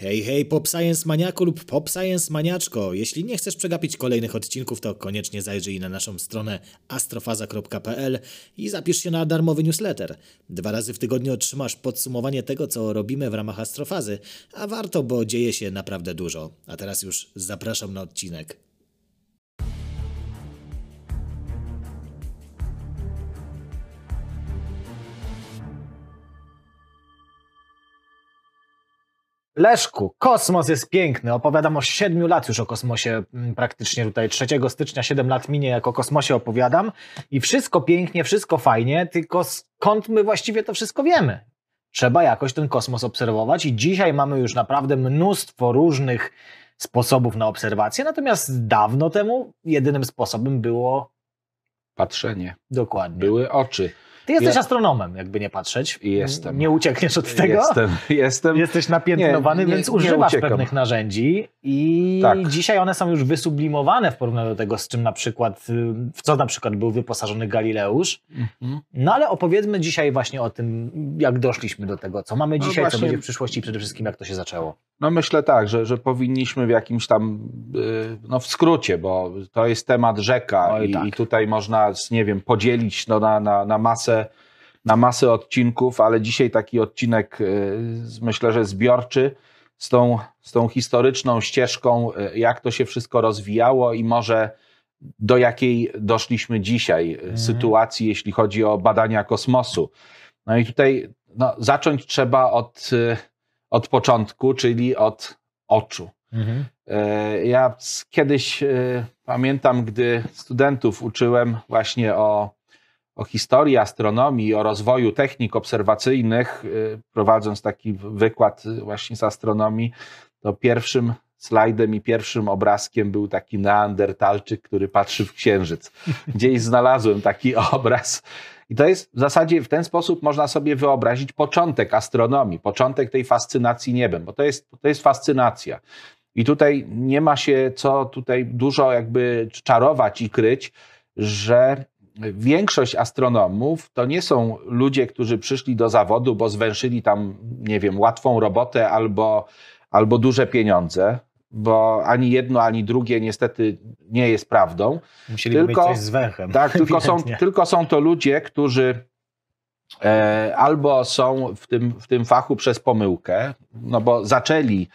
Hej, hej, Pop Science Maniaku lub Pop Science Maniaczko. Jeśli nie chcesz przegapić kolejnych odcinków, to koniecznie zajrzyj na naszą stronę astrofaza.pl i zapisz się na darmowy newsletter. Dwa razy w tygodniu otrzymasz podsumowanie tego, co robimy w ramach astrofazy, a warto, bo dzieje się naprawdę dużo. A teraz już zapraszam na odcinek. Leszku, kosmos jest piękny. Opowiadam o siedmiu lat już o kosmosie, mm, praktycznie tutaj 3 stycznia 7 lat minie, jak o kosmosie opowiadam. I wszystko pięknie, wszystko fajnie, tylko skąd my właściwie to wszystko wiemy? Trzeba jakoś ten kosmos obserwować i dzisiaj mamy już naprawdę mnóstwo różnych sposobów na obserwację, natomiast dawno temu jedynym sposobem było Patrzenie. dokładnie. Były oczy. Ty jesteś Ja- astronomem, jakby nie patrzeć. Jestem. Nie uciekniesz od tego. Jestem, jestem. Jesteś napiętnowany, Nie, nie, więc używasz pewnych narzędzi i Tak. dzisiaj one są już wysublimowane w porównaniu do tego, z czym na przykład, w co na przykład był wyposażony Galileusz. Mhm. No ale opowiedzmy dzisiaj właśnie o tym, jak doszliśmy do tego, co mamy No dzisiaj, co właśnie. będzie w przyszłości i przede wszystkim jak to się zaczęło. No myślę tak, że, że powinniśmy w jakimś tam, y, no w skrócie, bo to jest temat rzeka i, tak. i tutaj można, nie wiem, podzielić no, na, na, na masę na masę odcinków, ale dzisiaj taki odcinek y, myślę, że zbiorczy z tą, z tą historyczną ścieżką, y, jak to się wszystko rozwijało i może do jakiej doszliśmy dzisiaj y, Mhm. sytuacji, jeśli chodzi o badania kosmosu. No i tutaj no, zacząć trzeba od, od początku, czyli od oczu. E, Ja kiedyś pamiętam, gdy studentów uczyłem właśnie o, o historii astronomii, o rozwoju technik obserwacyjnych, e, prowadząc taki wykład właśnie z astronomii, to pierwszym slajdem i pierwszym obrazkiem był taki neandertalczyk, który patrzy w księżyc. Gdzieś znalazłem taki obraz. I to jest w zasadzie w ten sposób można sobie wyobrazić początek astronomii, początek tej fascynacji niebem, bo to jest, to jest fascynacja. I tutaj nie ma się co tutaj dużo jakby czarować i kryć, że większość astronomów to nie są ludzie, którzy przyszli do zawodu, bo zwęszyli tam, nie wiem, łatwą robotę albo, albo duże pieniądze, bo ani jedno, ani drugie niestety nie jest prawdą. Musieliby Tylko- coś z węchem. Tak, tylko są, tylko są to ludzie, którzy e, albo są w tym, w tym fachu przez pomyłkę, no bo zaczęli,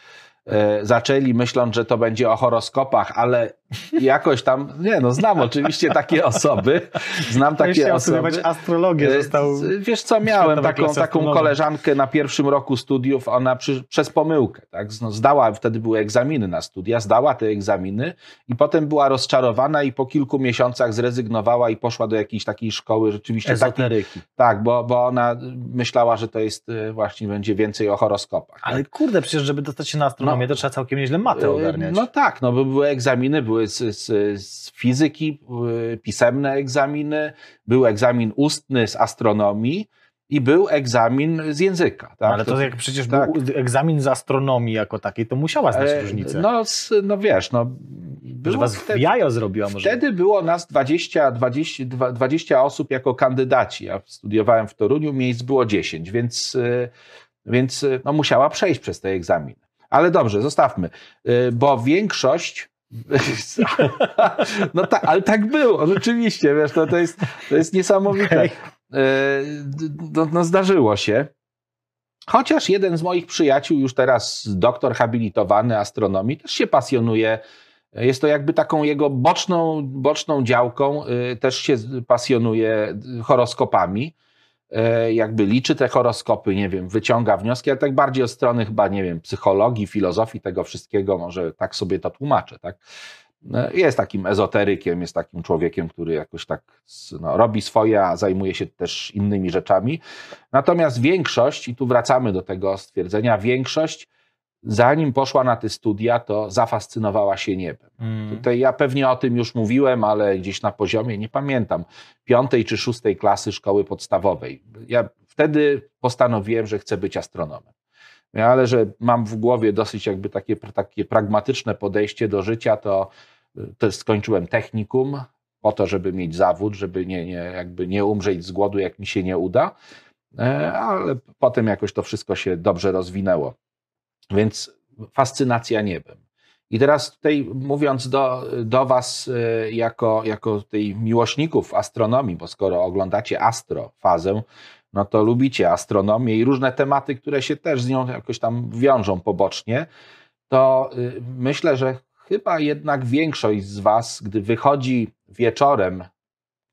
e, zaczęli myśląc, że to będzie o horoskopach, ale jakoś tam, nie no, znam oczywiście takie osoby, znam takie chciał osoby. studiować astrologię, E, został... Wiesz co, miałem taką, taką koleżankę na pierwszym roku studiów, ona przy, przez pomyłkę, tak, no, zdała, wtedy były egzaminy na studia, zdała te egzaminy i potem była rozczarowana i po kilku miesiącach zrezygnowała i poszła do jakiejś takiej szkoły rzeczywiście Ezoteryki. tak, bo, bo ona myślała, że to jest e, właśnie, będzie więcej o horoskopach. Ale tak. kurde, przecież żeby dostać się na astronomię, to trzeba całkiem nieźle matę E, ogarniać. No tak, no bo były egzaminy, były z, z, z fizyki, y, pisemne egzaminy, był egzamin ustny z astronomii i był egzamin z języka. Tak? Ale to jak przecież tak. był egzamin z astronomii jako takiej, to musiała znać E, różnicę. No, no wiesz, no. że Było was wtedy, jajo zrobiła może. wtedy było nas 20, 20, 20 osób jako kandydaci. Ja studiowałem w Toruniu, miejsc było 10, więc, y, więc y, no, musiała przejść przez te egzaminy. Ale dobrze, zostawmy, bo większość. No tak, ale tak było, rzeczywiście, wiesz, no, to, jest, to jest niesamowite. No, no zdarzyło się. Chociaż jeden z moich przyjaciół, już teraz doktor habilitowany astronomii, też się pasjonuje. Jest to jakby taką jego boczną, boczną działką, y, też się pasjonuje horoskopami. E, Jakby liczy te horoskopy, nie wiem, wyciąga wnioski, ale tak bardziej od strony chyba, nie wiem, psychologii, filozofii, tego wszystkiego, może tak sobie to tłumaczę, tak? E, Jest takim ezoterykiem, jest takim człowiekiem, który jakoś tak no, robi swoje, a zajmuje się też innymi rzeczami. Natomiast większość, i tu wracamy do tego stwierdzenia, większość, zanim poszła na te studia, to zafascynowała się niebem. Mm. Tutaj ja pewnie o tym już mówiłem, ale gdzieś na poziomie, nie pamiętam, piątej czy szóstej klasy szkoły podstawowej. Ja wtedy postanowiłem, że chcę być astronomem. Ale że mam w głowie dosyć jakby takie, takie pragmatyczne podejście do życia, to, to skończyłem technikum po to, żeby mieć zawód, żeby nie, nie, jakby nie umrzeć z głodu, jak mi się nie uda. E, Ale potem jakoś to wszystko się dobrze rozwinęło. Więc fascynacja niebem. I teraz tutaj mówiąc do, do Was y, jako, jako tej miłośników astronomii, bo skoro oglądacie astrofazę, no to lubicie astronomię i różne tematy, które się też z nią jakoś tam wiążą pobocznie, to y, myślę, że chyba jednak większość z Was, gdy wychodzi wieczorem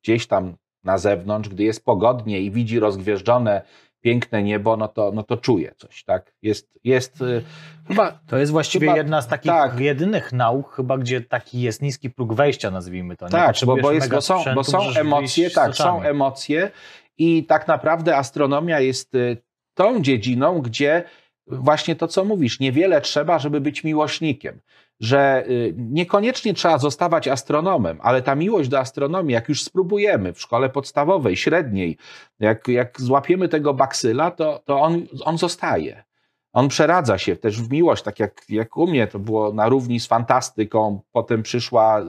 gdzieś tam na zewnątrz, gdy jest pogodnie i widzi rozgwieżdżone piękne niebo, no to, no to czuje coś, tak? Jest, jest y, chyba... To jest właściwie chyba, jedna z takich tak. jedynych nauk, chyba gdzie taki jest niski próg wejścia, nazwijmy to. Nie tak, bo, bo, jest, bo są, sprzętu, bo są emocje, tak, są emocje i tak naprawdę astronomia jest y, tą dziedziną, gdzie właśnie to, co mówisz, niewiele trzeba, żeby być miłośnikiem. Że y, niekoniecznie trzeba zostawać astronomem, ale ta miłość do astronomii, jak już spróbujemy w szkole podstawowej, średniej, jak, jak złapiemy tego baksyla, to, to on, on zostaje. On przeradza się też w miłość, tak jak, jak u mnie to było na równi z fantastyką. Potem przyszła y,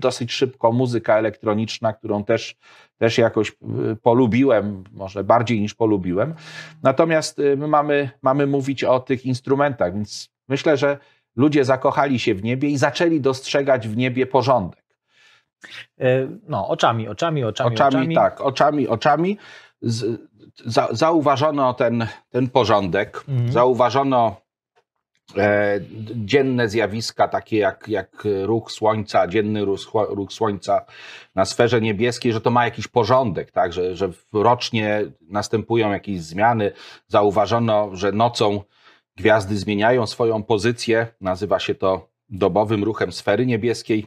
dosyć szybko muzyka elektroniczna, którą też, też jakoś y, polubiłem, może bardziej niż polubiłem. Natomiast my mamy, mamy mówić o tych instrumentach, więc myślę, że ludzie zakochali się w niebie i zaczęli dostrzegać w niebie porządek. E, No, oczami, oczami, oczami, Oczami, oczami. tak, oczami, oczami. Z, za, zauważono ten, ten porządek, Mhm. zauważono e, dzienne zjawiska, takie jak, jak ruch słońca, dzienny ruch, ruch słońca na sferze niebieskiej, że to ma jakiś porządek, tak? że, że rocznie następują jakieś zmiany. Zauważono, że nocą gwiazdy zmieniają swoją pozycję, nazywa się to dobowym ruchem sfery niebieskiej.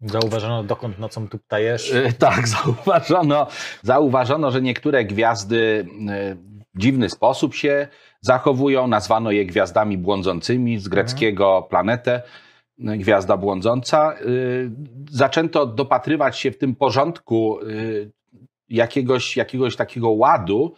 Zauważono, dokąd nocą tu ptajesz. E, Tak, zauważono, zauważono, że niektóre gwiazdy e, w dziwny sposób się zachowują. Nazwano je gwiazdami błądzącymi z greckiego planetę, e, gwiazda błądząca. Zaczęto dopatrywać się w tym porządku jakiegoś, jakiegoś takiego ładu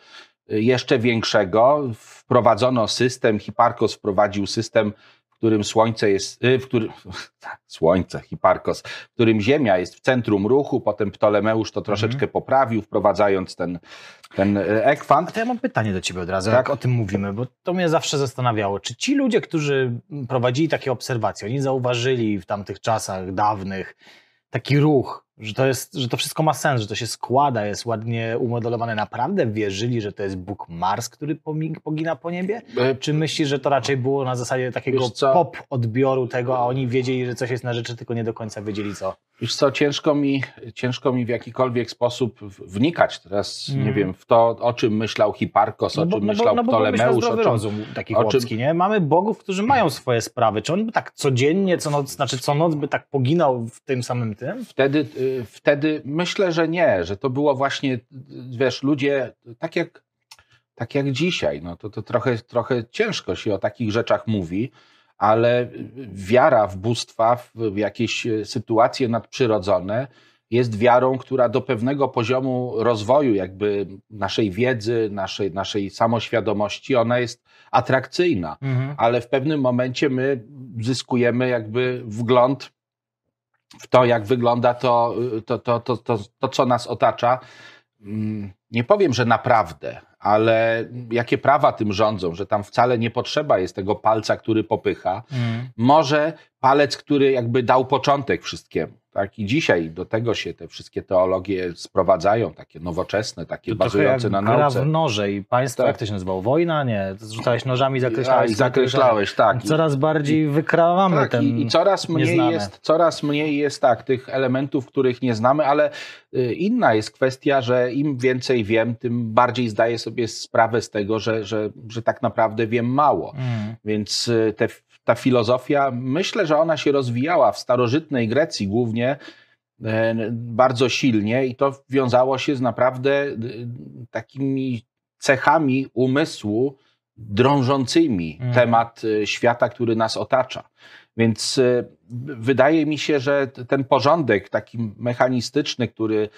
jeszcze większego. Wprowadzono system, Hiparkos wprowadził system, w którym Słońce jest, e, w którym, Słońce, Hiparkos, w którym Ziemia jest w centrum ruchu, potem Ptolemeusz to troszeczkę poprawił, wprowadzając ten, ten A ekwant. to ja mam pytanie do ciebie od razu, Tak. jak o tym mówimy, bo to mnie zawsze zastanawiało. Czy ci ludzie, którzy prowadzili takie obserwacje, oni zauważyli w tamtych czasach dawnych taki ruch, że to, jest, że to wszystko ma sens, że to się składa, jest ładnie umodelowane. Naprawdę wierzyli, że to jest Bóg Mars, który pogina po niebie? E, Czy myślisz, że to raczej było na zasadzie takiego pop odbioru tego, a oni wiedzieli, że coś jest na rzeczy, tylko nie do końca wiedzieli co? Wiesz co, ciężko mi, ciężko mi w jakikolwiek sposób wnikać teraz, nie Mhm. wiem, w to, o czym myślał Hiparkos, o czym myślał no bo pomyśl na Ptolemeusz, o czym, rozum taki o czym- chłopski, nie? Mamy bogów, którzy mają swoje sprawy. Czy on by tak codziennie, co noc, znaczy co noc by tak poginał w tym samym tym? Wtedy, y, wtedy myślę, że nie, że to było właśnie, y, wiesz, ludzie, tak jak, tak jak dzisiaj, no to, to trochę, trochę ciężko się o takich rzeczach mówi, ale wiara w bóstwa, w jakieś y, sytuacje nadprzyrodzone jest wiarą, która do pewnego poziomu rozwoju jakby naszej wiedzy, naszej, naszej samoświadomości, ona jest atrakcyjna, ale w pewnym momencie my zyskujemy jakby wgląd w to, jak wygląda to, to, to, to, to, to co nas otacza. Mm, Nie powiem, że naprawdę, ale jakie prawa tym rządzą, że tam wcale nie potrzeba jest tego palca, który popycha. Może palec, który jakby dał początek wszystkiemu. Tak? I dzisiaj do tego się te wszystkie teologie sprowadzają, takie nowoczesne, takie To bazujące na gra nauce. w noże i państwo, Tak. jak to się nazywało? Wojna? Nie, to zrzucałeś nożami, zakreślałeś. I zakreślałeś, tak. Coraz bardziej wykrawamy Tak, ten i, I coraz mniej, nieznane. jest, coraz mniej jest tak, tych elementów, których nie znamy, ale y, inna jest kwestia, że im więcej wiem, tym bardziej zdaję sobie sprawę z tego, że, że, że tak naprawdę wiem mało. Mm. Więc y, te, ta filozofia, myślę, że ona się rozwijała w starożytnej Grecji głównie e, bardzo silnie i to wiązało się z naprawdę y, takimi cechami umysłu drążącymi Mhm. temat y, świata, który nas otacza. Więc wydaje mi się, że ten porządek taki mechanistyczny, który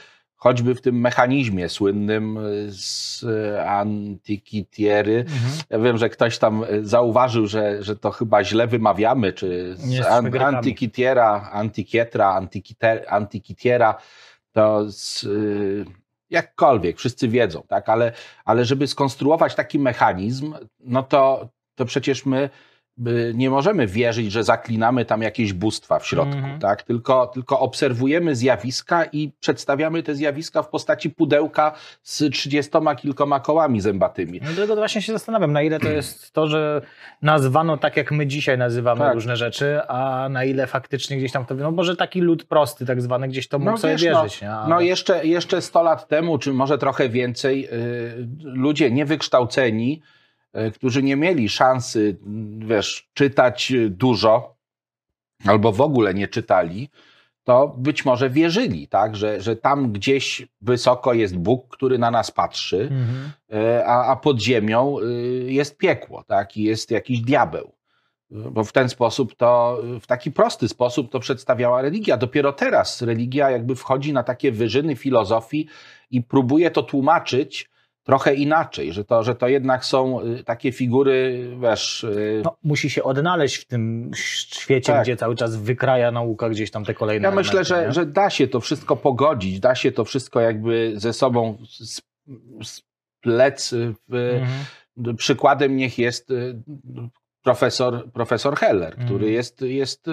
choćby w tym mechanizmie słynnym y, z y, Antikythiery, Mhm. ja wiem, że ktoś tam y, zauważył, że, że to chyba źle wymawiamy, czy z an, Grekami. Antykitiera, Antykietra, Antykiter- Antykitiera, to z, y, jakkolwiek, wszyscy wiedzą, tak? Ale, ale żeby skonstruować taki mechanizm, no to, to przecież my nie możemy wierzyć, że zaklinamy tam jakieś bóstwa w środku, mm -hmm. tak? tylko, tylko obserwujemy zjawiska i przedstawiamy te zjawiska w postaci pudełka z trzydziestoma kilkoma kołami zębatymi. No dlatego właśnie się zastanawiam, na ile to jest to, że nazwano tak, jak my dzisiaj nazywamy tak. różne rzeczy, a na ile faktycznie gdzieś tam to, no może taki lud prosty tak zwany gdzieś to mógł no, sobie wiesz, no, wierzyć. No, Ale... no jeszcze, jeszcze 100 lat temu, czy może trochę więcej, yy, ludzie niewykształceni którzy nie mieli szansy, wiesz, czytać dużo, albo w ogóle nie czytali, to być może wierzyli, tak, że, że tam gdzieś wysoko jest Bóg, który na nas patrzy, mhm. E, a, a pod ziemią y, jest piekło, tak, i jest jakiś diabeł. Bo w ten sposób to, w taki prosty sposób to przedstawiała religia. Dopiero teraz religia jakby wchodzi na takie wyżyny filozofii i próbuje to tłumaczyć trochę inaczej, że to, że to jednak są y, takie figury, wiesz... Y, no, musi się odnaleźć w tym świecie, tak. gdzie cały czas wykraja nauka gdzieś tam te kolejne Ja elementy, myślę, że, że da się to wszystko pogodzić, da się to wszystko jakby ze sobą splec. Mhm. Przykładem niech jest y, profesor, profesor Heller, który mm. jest, jest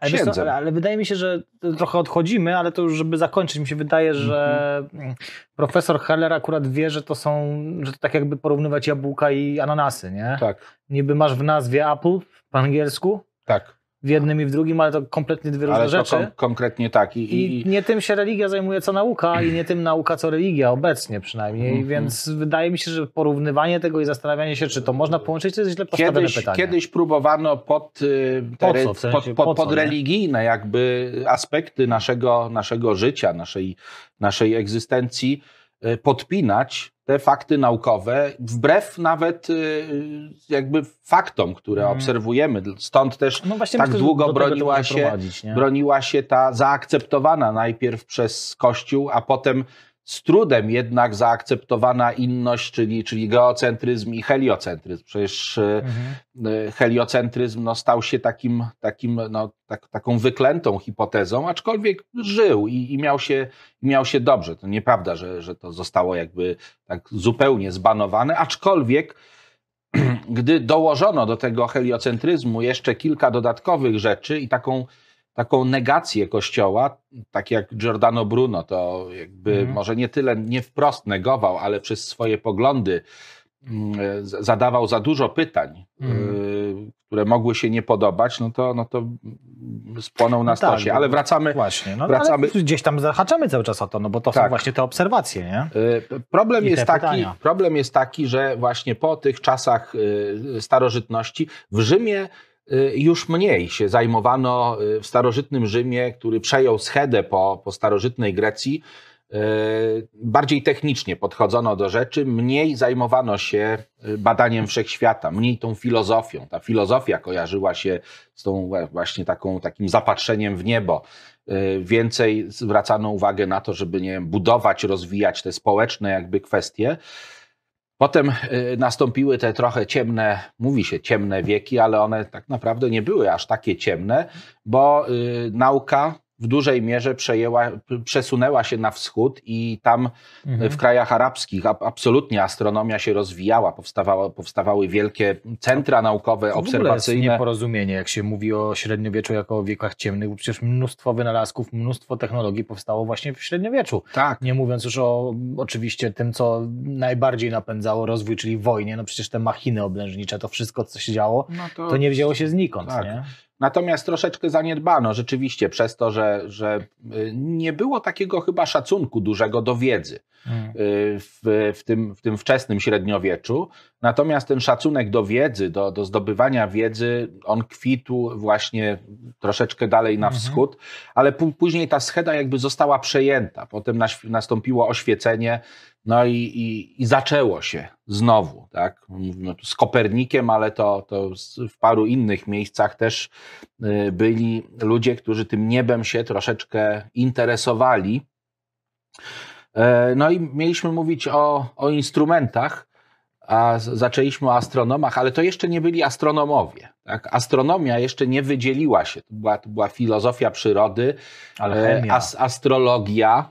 księdzem. Ale, ale, wydaje mi się, że trochę odchodzimy, ale to już żeby zakończyć, mi się wydaje, że mm. profesor Heller akurat wie, że to są, że to tak jakby porównywać jabłka i ananasy, nie? Tak. Niby masz w nazwie Apple po angielsku. Tak w jednym i w drugim, ale to kompletnie dwie różne rzeczy. Kon konkretnie tak. I, I, I, nie tym się religia zajmuje co nauka i nie tym nauka co religia, obecnie przynajmniej, mm -hmm. więc wydaje mi się, że porównywanie tego i zastanawianie się, czy to można połączyć, to jest źle postawione kiedyś, pytanie. Kiedyś próbowano pod, y, po co, w sensie, pod, pod, pod religijne jakby aspekty naszego, naszego życia, naszej, naszej egzystencji podpinać te fakty naukowe, wbrew nawet y, jakby faktom, które hmm. obserwujemy. Stąd też no tak myślę, długo broniła się, broniła się ta zaakceptowana najpierw przez Kościół, a potem z trudem jednak zaakceptowana inność, czyli, czyli geocentryzm i heliocentryzm. Przecież e, mhm. E, heliocentryzm no, stał się takim, takim, no, tak, taką wyklętą hipotezą, aczkolwiek żył i, i, miał, się, miał się dobrze. To nieprawda, że, że to zostało jakby tak zupełnie zbanowane, aczkolwiek gdy dołożono do tego heliocentryzmu jeszcze kilka dodatkowych rzeczy i taką taką negację Kościoła, tak jak Giordano Bruno, to jakby mm. może nie tyle nie wprost negował, ale przez swoje poglądy mm, zadawał za dużo pytań, mm. które mogły się nie podobać, no to, no to spłonął na no stosie. Tak, ale wracamy. Właśnie, no, wracamy. gdzieś tam zahaczamy cały czas o to, no bo to tak. są właśnie te obserwacje, nie? Y, problem jest, taki, problem jest taki, że właśnie po tych czasach y, starożytności w Rzymie już mniej się zajmowano y, w starożytnym Rzymie, który przejął schedę po, po starożytnej Grecji. Y, bardziej technicznie podchodzono do rzeczy, mniej zajmowano się badaniem wszechświata, mniej tą filozofią. Ta filozofia kojarzyła się z tą właśnie taką, takim zapatrzeniem w niebo. Więcej zwracano uwagę na to, żeby nie wiem, budować, rozwijać te społeczne jakby kwestie. Potem y, nastąpiły te trochę ciemne, mówi się ciemne wieki, ale one tak naprawdę nie były aż takie ciemne, bo y, nauka w dużej mierze przejęła, przesunęła się na wschód i tam mhm. w krajach arabskich absolutnie astronomia się rozwijała, powstawały, powstawały wielkie centra naukowe, to obserwacyjne. To nieporozumienie, jak się mówi o średniowieczu jako o wiekach ciemnych, bo przecież mnóstwo wynalazków, mnóstwo technologii powstało właśnie w średniowieczu. Tak. Nie mówiąc już o oczywiście tym, co najbardziej napędzało rozwój, czyli wojnie, no przecież te machiny oblężnicze, to wszystko, co się działo, no to... to nie wzięło się znikąd, tak. nie? Natomiast troszeczkę zaniedbano rzeczywiście przez to, że, że y, nie było takiego chyba szacunku dużego do wiedzy hmm. y, w, w, tym, w tym wczesnym średniowieczu. Natomiast ten szacunek do wiedzy, do, do zdobywania wiedzy, on kwitł właśnie troszeczkę dalej na mhm. wschód, ale później ta scheda jakby została przejęta. Potem nastąpiło oświecenie no i, i, i, zaczęło się znowu, tak? Mówimy tu z Kopernikiem, ale to, to w paru innych miejscach też y, byli ludzie, którzy tym niebem się troszeczkę interesowali. E, no i mieliśmy mówić o, o instrumentach, a zaczęliśmy o astronomach, ale to jeszcze nie byli astronomowie. Tak? Astronomia jeszcze nie wydzieliła się. To była, to była filozofia przyrody, e, as, astrologia,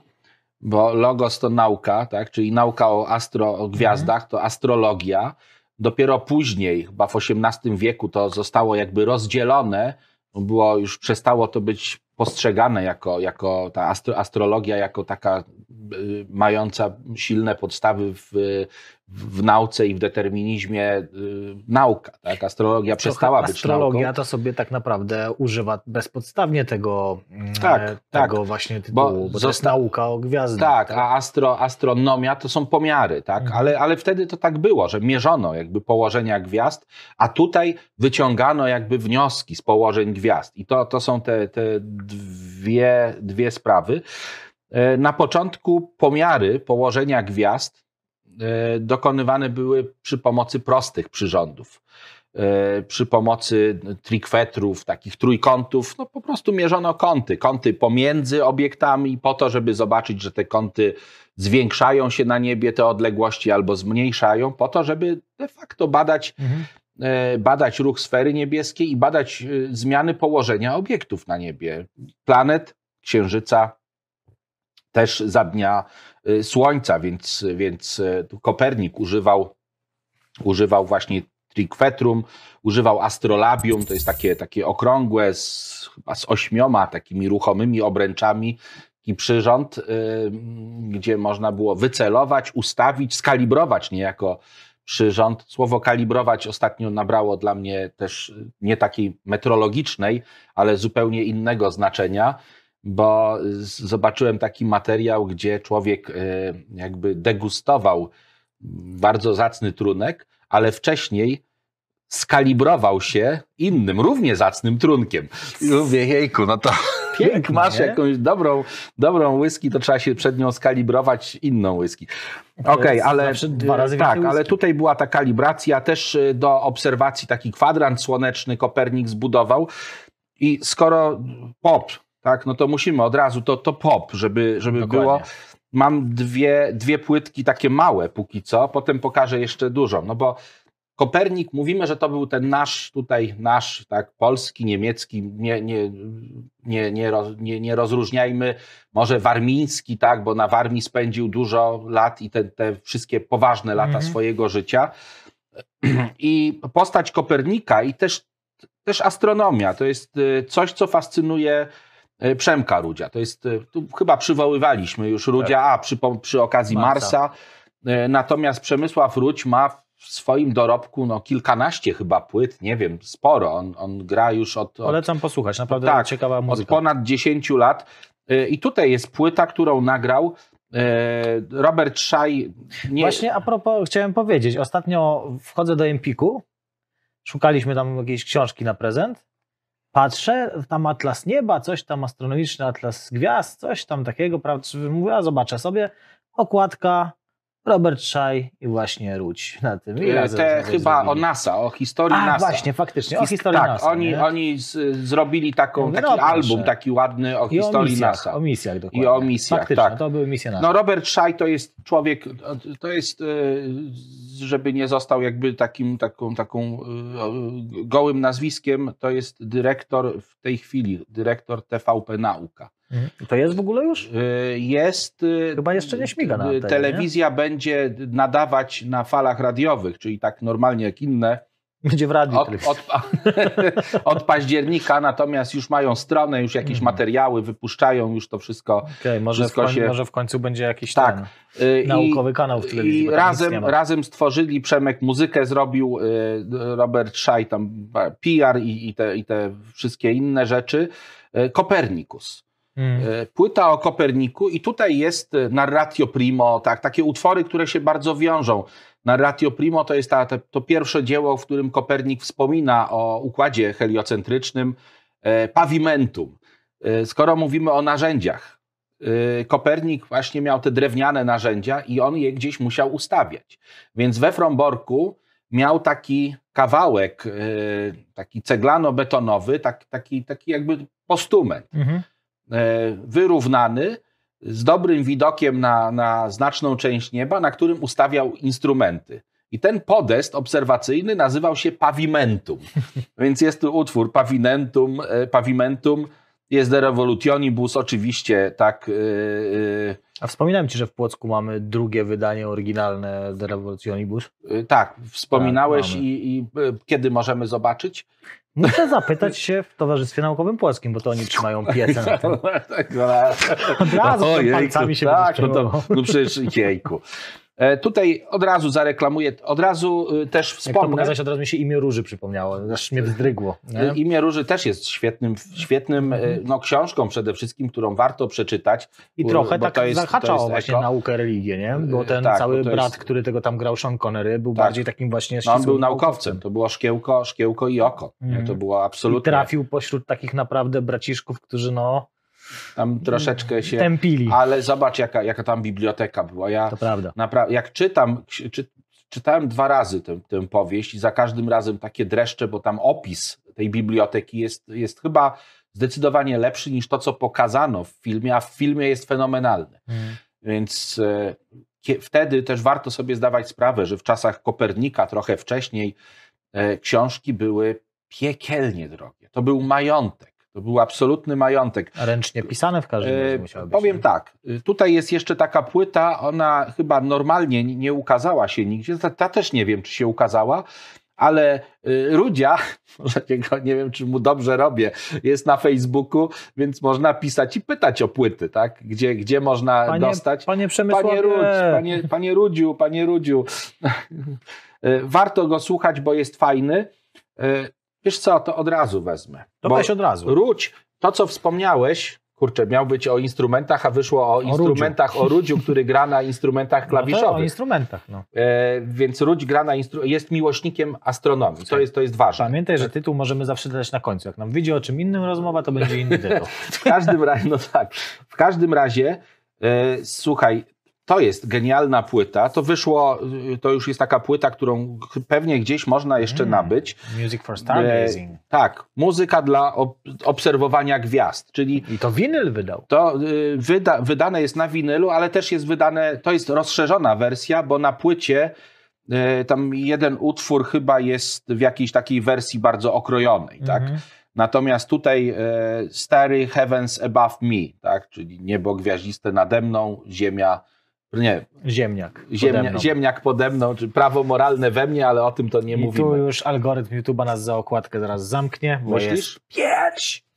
bo logos to nauka, tak? czyli nauka o, astro, o gwiazdach to astrologia, Dopiero później, chyba w XVIII wieku, to zostało jakby rozdzielone. Było już przestało to być postrzegane jako, jako ta astro, astrologia, jako taka y, mająca silne podstawy w, w nauce i w determinizmie y, nauka. Tak? Astrologia przestała być astrologia nauką. to sobie tak naprawdę używa bezpodstawnie tego, mm, Tak, e, tak. tego właśnie tytułu, bo, to jest nauka o gwiazdach. Tak, a astro, astronomia to są pomiary, tak? Mhm. Ale, ale wtedy to tak było, że mierzono jakby położenia gwiazd, a tutaj wyciągano jakby wnioski z położeń gwiazd. I to, to są te, te dwie, dwie sprawy. E, Na początku pomiary położenia gwiazd dokonywane były przy pomocy prostych przyrządów. E, Przy pomocy trikwetrów, takich trójkątów, no po prostu mierzono kąty. Kąty pomiędzy obiektami, po to, żeby zobaczyć, że te kąty zwiększają się na niebie, te odległości albo zmniejszają, po to, żeby de facto badać Mhm. e, badać ruch sfery niebieskiej i badać e, zmiany położenia obiektów na niebie. Planet, księżyca, też za dnia e, Słońca, więc, więc tu Kopernik używał, używał właśnie triquetrum, używał astrolabium, to jest takie, takie okrągłe, z, chyba z ośmioma takimi ruchomymi obręczami, taki przyrząd, y, gdzie można było wycelować, ustawić, skalibrować niejako przyrząd. Słowo kalibrować ostatnio nabrało dla mnie też y, nie takiej metrologicznej, ale zupełnie innego znaczenia, bo zobaczyłem taki materiał, gdzie człowiek y, jakby degustował bardzo zacny trunek, ale wcześniej skalibrował się innym, równie zacnym trunkiem. I mówię, jejku, no to Pięknie, jak masz jakąś dobrą, dobrą whisky, to trzeba się przed nią skalibrować inną whisky. Okej, jest ale zawsze dwa razy tak, ale tutaj była ta kalibracja też y, do obserwacji taki kwadrant słoneczny Kopernik zbudował i skoro pop, tak, no to musimy od razu to, to pop, żeby, żeby Dokładnie. było. Mam dwie, dwie płytki takie małe póki co, potem pokażę jeszcze dużą, no bo Kopernik, mówimy, że to był ten nasz, tutaj nasz, tak, polski, niemiecki, nie, nie, nie, nie, roz, nie, nie rozróżniajmy, może warmiński, tak, bo na Warmii spędził dużo lat i te, te wszystkie poważne lata Mhm. swojego życia. I postać Kopernika i też, też astronomia to jest y, coś, co fascynuje Przemka Rudzia. To jest, y, tu chyba przywoływaliśmy już Rudzia, a przy, przy okazji Marsa. Marsa. Y, Natomiast Przemysław Rudź ma w swoim dorobku no, kilkanaście chyba płyt, nie wiem, sporo. On, on gra już od, od, Polecam posłuchać, naprawdę Tak, ciekawa od muzyka. ponad 10 lat. I tutaj jest płyta, którą nagrał Robert Szaj. Nie, Właśnie a propos, chciałem powiedzieć, ostatnio wchodzę do Empiku, szukaliśmy tam jakiejś książki na prezent, patrzę, tam atlas nieba, coś tam astronomiczny atlas gwiazd, coś tam takiego, prawda, mówię, a zobaczę sobie, okładka, Robert Szaj i właśnie Rudź na tym. I y, razem te chyba o zrobili. NASA, o historii A, NASA. właśnie, faktycznie, o His- historii tak, NASA. oni, nie? oni zrobili taką, Mówię, taki no album taki ładny o I o historii misjach, NASA. o misjach dokładnie. I o misjach, Faktycznie, tak. to były misje NASA. No Robert Szaj to jest człowiek, to jest, y, żeby nie został jakby takim, taką, taką y, gołym nazwiskiem, to jest dyrektor w tej chwili, dyrektor TVP Nauka. Mhm. To jest w ogóle już? Y, Jest. y, Chyba jeszcze nie śmiga na y, antenie, Telewizja będzie nadawać na falach radiowych, czyli tak normalnie jak inne, Będzie w radiu. od, od, od października, natomiast już mają stronę, już jakieś Mhm. materiały wypuszczają, już to wszystko. Okej, może, w wszystko koń, się- może w końcu będzie jakiś Tak. ten i- naukowy kanał w telewizji. I tam nic razem, nie razem stworzyli, Przemek muzykę zrobił, Robert Szaj tam PR i, i, te, i te wszystkie inne rzeczy. Kopernikus. Mm. Y, Płyta o Koperniku i tutaj jest y, Narratio Primo, tak, takie utwory, które się bardzo wiążą. Narratio Primo to jest ta, to pierwsze dzieło, w którym Kopernik wspomina o układzie heliocentrycznym e, pavimentum. E, Skoro mówimy o narzędziach, e, Kopernik właśnie miał te drewniane narzędzia i on je gdzieś musiał ustawiać. Więc we Fromborku miał taki kawałek, e, taki ceglano-betonowy, tak, taki, taki jakby postument Mhm. E, wyrównany, z dobrym widokiem na, na znaczną część nieba, na którym ustawiał instrumenty. I ten podest obserwacyjny nazywał się pavimentum. Więc jest tu utwór pavimentum, e, pavimentum Jest De Revolutionibus, oczywiście, tak. Yy, A wspominałem ci, że w Płocku mamy drugie wydanie oryginalne The Revolutionibus. yy, tak, wspominałeś Tak, i, i kiedy możemy zobaczyć? Muszę zapytać się w Towarzystwie Naukowym Płockim, bo to oni trzymają piecę na tym. Tak, ale- Od razu O, palcami się Tak, no to no przecież jejku. E, Tutaj od razu zareklamuję, od razu y, też Jak to wspomnę. pokazać, od razu mi się imię Róży przypomniało, aż mnie wzdrygło. nie? Y, Imię Róży też jest świetnym, świetnym y, no, książką przede wszystkim, którą warto przeczytać. I trochę tak jest- zahaczało właśnie eko. naukę, religię, nie? Bo ten tak, cały bo brat, jest- który tego tam grał, Sean Connery, był Tak. bardziej takim właśnie No, on był naukowcem, to było szkiełko, szkiełko i oko. Mhm. To było I absolutnie. trafił pośród takich naprawdę braciszków, którzy no Tam troszeczkę się. tępili. Ale zobacz, jaka, jaka tam biblioteka była. Ja To prawda. Napra- jak czytam, czy, czytałem dwa razy tę, tę powieść i za każdym razem takie dreszcze, bo tam opis tej biblioteki jest, jest chyba zdecydowanie lepszy niż to, co pokazano w filmie, a w filmie jest fenomenalny. Mm. Więc e, wtedy też warto sobie zdawać sprawę, że w czasach Kopernika, trochę wcześniej, e, książki były piekielnie drogie. To był majątek. To był absolutny majątek. A Ręcznie pisane w każdym razie E, musiały być. Powiem nie? tak, y, tutaj jest jeszcze taka płyta, ona chyba normalnie nie- ukazała się nigdzie, ta, ta też nie wiem, czy się ukazała, ale y, Rudzia, nie wiem, czy mu dobrze robię, jest na Facebooku, więc można pisać i pytać o płyty, tak? Gdzie, gdzie można Panie, dostać. panie Przemysławie, Panie Rudź, panie, panie Rudziu, panie Rudziu. Y, Warto go słuchać, bo jest fajny. Wiesz co, to od razu wezmę. to weź od razu. Rudź, to co wspomniałeś, kurczę, miał być o instrumentach, a wyszło o, instrumentach o Rudziu, który gra na instrumentach No klawiszowych. o instrumentach. No. e, więc Rudź gra na instru- jest miłośnikiem astronomii. To jest, to jest ważne. Pamiętaj, że tytuł możemy zawsze dać na końcu. Jak nam wyjdzie o czym innym rozmowa, to będzie inny tytuł. W każdym razie, no tak, w każdym razie, e, słuchaj, to jest genialna płyta. To wyszło, y, to już jest taka płyta, którą pewnie gdzieś można jeszcze Mm. nabyć. Music for Stargazing. Tak, muzyka dla ob- obserwowania gwiazd, czyli I to winyl wydał. To y, wyda, wydane jest na winylu, ale też jest wydane, to jest rozszerzona wersja, bo na płycie y, tam jeden utwór chyba jest w jakiejś takiej wersji bardzo okrojonej, tak? Mhm. Natomiast tutaj e, Starry Heavens Above Me, tak? Czyli niebo gwiaździste nade mną, ziemia, nie, Ziemniak. pode ziemnia, mną. ziemniak pode mną, czy prawo moralne we mnie, ale o tym to nie I tu mówimy. już algorytm YouTube'a nas za okładkę zaraz zamknie, bo Myślisz? jest.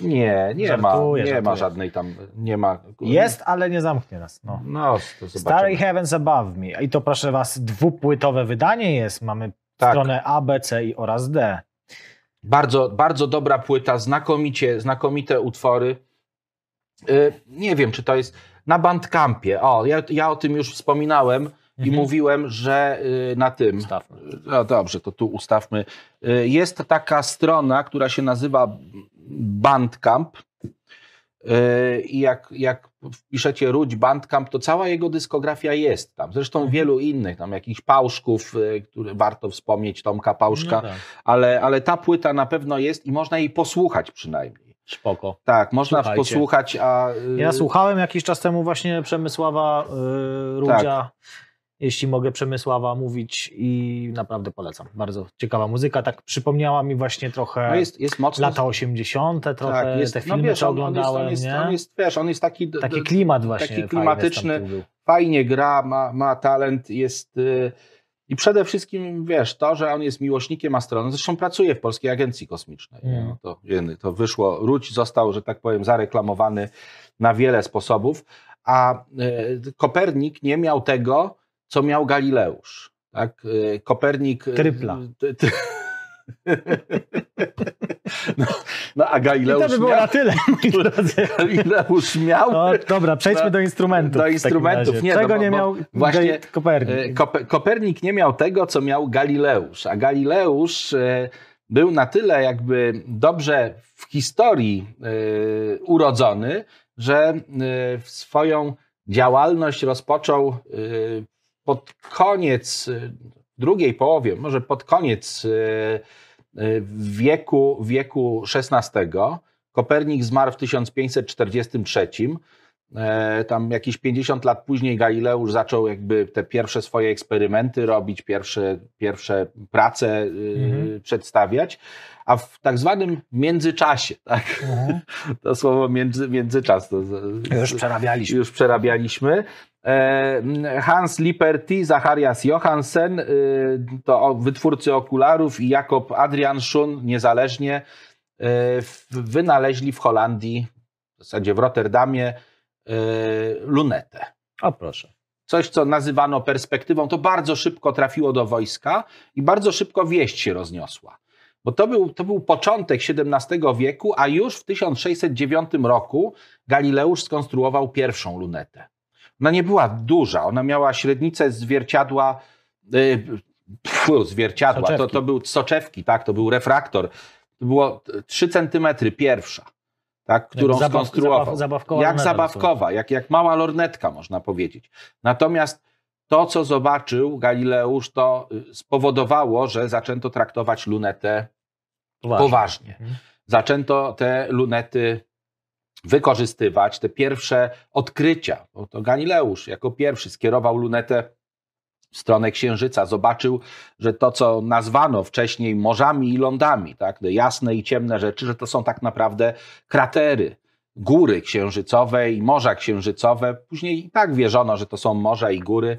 Nie, nie ma, Żartuję, nie ma żartuję. żadnej tam, nie ma. Jest, ale nie zamknie nas. No. No, to Starry zobaczymy. Heavens Above Me. I to proszę was, dwupłytowe wydanie jest. Mamy Tak. stronę A, B, C i oraz D. Bardzo, bardzo dobra płyta, znakomicie, znakomite utwory. Y, Nie wiem, czy to jest na Bandcampie. O, ja, ja o tym już wspominałem i Mhm. mówiłem, że y, na tym. Ustawmy. No dobrze, to tu ustawmy. Y, Jest taka strona, która się nazywa Bandcamp. Y, I jak, jak wpiszecie Rudź Bandcamp, to cała jego dyskografia jest tam. Zresztą Mhm. wielu innych, tam jakichś Pałszków, które warto wspomnieć, Tomka Pałszka, No tak. ale, ale ta płyta na pewno jest i można jej posłuchać przynajmniej. Spoko. Tak, można Słuchajcie. posłuchać, a... y, Ja słuchałem jakiś czas temu właśnie Przemysława y, Rudzia, Tak. jeśli mogę Przemysława mówić i naprawdę polecam. Bardzo ciekawa muzyka, tak przypomniała mi właśnie trochę No jest, jest mocno... lata 80. trochę tak, jest, te no filmy, wiesz, co on, on, jest, oglądałem, on, jest, nie? on jest, wiesz, on jest taki... Taki klimat właśnie taki klimatyczny. fajnie gra, ma, ma talent, jest... y, I przede wszystkim, wiesz, to, że on jest miłośnikiem astronomii, zresztą pracuje w Polskiej Agencji Kosmicznej. Mm. No to, to wyszło, Ruć został, że tak powiem, zareklamowany na wiele sposobów, a y, Kopernik nie miał tego, co miał Galileusz. Tak? Y, Kopernik... y, Trypla. no, no, a I Galileusz to by było miał... na tyle, moi drodzy. Galileusz miał... No, dobra, przejdźmy No, do instrumentów. do instrumentów. Nie, no Czego bo- nie miał właśnie, Kopernik? E, Kope- Kopernik nie miał tego, co miał Galileusz, a Galileusz e, był na tyle jakby dobrze w historii e, urodzony, że swoją działalność rozpoczął pod koniec drugiej połowie, może pod koniec e, e, wieku, wieku XVI. Kopernik zmarł w 1543. E, tam jakieś 50 lat później Galileusz zaczął jakby te pierwsze swoje eksperymenty robić, pierwsze, pierwsze prace Mhm. przedstawiać, a w tak zwanym międzyczasie, tak? To słowo między, międzyczas to Już przerabialiśmy. już przerabialiśmy. E, Hans Liperti, Zacharias Johansen, y, to wytwórcy okularów i Jakob Adrian Schun niezależnie w- wynaleźli w Holandii, w zasadzie w Rotterdamie, lunetę. O proszę. Coś, co nazywano perspektywą, to bardzo szybko trafiło do wojska i bardzo szybko wieść się rozniosła. Bo to był, to był początek XVII wieku, a już w 1609 roku Galileusz skonstruował pierwszą lunetę. Ona nie była duża, ona miała średnicę zwierciadła, yy, pfu, zwierciadła, to, Soczewki. to był soczewki, tak, to był refraktor. To było 3 centymetry pierwsza, tak, którą zabaw- skonstruował. zabaw- zabawkowa jak luneta zabawkowa, jak, jak mała lornetka, można powiedzieć. Natomiast to, co zobaczył Galileusz, to y, spowodowało, że zaczęto traktować lunetę Poważnie. poważnie. Mhm. Zaczęto te lunety wykorzystywać, te pierwsze odkrycia. Bo to Galileusz jako pierwszy skierował lunetę w stronę Księżyca. Zobaczył, że to, co nazwano wcześniej morzami i lądami, tak, te jasne i ciemne rzeczy, że to są tak naprawdę kratery, góry księżycowe i morza księżycowe. Później i tak wierzono, że to są morza i góry.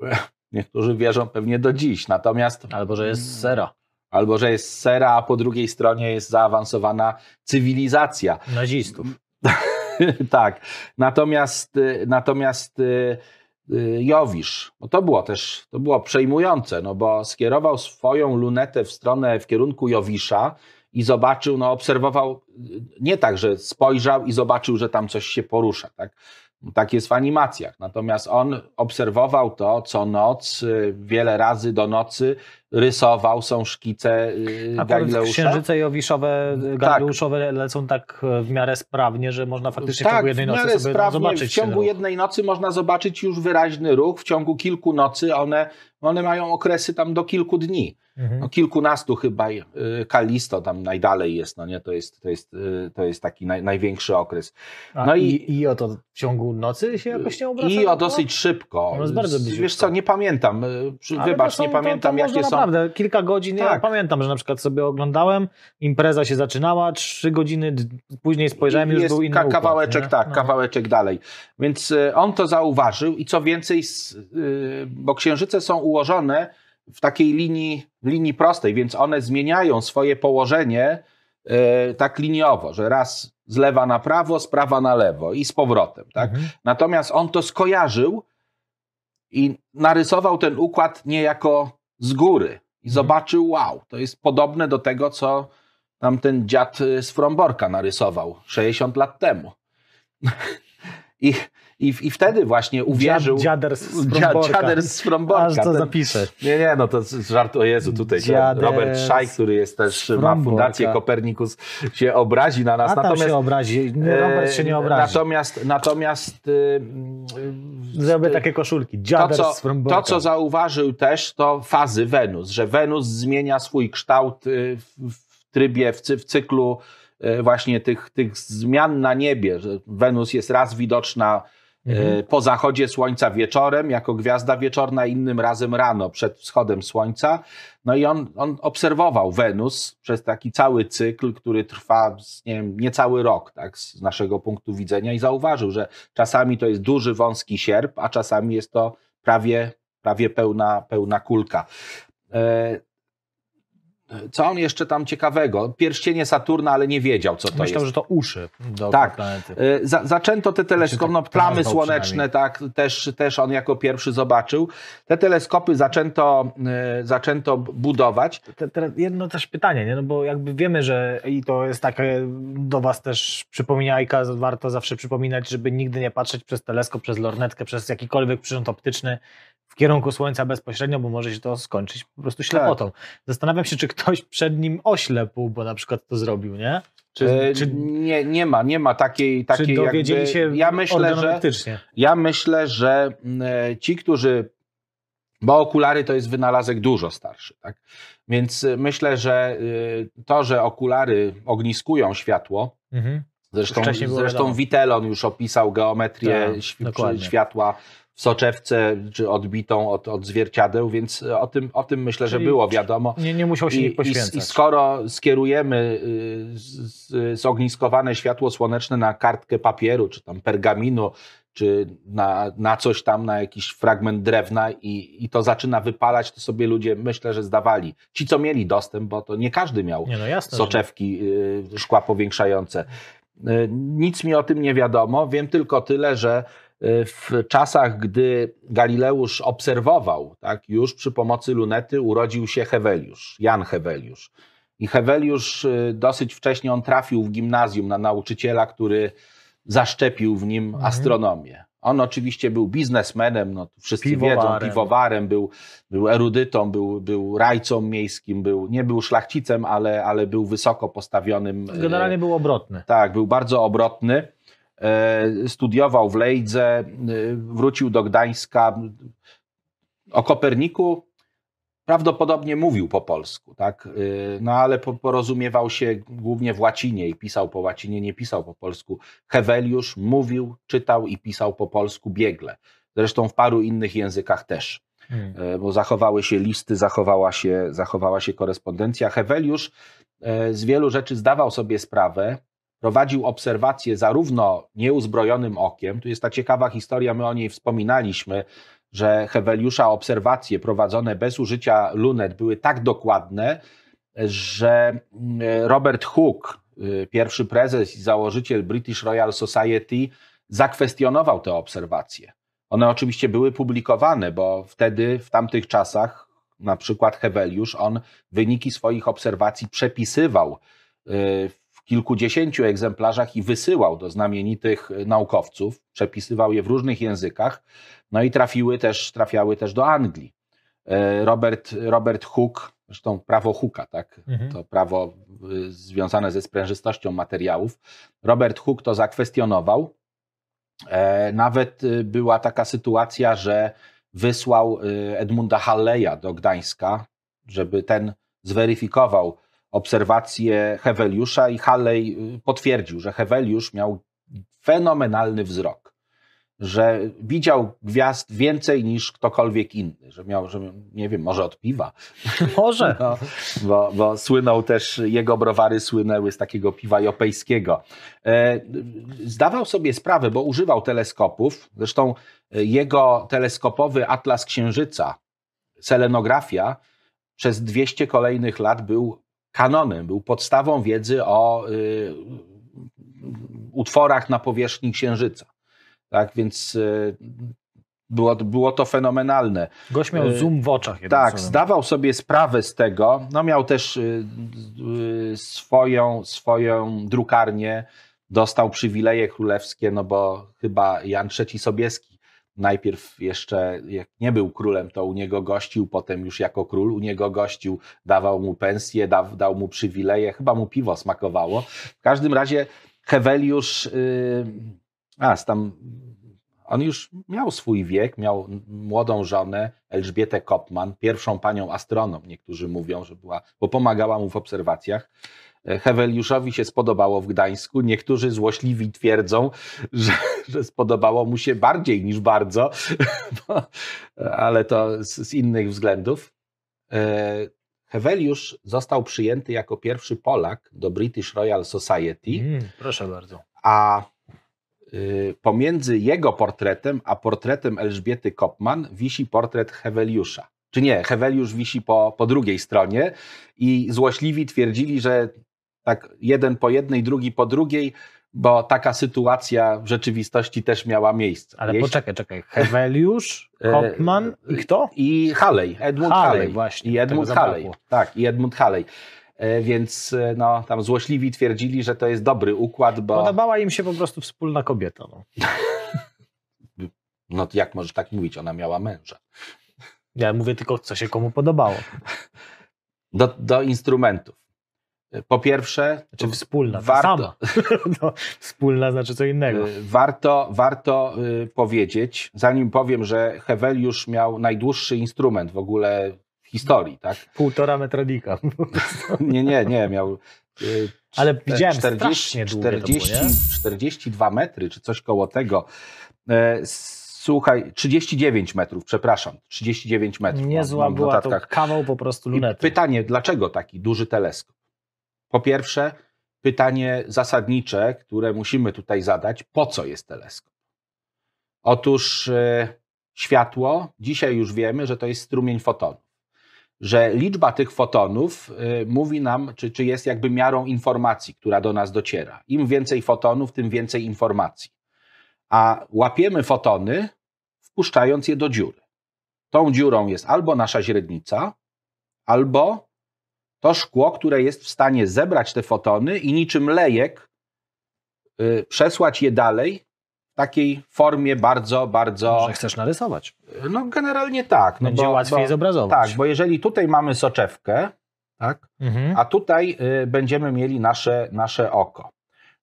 Niektórzy wierzą pewnie do dziś. Natomiast Albo że jest sera. albo że jest sera, a po drugiej stronie jest zaawansowana cywilizacja. Nazistów. tak. Natomiast, y, natomiast y, y, Jowisz, bo to było też to było przejmujące, no bo skierował swoją lunetę w stronę, w kierunku Jowisza i zobaczył, no obserwował, nie tak, że spojrzał i zobaczył, że tam coś się porusza, tak? Tak jest w animacjach. Natomiast on obserwował to co noc, wiele razy do nocy, rysował, są szkice y, Akurat Galileusza. księżyce jowiszowe, galileuszowe lecą tak e, w miarę sprawnie, że można faktycznie w tak, ciągu jednej w nocy sobie sprawnie, zobaczyć W ciągu jednej nocy można zobaczyć już wyraźny ruch. W ciągu kilku nocy one, one mają okresy tam do kilku dni. Mhm. No, kilkunastu chyba. y, Kalisto tam najdalej jest, no nie? To jest, to jest, y, to jest taki naj, największy okres. A no i, i- i o to w ciągu nocy się jakoś nie obraca? I o dosyć szybko. No jest bardzo bliziutko. Wiesz co, nie pamiętam. y, Wybacz, są- nie pamiętam to, to jakie są. Naprawdę kilka godzin. Ja Tak. pamiętam, że na przykład sobie oglądałem, impreza się zaczynała, trzy godziny później spojrzałem i już jest był inny ka- układ, kawałeczek, nie? tak, No. kawałeczek dalej. Więc y, on to zauważył i co więcej, y, bo księżyce są ułożone w takiej linii, linii prostej, więc one zmieniają swoje położenie y, tak liniowo, że raz z lewa na prawo, z prawa na lewo i z powrotem. Tak? Mhm. Natomiast on to skojarzył i narysował ten układ niejako z góry. I zobaczył, wow, to jest podobne do tego, co tam ten dziad y, z Fromborka narysował 60 lat temu. I, i, I wtedy właśnie uwierzył. Dziad, dziader z Fromborka. Dziader z Fromborka. Aż to zapiszę. nie, nie, no to żart o Jezu tutaj. To Dziader Robert Szaj, który jest też, ma fundację Kopernikus, się obrazi na nas. A tam się obrazi. Nie, Robert się nie e, obrazi. Natomiast, natomiast y, y, Zrobię takie koszulki. to Dziader co, z Fromborka. to, co zauważył też, to fazy Wenus, że Wenus zmienia swój kształt w, trybie, w, w cyklu właśnie tych, tych zmian na niebie, że Wenus jest raz widoczna Mhm. po zachodzie słońca wieczorem, jako gwiazda wieczorna, innym razem rano, przed wschodem słońca. No i on, on obserwował Wenus przez taki cały cykl, który trwa nie wiem, niecały rok, tak, z naszego punktu widzenia i zauważył, że czasami to jest duży, wąski sierp, a czasami jest to prawie, prawie pełna, pełna kulka. Co on jeszcze tam ciekawego? Pierścienie Saturna, ale nie wiedział, co to Myślał, jest. że to uszy do Tak. planety. E, Za, zaczęto te teleskopy, tak no, plamy nazwał słoneczne, przynajmniej. tak, też, też on jako pierwszy zobaczył. Te teleskopy zaczęto, e, zaczęto budować. Teraz jedno też pytanie, nie? No bo jakby wiemy, że i to jest takie do was też przypominajka, warto zawsze przypominać, żeby nigdy nie patrzeć przez teleskop, przez lornetkę, przez jakikolwiek przyrząd optyczny kierunku Słońca bezpośrednio, bo może się to skończyć po prostu ślepotą. Zastanawiam się, czy ktoś przed nim oślepł, bo na przykład to zrobił, nie? Czy, E, czy, nie, nie ma, nie ma takiej, takiej czy dowiedzieli jakby, się ja myślę, że? Ja myślę, że mm, e, ci, którzy. Bo okulary to jest wynalazek dużo starszy, tak? Więc y, myślę, że to, że okulary ogniskują światło, Mhm. Zresztą, zresztą wiadomo. Witelon już opisał geometrię Tak, światła soczewce, czy odbitą od, od zwierciadeł, więc o tym, o tym myślę, że Czyli było wiadomo. Nie, nie musiał się I, nikt i, poświęcać. I skoro skierujemy y, z- zogniskowane światło słoneczne na kartkę papieru, czy tam pergaminu, czy na, na coś tam, na jakiś fragment drewna i, i to zaczyna wypalać, to sobie ludzie myślę, że zdawali. Ci, co mieli dostęp, bo to nie każdy miał Nie, no jasne. że- soczewki, y, szkła powiększające. Y, Nic mi o tym nie wiadomo. Wiem tylko tyle, że w czasach, gdy Galileusz obserwował, tak, już przy pomocy lunety urodził się Heweliusz, Jan Heweliusz. I Heweliusz y, dosyć wcześnie on trafił w gimnazjum na nauczyciela, który zaszczepił w nim Mhm. astronomię. On oczywiście był biznesmenem, no, wszyscy wiedzą, Piwowarem. piwowarem, był, był erudytą, był, był rajcą miejskim, był, nie był szlachcicem, ale, ale był wysoko postawionym. e, Generalnie był obrotny. tak, był bardzo obrotny. E, Studiował w Lejdze, e, wrócił do Gdańska. O Koperniku prawdopodobnie mówił po polsku, tak? E, No ale po- porozumiewał się głównie w łacinie i pisał po łacinie, nie pisał po polsku. Heweliusz mówił, czytał i pisał po polsku biegle. Zresztą w paru innych językach też Hmm. bo zachowały się listy, zachowała się, zachowała się korespondencja. Heweliusz z wielu rzeczy zdawał sobie sprawę, prowadził obserwacje zarówno nieuzbrojonym okiem, tu jest ta ciekawa historia, my o niej wspominaliśmy, że Heweliusza obserwacje prowadzone bez użycia lunet były tak dokładne, że mm, Robert Hooke, y, pierwszy prezes i założyciel British Royal Society, zakwestionował te obserwacje. One oczywiście były publikowane, bo wtedy, w tamtych czasach, na przykład Heweliusz, on wyniki swoich obserwacji przepisywał y, kilkudziesięciu egzemplarzach i wysyłał do znamienitych y, naukowców, przepisywał je w różnych językach, no i trafiły też, trafiały też do Anglii. Y, Robert, Robert Hooke, zresztą prawo Hooka, tak? Mhm. to prawo y, związane ze sprężystością materiałów. Robert Hooke to zakwestionował. E, Nawet y, była taka sytuacja, że wysłał Edmunda Halleya do Gdańska, żeby ten zweryfikował obserwacje Heweliusza i Halley y, potwierdził, że Heweliusz miał fenomenalny wzrok, że widział gwiazd więcej niż ktokolwiek inny, że miał, że nie wiem, może od piwa, Może. no, bo, bo słynął też, jego browary słynęły z takiego piwa jopejskiego. E, Zdawał sobie sprawę, bo używał teleskopów, zresztą e, jego teleskopowy Atlas Księżyca, selenografia, przez 200 kolejnych lat był kanonem, był podstawą wiedzy o y, utworach na powierzchni Księżyca. Tak więc y, było, było to fenomenalne. Gość miał Y, zoom w oczach. Tak, słowem. zdawał sobie sprawę z tego. No miał też swoją, swoją drukarnię, dostał przywileje królewskie, no bo chyba Jan III Sobieski najpierw jeszcze, jak nie był królem, to u niego gościł, potem już jako król u niego gościł, dawał mu pensję, dał, dał mu przywileje, chyba mu piwo smakowało. W każdym razie Heweliusz, y, a tam on już miał swój wiek, miał młodą żonę, Elżbietę Kopman, pierwszą panią astronom, niektórzy mówią, że była, bo pomagała mu w obserwacjach. E, Heweliuszowi się spodobało w Gdańsku. Niektórzy złośliwi twierdzą, że, że spodobało mu się bardziej niż bardzo, bo, ale to z, z innych względów. E, Heweliusz został przyjęty jako pierwszy Polak do British Royal Society Mm, proszę bardzo. a y, pomiędzy jego portretem a portretem Elżbiety Kopman wisi portret Heweliusza. Czy nie, Heweliusz wisi po, po drugiej stronie i złośliwi twierdzili, że tak jeden po jednej, drugi po drugiej, bo taka sytuacja w rzeczywistości też miała miejsce. Ale Jeśli- poczekaj, czekaj. Heweliusz, E, Kopman i kto? I Halley, Edmund Halley, Halley. właśnie, I Edmund zabrakło. Tak, i Edmund Halley. E, Więc e, no, tam złośliwi twierdzili, że to jest dobry układ, bo Podobała im się po prostu wspólna kobieta. No. no jak możesz tak mówić, ona miała męża. Ja mówię tylko, co się komu podobało. Do, do instrumentów. Po pierwsze, Znaczy wspólna, warto, no, wspólna znaczy co innego. y, warto, warto y, powiedzieć, zanim powiem, że Heweliusz miał najdłuższy instrument w ogóle w historii, tak? Półtora metra dika. Nie, nie, nie, miał y, Ale widziałem strasznie długie to było, 40, nie? 42 metry, czy coś koło tego. E, Słuchaj, 39 metrów, przepraszam, 39 metrów. Niezła była to kawał po prostu I lunety. pytanie, dlaczego taki duży teleskop? Po pierwsze, pytanie zasadnicze, które musimy tutaj zadać, po co jest teleskop? Otóż e, światło, dzisiaj już wiemy, że to jest strumień fotonów. Że liczba tych fotonów e, mówi nam, czy, czy jest jakby miarą informacji, która do nas dociera. Im więcej fotonów, tym więcej informacji. A łapiemy fotony, wpuszczając je do dziury. Tą dziurą jest albo nasza źrenica, albo to szkło, które jest w stanie zebrać te fotony i niczym lejek y, przesłać je dalej w takiej formie bardzo, bardzo. Może chcesz narysować. No, generalnie tak. No Będzie bo, łatwiej bo, zobrazować. Tak, bo jeżeli tutaj mamy soczewkę, tak, Mhm. a tutaj y, będziemy mieli nasze, nasze oko.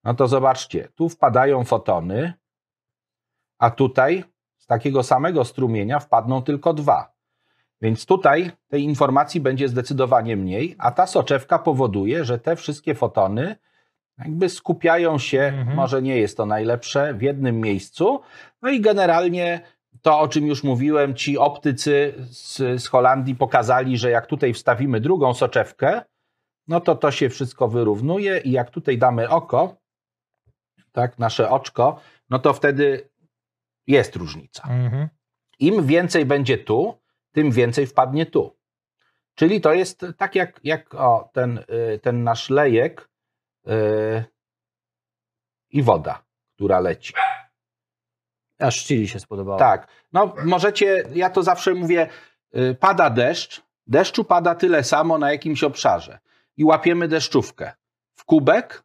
No to zobaczcie, tu wpadają fotony, a tutaj z takiego samego strumienia wpadną tylko dwa. Więc tutaj tej informacji będzie zdecydowanie mniej, a ta soczewka powoduje, że te wszystkie fotony jakby skupiają się, Mhm. może nie jest to najlepsze, w jednym miejscu. No i generalnie to, o czym już mówiłem, ci optycy z, z Holandii pokazali, że jak tutaj wstawimy drugą soczewkę, no to to się wszystko wyrównuje i jak tutaj damy oko, tak, nasze oczko, no to wtedy jest różnica. Mhm. Im więcej będzie tu, tym więcej wpadnie tu. Czyli to jest tak jak, jak o, ten, y, ten nasz lejek y, i woda, która leci. Aż Chili się spodobało. Tak. No możecie, ja to zawsze mówię, y, pada deszcz, deszczu pada tyle samo na jakimś obszarze i łapiemy deszczówkę w kubek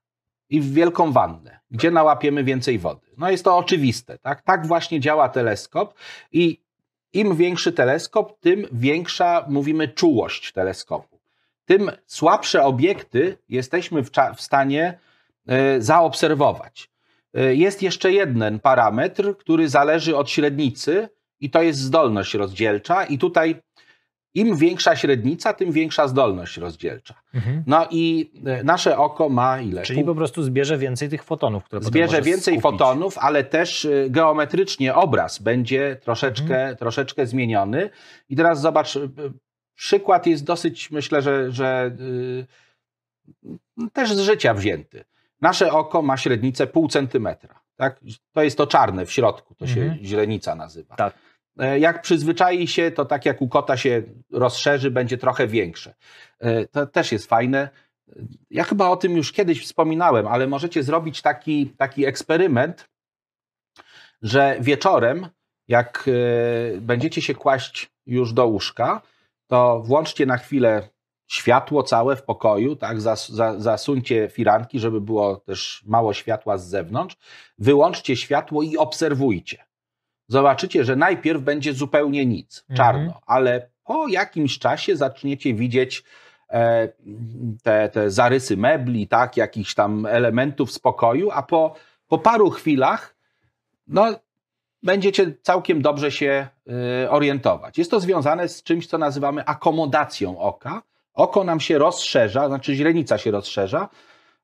i w wielką wannę, gdzie nałapiemy więcej wody. No jest to oczywiste, tak? Tak właśnie działa teleskop i im większy teleskop, tym większa, mówimy, czułość teleskopu. Tym słabsze obiekty jesteśmy w, w stanie y, zaobserwować. Y, Jest jeszcze jeden parametr, który zależy od średnicy, i to jest zdolność rozdzielcza. I tutaj im większa średnica, tym większa zdolność rozdzielcza. Mhm. No i y, nasze oko ma ile? Czyli po prostu zbierze więcej tych fotonów, które Zbierze więcej skupić. fotonów, ale też y, geometrycznie obraz będzie troszeczkę, Mhm. troszeczkę zmieniony. I teraz zobacz, y, przykład jest dosyć, myślę, że, że y, też z życia wzięty. Nasze oko ma średnicę pół centymetra. Tak? To jest to czarne w środku, to się Mhm. źrenica nazywa. Tak. E, Jak przyzwyczai się, to tak jak u kota się rozszerzy, będzie trochę większe. E, To też jest fajne. Ja chyba o tym już kiedyś wspominałem, ale możecie zrobić taki, taki eksperyment, że wieczorem, jak e, będziecie się kłaść już do łóżka, to włączcie na chwilę światło całe w pokoju, tak, zas, za, zasuńcie firanki, żeby było też mało światła z zewnątrz, wyłączcie światło i obserwujcie. Zobaczycie, że najpierw będzie zupełnie nic, Mhm. czarno, ale po jakimś czasie zaczniecie widzieć e, te, te zarysy mebli, tak, jakichś tam elementów spokoju, a po, po paru chwilach no, będziecie całkiem dobrze się y, orientować. Jest to związane z czymś, co nazywamy akomodacją oka. Oko nam się rozszerza, znaczy źrenica się rozszerza,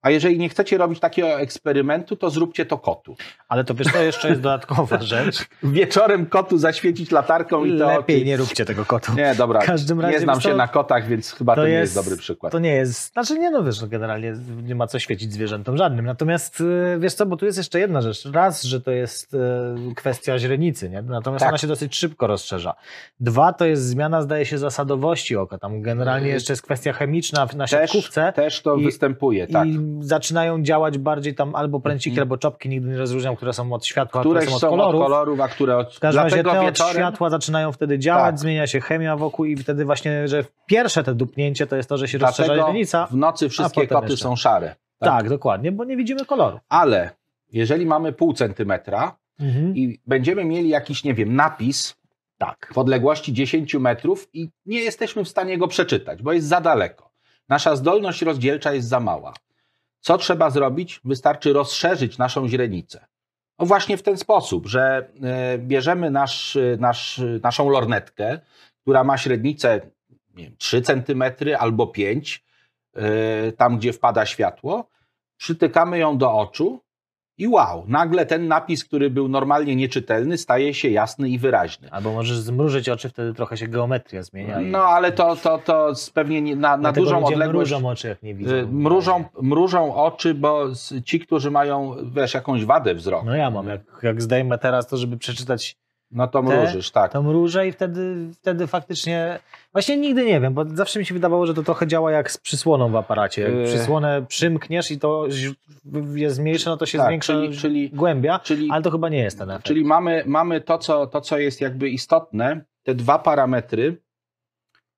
a jeżeli nie chcecie robić takiego eksperymentu, to zróbcie to kotu. Ale to wiesz, to jeszcze jest dodatkowa rzecz. Wieczorem kotu zaświecić latarką i to Lepiej nie róbcie tego kotu. Nie, dobra. W każdym razie, nie znam się co, na kotach, więc chyba to, nie jest dobry przykład. To nie jest, znaczy nie no wiesz, no generalnie nie ma co świecić zwierzętom żadnym. Natomiast y, wiesz co, bo tu jest jeszcze jedna rzecz. Raz, że to jest y, kwestia źrenicy, nie? natomiast Tak. ona się dosyć szybko rozszerza. Dwa, to jest zmiana, zdaje się, zasadowości oka. Tam generalnie Y, jeszcze jest kwestia chemiczna w- na też, siatkówce. też to i- występuje, tak. I zaczynają działać bardziej tam albo pręciki, Mhm. albo czopki, nigdy nie rozróżniam, które są od światła, Które które są od są kolorów. od kolorów, a które od... W każdym razie te od wieczorem... światła zaczynają wtedy działać, Tak. zmienia się chemia wokół i wtedy właśnie, że pierwsze te dupnięcie to jest to, że się rozszerza Dlatego źrenica. w nocy wszystkie koty jeszcze. są szare. Tak. dokładnie, bo nie widzimy koloru. Ale jeżeli mamy pół centymetra Mhm. i będziemy mieli jakiś, nie wiem, napis Tak. w odległości 10 metrów i nie jesteśmy w stanie go przeczytać, bo jest za daleko. Nasza zdolność rozdzielcza jest za mała. Co trzeba zrobić? Wystarczy rozszerzyć naszą źrenicę. No właśnie w ten sposób, że e, bierzemy nasz, e, nasz, e, naszą lornetkę, która ma średnicę nie wiem, 3 cm albo 5 y, tam gdzie wpada światło, przytykamy ją do oczu i wow, nagle ten napis, który był normalnie nieczytelny, staje się jasny i wyraźny. Albo możesz zmrużyć oczy, wtedy trochę się geometria zmienia. i- No ale to, to, to pewnie nie- na, na dużą odległość. mrużą oczy, jak nie widzą. y, Mrużą, mrużą oczy, bo ci, którzy mają, wiesz, jakąś wadę wzroku. No ja mam, jak, jak zdejmę teraz to, żeby przeczytać, No to mrużysz, tak. to mrużę i wtedy, wtedy faktycznie... Właśnie nigdy nie wiem, bo zawsze mi się wydawało, że to trochę działa jak z przysłoną w aparacie. Jak Yy. przysłonę przymkniesz i to jest mniejsze, no to się Tak, zwiększa czyli- czyli- głębia, Czyli, ale to chyba nie jest ten efekt. czyli mamy, mamy to, co, to, co jest jakby istotne, te dwa parametry.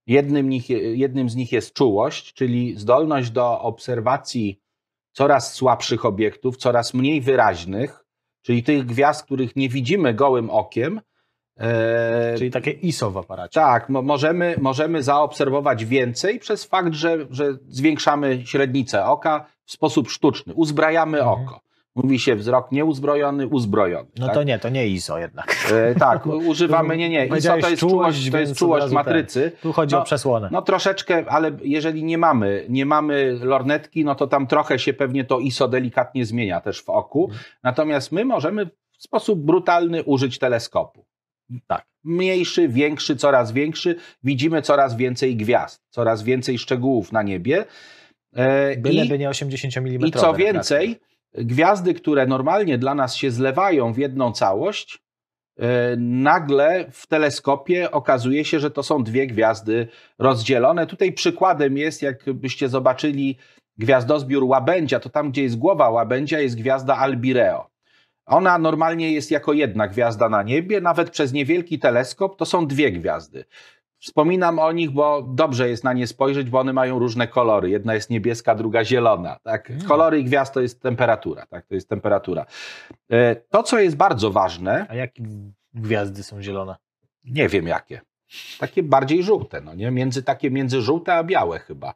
Jednym, nich, jednym z nich jest czułość, czyli zdolność do obserwacji coraz słabszych obiektów, coraz mniej wyraźnych, czyli tych gwiazd, których nie widzimy gołym okiem. E, Czyli takie ISO w aparacie. Tak, mo- możemy, możemy zaobserwować więcej przez fakt, że, że zwiększamy średnicę oka w sposób sztuczny, uzbrajamy Mhm. oko. Mówi się wzrok nieuzbrojony, uzbrojony. No tak? to nie, to nie ISO jednak. E, tak, używamy, nie, nie. ISO to jest czułość, to jest czułość matrycy. Tu chodzi No, o przesłonę. No troszeczkę, ale jeżeli nie mamy, nie mamy lornetki, no to tam trochę się pewnie to ISO delikatnie zmienia też w oku. Mhm. Natomiast my możemy w sposób brutalny użyć teleskopu. Tak. Mniejszy, większy, coraz większy. Widzimy coraz więcej gwiazd, coraz więcej szczegółów na niebie. E, Byle i, nie 80 mm. I co więcej, gwiazdy, które normalnie dla nas się zlewają w jedną całość, e, nagle w teleskopie okazuje się, że to są dwie gwiazdy rozdzielone. Tutaj przykładem jest, jakbyście zobaczyli gwiazdozbiór łabędzia, to tam, gdzie jest głowa łabędzia, jest gwiazda Albireo. Ona normalnie jest jako jedna gwiazda na niebie, nawet przez niewielki teleskop to są dwie gwiazdy. Wspominam o nich, bo dobrze jest na nie spojrzeć, bo one mają różne kolory. Jedna jest niebieska, druga zielona. Tak? Mm. Kolory gwiazd to jest temperatura. Tak? To jest temperatura. E, To, co jest bardzo ważne, A jakie gwiazdy są zielone? nie wiem jakie. Takie bardziej żółte, no nie? Między, takie między żółte a białe chyba.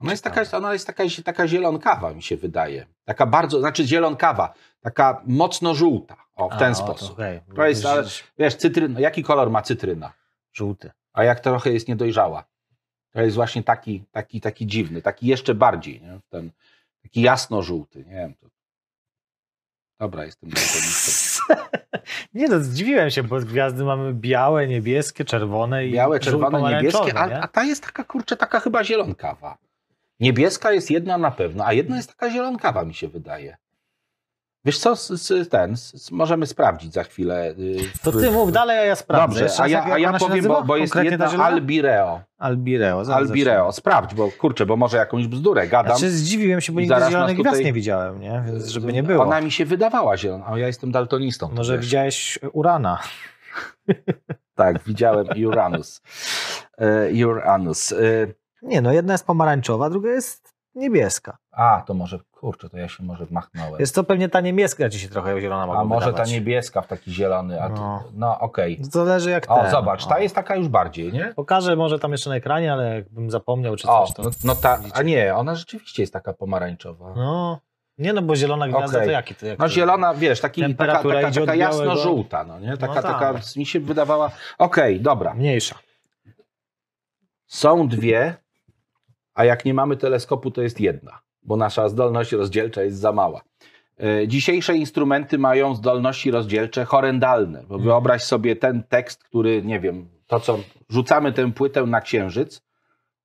Ona jest taka, ona jest taka, taka zielonkawa, mi się wydaje. Taka bardzo, znaczy zielonkawa, taka mocno żółta. O, w ten A, o, sposób. To, okej. To jest, ale- Wiesz, cytryna, jaki kolor ma cytryna? Żółty. A jak trochę jest niedojrzała? To jest właśnie taki, taki, taki dziwny, taki jeszcze bardziej, nie? Ten, taki jasno-żółty, nie wiem. To... Dobra, jestem. Nie no, zdziwiłem się, bo gwiazdy mamy białe, niebieskie, czerwone i Białe, czerwone, niebieskie, nie? a, a ta jest taka, kurczę, taka chyba zielonkawa. Niebieska jest jedna na pewno, a jedna jest taka zielonkawa, mi się wydaje. Wiesz co, ten, możemy sprawdzić za chwilę. y, To ty mów dalej, a ja sprawdzę. Dobrze, Jeszcze a ja, a ja powiem, bo, bo jest jedna? Albireo. Albireo. zaraz Albireo, sprawdź, bo kurczę, bo może jakąś bzdurę gadam. Znaczy zdziwiłem się, bo nigdy zielonych nas gwiazd tutaj- nie widziałem, nie? Więc żeby nie było. Ona mi się wydawała zielona, a ja jestem daltonistą. to Może wiesz. widziałeś Urana. Tak, widziałem Uranus. E, Uranus. Nie no, jedna jest pomarańczowa, druga jest niebieska. A, to może, kurczę, to ja się może machnąłem. Jest to pewnie ta niebieska ci się trochę zielona mogła a może wydawać. ta niebieska w taki zielony, a No. no, no okej. Zależy jak O, ten. zobacz, ta O. jest taka już bardziej, nie? Pokażę może tam jeszcze na ekranie, ale jakbym zapomniał czy O, coś, to... no, no ta, widzicie. a nie, ona rzeczywiście jest taka pomarańczowa. No, No, nie no, bo zielona gwiazda Okej. to jaki to? Jak to- zielona, wiesz, taki, taka, Temperatura taka, taka białego. jasno-żółta, no nie? Taka, No tak. taka, mi się wydawała, okej, dobra. Mniejsza. Są dwie, a jak nie mamy teleskopu, to jest jedna, bo nasza zdolność rozdzielcza jest za mała. E, Dzisiejsze instrumenty mają zdolności rozdzielcze horrendalne. Bo wyobraź sobie ten tekst, który, nie wiem, to co rzucamy tę płytę na księżyc.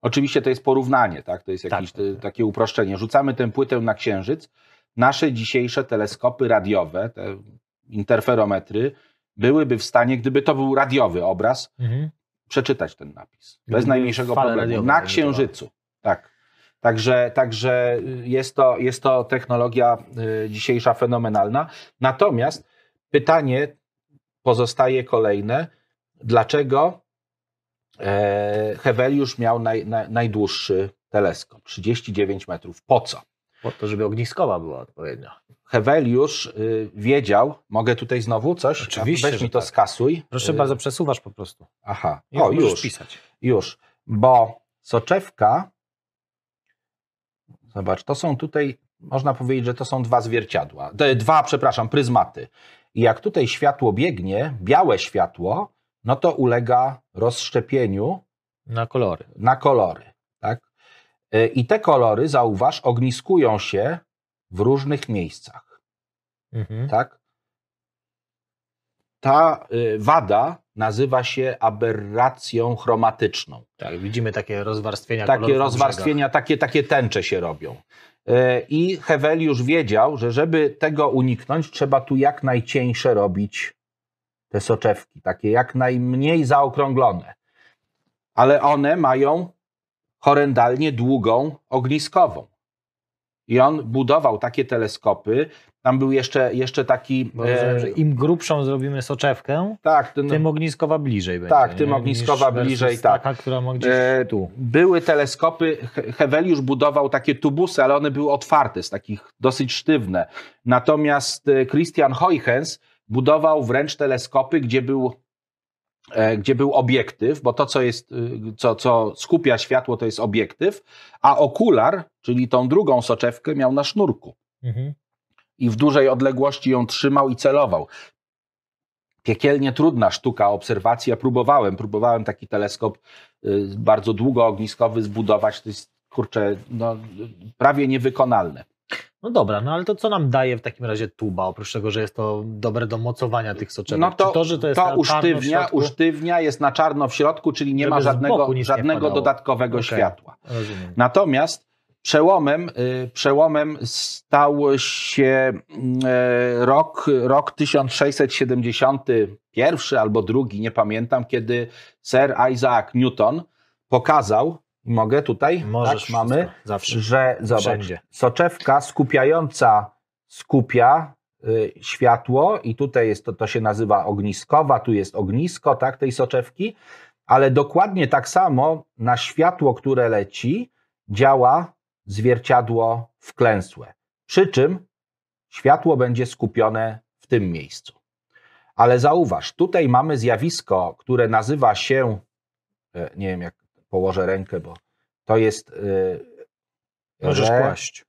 Oczywiście to jest porównanie, tak? To jest jakieś Tak. te, takie uproszczenie. Rzucamy tę płytę na księżyc. Nasze dzisiejsze teleskopy radiowe, te interferometry, byłyby w stanie, gdyby to był radiowy obraz, Mhm. przeczytać ten napis. Gdyby Bez najmniejszego problemu. Na księżycu. Tak. Także, także jest, to, jest to technologia y, dzisiejsza fenomenalna. Natomiast pytanie pozostaje kolejne. Dlaczego e, Heweliusz miał naj, naj, najdłuższy teleskop? 39 metrów. Po co? Po to, żeby ogniskowa była odpowiednio. Heweliusz y, wiedział, mogę tutaj znowu coś? Oczywiście, Weź że mi to tak. skasuj. Proszę Y, bardzo, przesuwasz po prostu. Aha, Już o już. pisać. Już, bo soczewka, zobacz, to są tutaj, można powiedzieć, że to są dwa zwierciadła, dwa, przepraszam, pryzmaty. I jak tutaj światło biegnie, białe światło, no to ulega rozszczepieniu Na kolory. na kolory, tak? E, I te kolory, zauważ, ogniskują się w różnych miejscach. Mhm. Tak? Ta y, wada nazywa się aberracją chromatyczną. Tak, widzimy takie rozwarstwienia Takie rozwarstwienia, takie, takie tęcze się robią. E, I Heweliusz wiedział, że żeby tego uniknąć, trzeba tu jak najcieńsze robić te soczewki, takie jak najmniej zaokrąglone. Ale one mają horrendalnie długą ogniskową. I on budował takie teleskopy. Tam był jeszcze, jeszcze taki. Bo rozumiem, że e, Im grubszą zrobimy soczewkę, tak, tym ogniskowa bliżej będzie. Tak, tym nie? ogniskowa Niż bliżej, tak. Taka, która ma gdzieś E, tu. Były teleskopy, He- Heweliusz budował takie tubusy, ale one były otwarte, z takich dosyć sztywne. Natomiast e, Christian Huygens budował wręcz teleskopy, gdzie był, e, gdzie był obiektyw, bo to, co, jest, y, co, co skupia światło, to jest obiektyw, a okular, czyli tą drugą soczewkę, miał na sznurku Mhm. I w dużej odległości ją trzymał i celował. Piekielnie trudna sztuka obserwacji. Ja próbowałem, próbowałem taki teleskop y, bardzo długoogniskowy zbudować. To jest, kurczę, no, prawie niewykonalne. No dobra, no ale to co nam daje w takim razie tuba, oprócz tego, że jest to dobre do mocowania tych soczewek? No to, to, że to jest to usztywnia, środku? usztywnia, jest na czarno w środku, czyli nie ma żadnego, nie żadnego dodatkowego Okej. światła. Rozumiem. Natomiast przełomem, y, przełomem stał się mm, e, rok, rok 1671 albo drugi, nie pamiętam, kiedy Sir Isaac Newton pokazał, mogę tutaj, Możesz tak, mamy, wszystko, zawsze. że zobacz, Wszędzie. soczewka skupiająca skupia y, światło i tutaj jest to, to się nazywa ogniskowa, tu jest ognisko, tak, tej soczewki, ale dokładnie tak samo na światło, które leci, działa zwierciadło wklęsłe. Przy czym światło będzie skupione w tym miejscu. Ale zauważ, tutaj mamy zjawisko, które nazywa się, e, nie wiem jak położę rękę, bo to jest e, Możesz kłaść.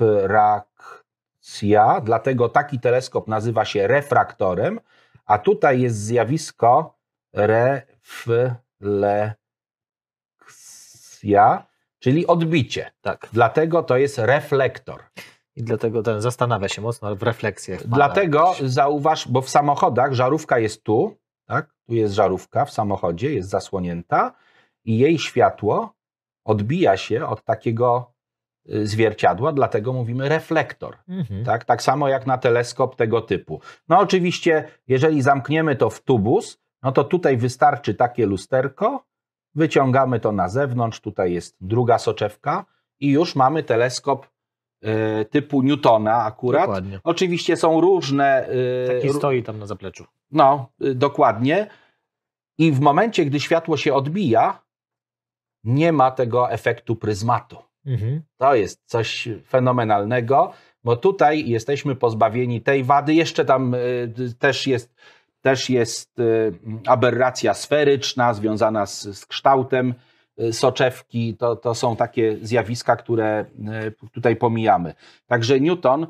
refrakcja, dlatego taki teleskop nazywa się refraktorem, a tutaj jest zjawisko refleksja, czyli odbicie. Tak. Dlatego to jest reflektor. I dlatego ten zastanawia się mocno w refleksjach. Dlatego zauważ, bo w samochodach żarówka jest tu, tak? Tu jest żarówka w samochodzie, jest zasłonięta i jej światło odbija się od takiego y, zwierciadła, dlatego mówimy reflektor. Mhm. Tak? tak samo jak na teleskop tego typu. No oczywiście, jeżeli zamkniemy to w tubus, no to tutaj wystarczy takie lusterko, wyciągamy to na zewnątrz, tutaj jest druga soczewka i już mamy teleskop y, typu Newtona akurat. Dokładnie. Oczywiście są różne. y, Taki stoi tam na zapleczu. no, y, dokładnie. I w momencie, gdy światło się odbija, nie ma tego efektu pryzmatu. Mhm. To jest coś fenomenalnego, bo tutaj jesteśmy pozbawieni tej wady. Jeszcze tam też jest, też jest y, aberracja sferyczna związana z, z kształtem y, soczewki. To, to są takie zjawiska, które y, tutaj pomijamy. Także Newton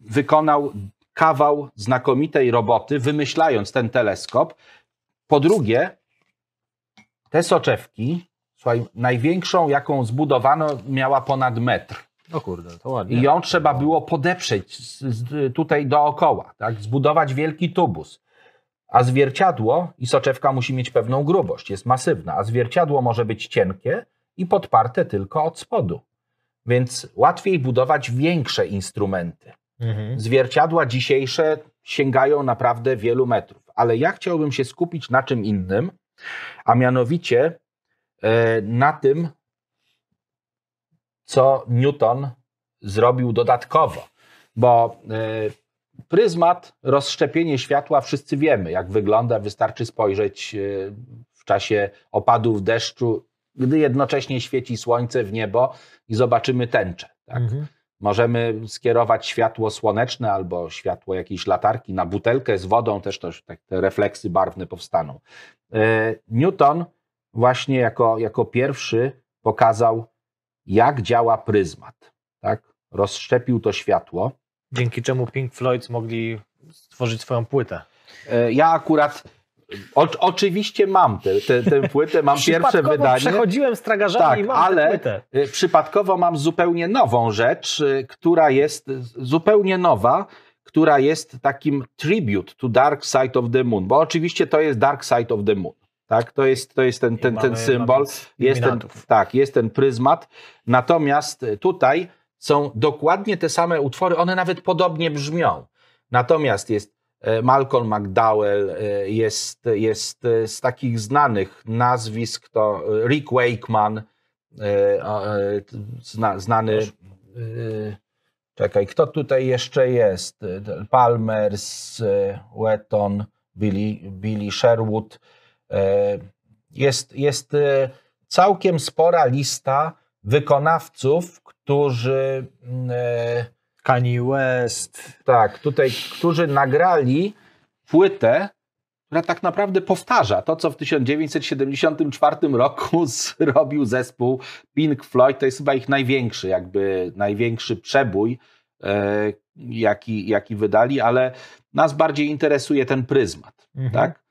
wykonał kawał znakomitej roboty, wymyślając ten teleskop. Po drugie, te soczewki, słuchaj, największą, jaką zbudowano, miała ponad metr. O kurde, to ładnie. I ją trzeba było podeprzeć tutaj dookoła, tak? zbudować wielki tubus. A zwierciadło i soczewka musi mieć pewną grubość, jest masywna, a zwierciadło może być cienkie i podparte tylko od spodu. Więc łatwiej budować większe instrumenty. Mhm. Zwierciadła dzisiejsze sięgają naprawdę wielu metrów, ale ja chciałbym się skupić na czym innym, a mianowicie e, na tym, co Newton zrobił dodatkowo, bo e, pryzmat, rozszczepienie światła, wszyscy wiemy, jak wygląda, wystarczy spojrzeć e, w czasie opadów deszczu, gdy jednocześnie świeci słońce w niebo i zobaczymy tęczę. Tak? Mhm. Możemy skierować światło słoneczne albo światło jakiejś latarki na butelkę z wodą, też, też tak, te refleksy barwne powstaną. E, Newton właśnie jako, jako pierwszy pokazał, jak działa pryzmat. Tak? Rozszczepił to światło. Dzięki czemu Pink Floyd mogli stworzyć swoją płytę. E, Ja akurat o, oczywiście mam tę te, te, tę płytę, mam pierwsze wydanie. przechodziłem z tragarzami Tak, i mam ale- tę płytę. Y, Przypadkowo mam zupełnie nową rzecz, y, która jest zupełnie nowa, która jest takim tribute to Dark Side of the Moon, bo oczywiście to jest Dark Side of the Moon. Tak, to jest, to jest ten, ten, mamy- ten symbol, jest ten, tak, jest ten pryzmat. Natomiast tutaj są dokładnie te same utwory, one nawet podobnie brzmią. Natomiast jest e, Malcolm McDowell, e, jest, jest e, z takich znanych nazwisk to Rick Wakeman, zna, znany. Czekaj, kto tutaj jeszcze jest? Palmers, Wetton, Billy, Billy Sherwood. Jest, jest całkiem spora lista wykonawców, którzy mm, e, Kanye West. tak, tutaj, którzy nagrali płytę, która tak naprawdę powtarza to, co w 1974 roku zrobił zespół Pink Floyd. To jest chyba ich największy, jakby największy przebój, e, jaki, jaki wydali, ale nas bardziej interesuje ten pryzmat. Mhm. Tak?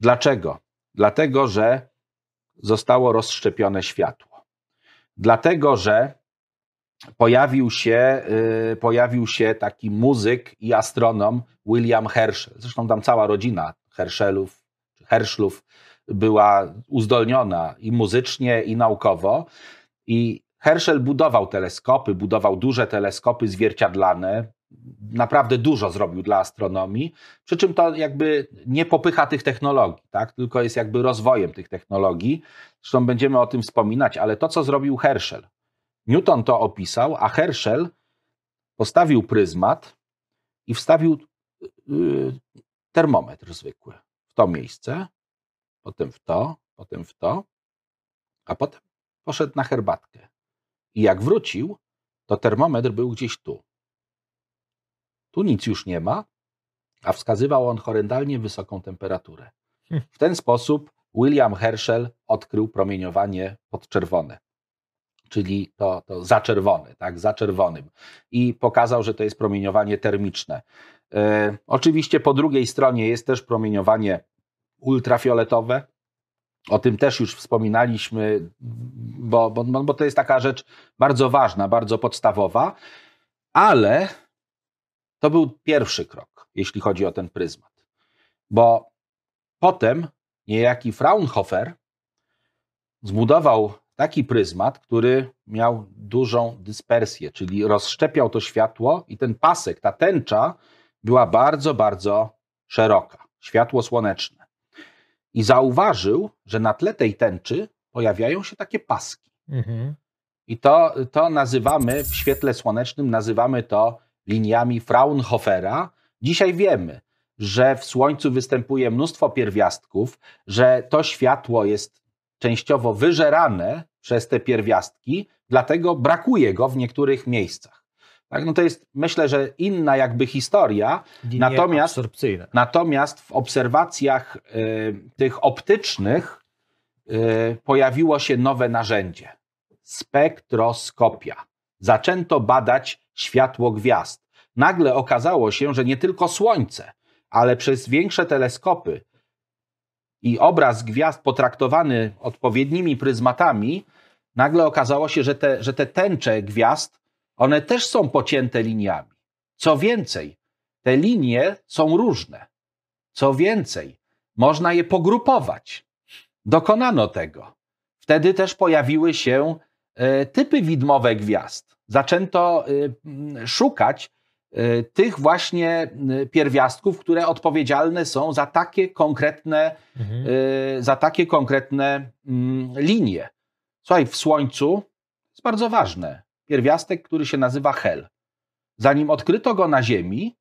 Dlaczego? Dlatego, że zostało rozszczepione światło. Dlatego, że pojawił się, y, pojawił się taki muzyk i astronom William Herschel. Zresztą tam cała rodzina Herschelów, Herschlów była uzdolniona i muzycznie, i naukowo. I Herschel budował teleskopy, budował duże teleskopy zwierciadlane. Naprawdę dużo zrobił dla astronomii, przy czym to jakby nie popycha tych technologii, tak? tylko jest jakby rozwojem tych technologii. Zresztą będziemy o tym wspominać, ale to, co zrobił Herschel, Newton to opisał, a Herschel postawił pryzmat i wstawił y, termometr zwykły w to miejsce, potem w to, potem w to, a potem poszedł na herbatkę. I jak wrócił, to termometr był gdzieś tu. Tu nic już nie ma, a wskazywał on horrendalnie wysoką temperaturę. W ten sposób William Herschel odkrył promieniowanie podczerwone czyli to, to zaczerwone, tak, za czerwonym. I pokazał, że to jest promieniowanie termiczne. E, oczywiście po drugiej stronie jest też promieniowanie ultrafioletowe. O tym też już wspominaliśmy, bo, bo, bo to jest taka rzecz bardzo ważna, bardzo podstawowa, ale to był pierwszy krok, jeśli chodzi o ten pryzmat. Bo potem niejaki Fraunhofer zbudował taki pryzmat, który miał dużą dyspersję, czyli rozszczepiał to światło i ten pasek, ta tęcza była bardzo, bardzo szeroka. Światło słoneczne. I zauważył, że na tle tej tęczy pojawiają się takie paski. Mhm. I to, to nazywamy w świetle słonecznym, nazywamy to liniami Fraunhofera. Dzisiaj wiemy, że w Słońcu występuje mnóstwo pierwiastków, że to światło jest częściowo wyżerane przez te pierwiastki, dlatego brakuje go w niektórych miejscach. Tak, no to jest, myślę, że inna jakby historia, Linie Natomiast-. Natomiast w obserwacjach y, tych optycznych y, pojawiło się nowe narzędzie spektroskopia. Zaczęto badać światło gwiazd. Nagle okazało się, że nie tylko Słońce, ale przez większe teleskopy i obraz gwiazd potraktowany odpowiednimi pryzmatami, nagle okazało się, że te, że te tęcze gwiazd, one też są pocięte liniami. Co więcej, te linie są różne. Co więcej, można je pogrupować. Dokonano tego. Wtedy też pojawiły się e, typy widmowe gwiazd. Zaczęto e, szukać tych właśnie m, pierwiastków, które odpowiedzialne są za takie konkretne, Mhm. e, za takie konkretne mm, linie. Słuchaj, w Słońcu jest bardzo ważne. Pierwiastek, który się nazywa hel. Zanim odkryto go na Ziemi,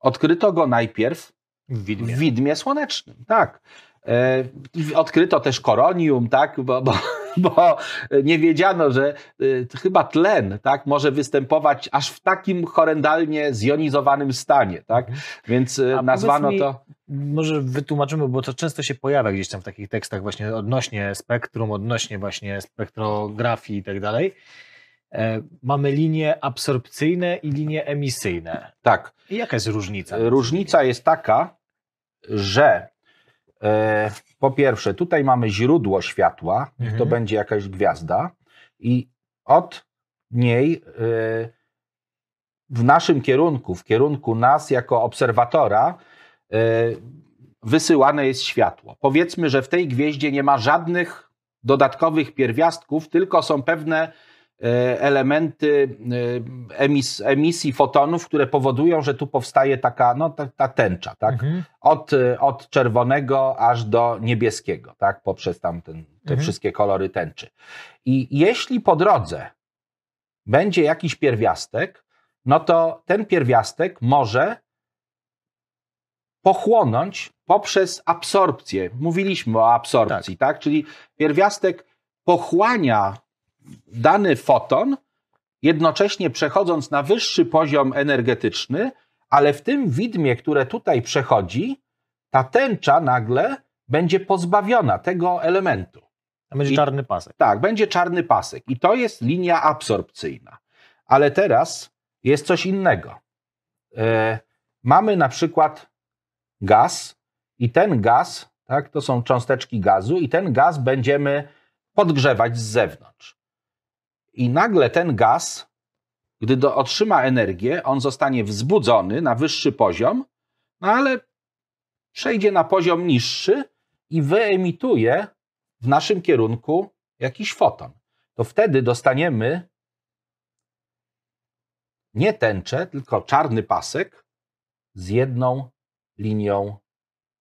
odkryto go najpierw W widmie. w widmie słonecznym, tak. E, odkryto też koronium, tak, bo, bo, bo nie wiedziano, że e, chyba tlen tak, może występować aż w takim horrendalnie zjonizowanym stanie, tak? Więc e, A nazwano mi, to. Może wytłumaczymy, bo to często się pojawia gdzieś tam w takich tekstach właśnie odnośnie spektrum, odnośnie właśnie spektrografii i tak dalej. E, Mamy linie absorpcyjne i linie emisyjne. Tak. I jaka jest różnica? Różnica jest taka, że E, po pierwsze, tutaj mamy źródło światła, niech to Mhm. będzie jakaś gwiazda, i od niej e, w naszym kierunku, w kierunku nas jako obserwatora, e, wysyłane jest światło. Powiedzmy, że w tej gwieździe nie ma żadnych dodatkowych pierwiastków, tylko są pewne e, elementy e, emis, emisji fotonów, które powodują, że tu powstaje taka no, ta, ta tęcza, tak? Mhm. od, y, od czerwonego aż do niebieskiego, tak? poprzez tam ten, te Mhm. wszystkie kolory tęczy. I jeśli po drodze będzie jakiś pierwiastek, no to ten pierwiastek może pochłonąć poprzez absorpcję. Mówiliśmy o absorpcji, tak? Czyli pierwiastek pochłania dany foton, jednocześnie przechodząc na wyższy poziom energetyczny, ale w tym widmie, które tutaj przechodzi, ta tęcza nagle będzie pozbawiona tego elementu. Tam będzie I- czarny pasek. Tak, będzie czarny pasek i to jest linia absorpcyjna. Ale teraz jest coś innego. E, mamy na przykład gaz i ten gaz, tak, to są cząsteczki gazu i ten gaz będziemy podgrzewać z zewnątrz. I nagle ten gaz, gdy do, otrzyma energię, on zostanie wzbudzony na wyższy poziom, no ale przejdzie na poziom niższy i wyemituje w naszym kierunku jakiś foton. To wtedy dostaniemy nie tęczę, tylko czarny pasek z jedną linią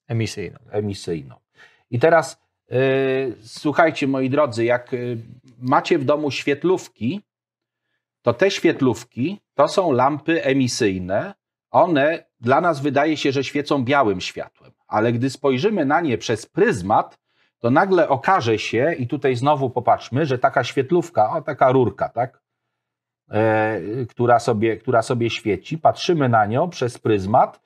Emisyjną. emisyjną. I teraz yy, słuchajcie, moi drodzy, jak yy, macie w domu świetlówki, to te świetlówki to są lampy emisyjne. One dla nas wydaje się, że świecą białym światłem, ale gdy spojrzymy na nie przez pryzmat, to nagle okaże się, i tutaj znowu popatrzmy, że taka świetlówka, o taka rurka, tak, e, która, sobie, która sobie świeci, patrzymy na nią przez pryzmat,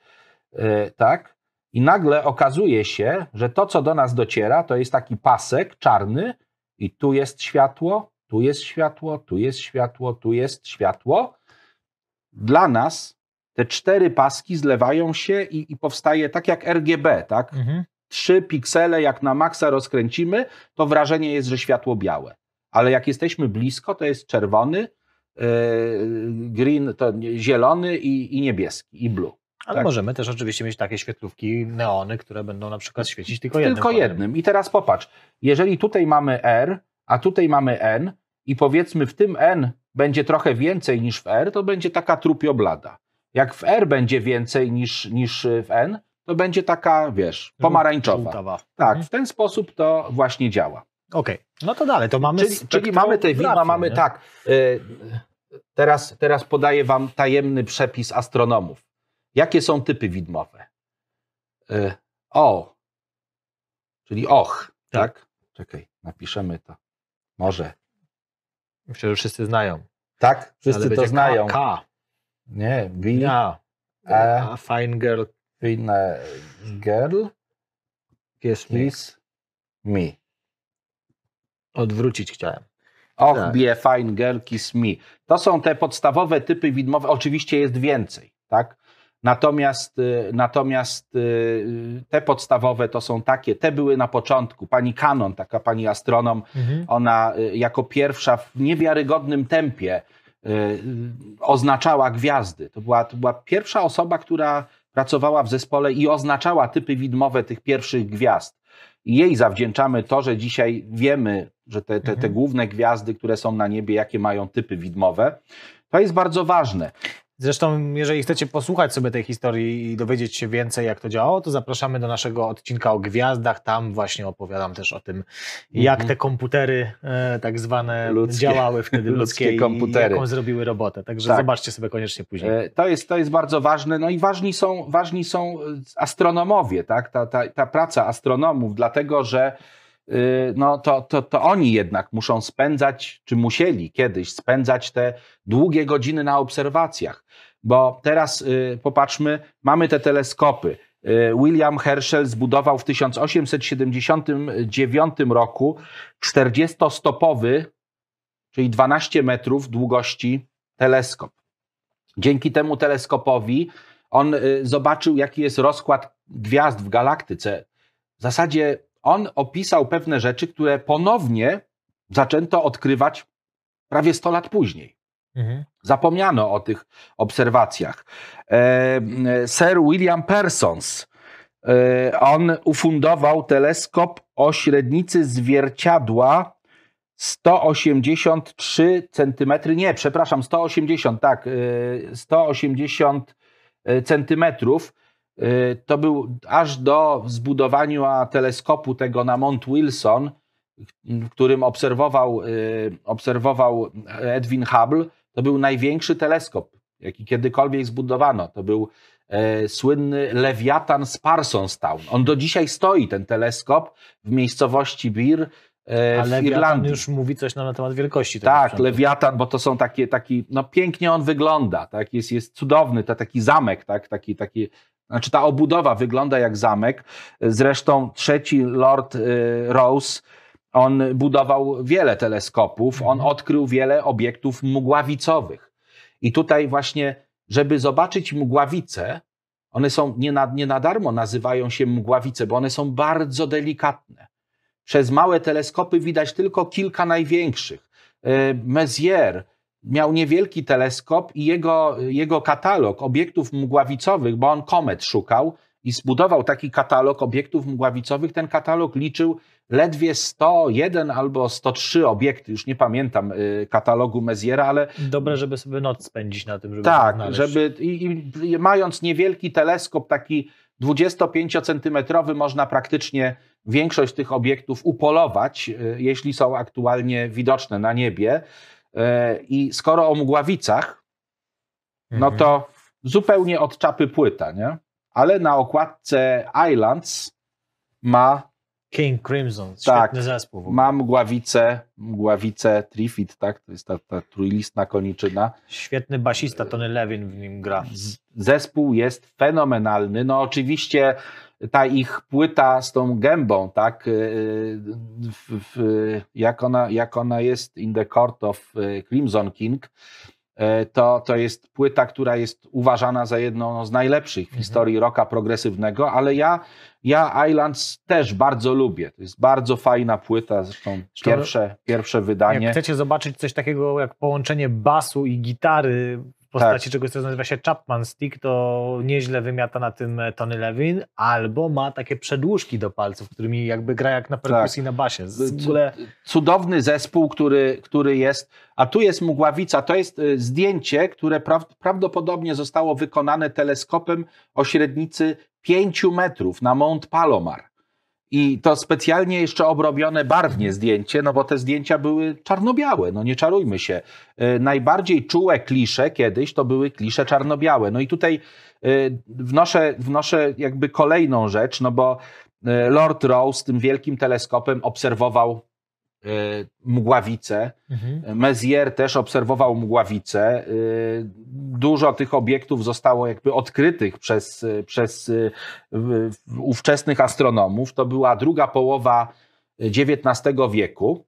e, tak, i nagle okazuje się, że to, co do nas dociera, to jest taki pasek czarny, i tu jest światło, tu jest światło, tu jest światło, tu jest światło. Dla nas te cztery paski zlewają się i, i powstaje tak jak RGB, tak? Mhm. trzy piksele, jak na maksa rozkręcimy, to wrażenie jest, że światło białe. Ale jak jesteśmy blisko, to jest czerwony, yy, green, to zielony i, i niebieski, i blue. Ale Tak. możemy też oczywiście mieć takie świetlówki, neony, które będą na przykład świecić tylko jednym Tylko kolorem. jednym. I teraz popatrz, jeżeli tutaj mamy R, a tutaj mamy N i powiedzmy w tym N będzie trochę więcej niż w R, to będzie taka trupioblada. Jak w R będzie więcej niż, niż w N, to będzie taka, wiesz, pomarańczowa. Żółtawa. Tak, Mhm. w ten sposób to właśnie działa. Okej, no to dalej, to mamy Czyli, czyli mamy te widma, mamy nie? tak. y, teraz, teraz podaję wam tajemny przepis astronomów. Jakie są typy widmowe? Y, o, czyli och, Tak. tak? Czekaj, napiszemy to. Może. Myślę, że wszyscy znają. Tak? Wszyscy to znają. K, K. Nie, Ja. E. A fine girl fine girl kiss me. is me. Odwrócić chciałem. Och, Tak. be a fine girl, kiss me. To są te podstawowe typy widmowe. Oczywiście jest więcej, tak? Natomiast, y, natomiast y, te podstawowe to są takie, te były na początku. Pani Canon, taka pani astronom, Mhm. ona y, jako pierwsza w niewiarygodnym tempie oznaczała gwiazdy. To była, to była pierwsza osoba, która pracowała w zespole i oznaczała typy widmowe tych pierwszych gwiazd. I jej zawdzięczamy to, że dzisiaj wiemy, że te, te, te Mhm. główne gwiazdy, które są na niebie, jakie mają typy widmowe. To jest bardzo ważne. Zresztą, jeżeli chcecie posłuchać sobie tej historii i dowiedzieć się więcej, jak to działało, to zapraszamy do naszego odcinka o gwiazdach. Tam właśnie opowiadam też o tym, jak Mhm. te komputery e, tak zwane Ludzkie- działały wtedy, ludzkie ludzkie, komputery. i jaką zrobiły robotę. Także Tak. zobaczcie sobie koniecznie później. E, To jest, to jest bardzo ważne. No i ważni są, ważni są e, astronomowie, tak? ta, ta, ta praca astronomów, dlatego że no, to, to, to oni jednak muszą spędzać, czy musieli kiedyś spędzać te długie godziny na obserwacjach. Bo teraz y, popatrzmy, mamy te teleskopy. Y, William Herschel zbudował w 1879 roku 40-stopowy, czyli 12 metrów długości teleskop. Dzięki temu teleskopowi on y, zobaczył, jaki jest rozkład gwiazd w galaktyce. w zasadzie on opisał pewne rzeczy, które ponownie zaczęto odkrywać prawie 100 lat później. Mhm. Zapomniano o tych obserwacjach. E, Sir William Persons, e, on ufundował teleskop o średnicy zwierciadła 183 cm, nie, przepraszam, 180, tak, 180 e, centymetrów. E, to był aż do zbudowania teleskopu tego na Mount Wilson, w którym obserwował, e, obserwował Edwin Hubble. To był największy teleskop, jaki kiedykolwiek zbudowano. To był słynny Lewiatan z Parsonstown. On do dzisiaj stoi, ten teleskop, w miejscowości Bir E, w Irlandii. już mówi coś na temat wielkości. Tego tak, sprzętu. Lewiatan, bo to są takie, taki, no pięknie on wygląda, tak, jest, jest cudowny, to taki zamek, tak, taki, taki, znaczy ta obudowa wygląda jak zamek. Zresztą trzeci Lord y, Rose, on budował wiele teleskopów, on mhm. odkrył wiele obiektów mgławicowych. I tutaj właśnie, żeby zobaczyć mgławice, one są nie na, nie na darmo nazywają się mgławice, bo one są bardzo delikatne. Przez małe teleskopy widać tylko kilka największych. E, Messier miał niewielki teleskop i jego, jego katalog obiektów mgławicowych, bo on komet szukał i zbudował taki katalog obiektów mgławicowych. Ten katalog liczył ledwie 101 albo 103 obiekty, już nie pamiętam e, katalogu Messiera, ale... Dobre, żeby sobie noc spędzić na tym, żeby Tak, żeby i, i, mając niewielki teleskop, taki 25-centymetrowy, można praktycznie większość tych obiektów upolować, e, jeśli są aktualnie widoczne na niebie. E, I skoro o mgławicach, no mhm. to zupełnie od czapy płyta, nie? Ale na okładce Islands ma King Crimson, tak, świetny zespół. Ma mgławicę, mgławicę Trifid, tak? To jest ta, ta trójlistna koniczyna. Świetny basista Tony Levin w nim gra. Zespół jest fenomenalny. No oczywiście ta ich płyta z tą gębą, tak, y, y, w, w, jak, ona, jak ona jest in the court of y, Crimson King, to, to jest płyta, która jest uważana za jedną z najlepszych w mhm. historii rocka progresywnego, ale ja, ja Islands też bardzo lubię. To jest bardzo fajna płyta, zresztą pierwsze, pierwsze wydanie. Jak chcecie zobaczyć coś takiego jak połączenie basu i gitary postaci tak. czegoś, co nazywa się Chapman Stick, to nieźle wymiata na tym Tony Levin, albo ma takie przedłużki do palców, którymi jakby gra jak na perkusji tak. na basie. W ogóle... Cudowny zespół, który, który jest, a tu jest Mugławica, to jest y, zdjęcie, które pra prawdopodobnie zostało wykonane teleskopem o średnicy 5 metrów na Mount Palomar. I to specjalnie jeszcze obrobione barwnie zdjęcie, no bo te zdjęcia były czarno-białe, no nie czarujmy się. E, najbardziej czułe klisze kiedyś to były klisze czarno-białe. No i tutaj e, wnoszę, wnoszę jakby kolejną rzecz, no bo e, Lord Rose tym wielkim teleskopem obserwował mgławice. Mhm. Mezlier też obserwował mgławice. E, dużo tych obiektów zostało jakby odkrytych przez, przez ówczesnych astronomów. To była druga połowa XIX wieku.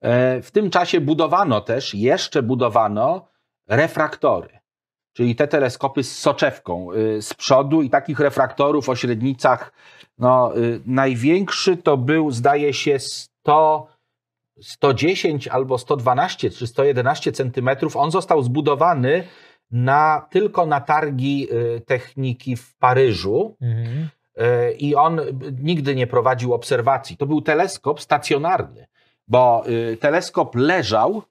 E, w tym czasie budowano też, jeszcze budowano refraktory, czyli te teleskopy z soczewką z przodu i takich refraktorów o średnicach, no, największy to był, zdaje się, 100, 110 albo 112 czy 111 centymetrów. On został zbudowany na, tylko na targi y, techniki w Paryżu. Mhm. Y, I on nigdy nie prowadził obserwacji. To był teleskop stacjonarny, bo y, teleskop leżał,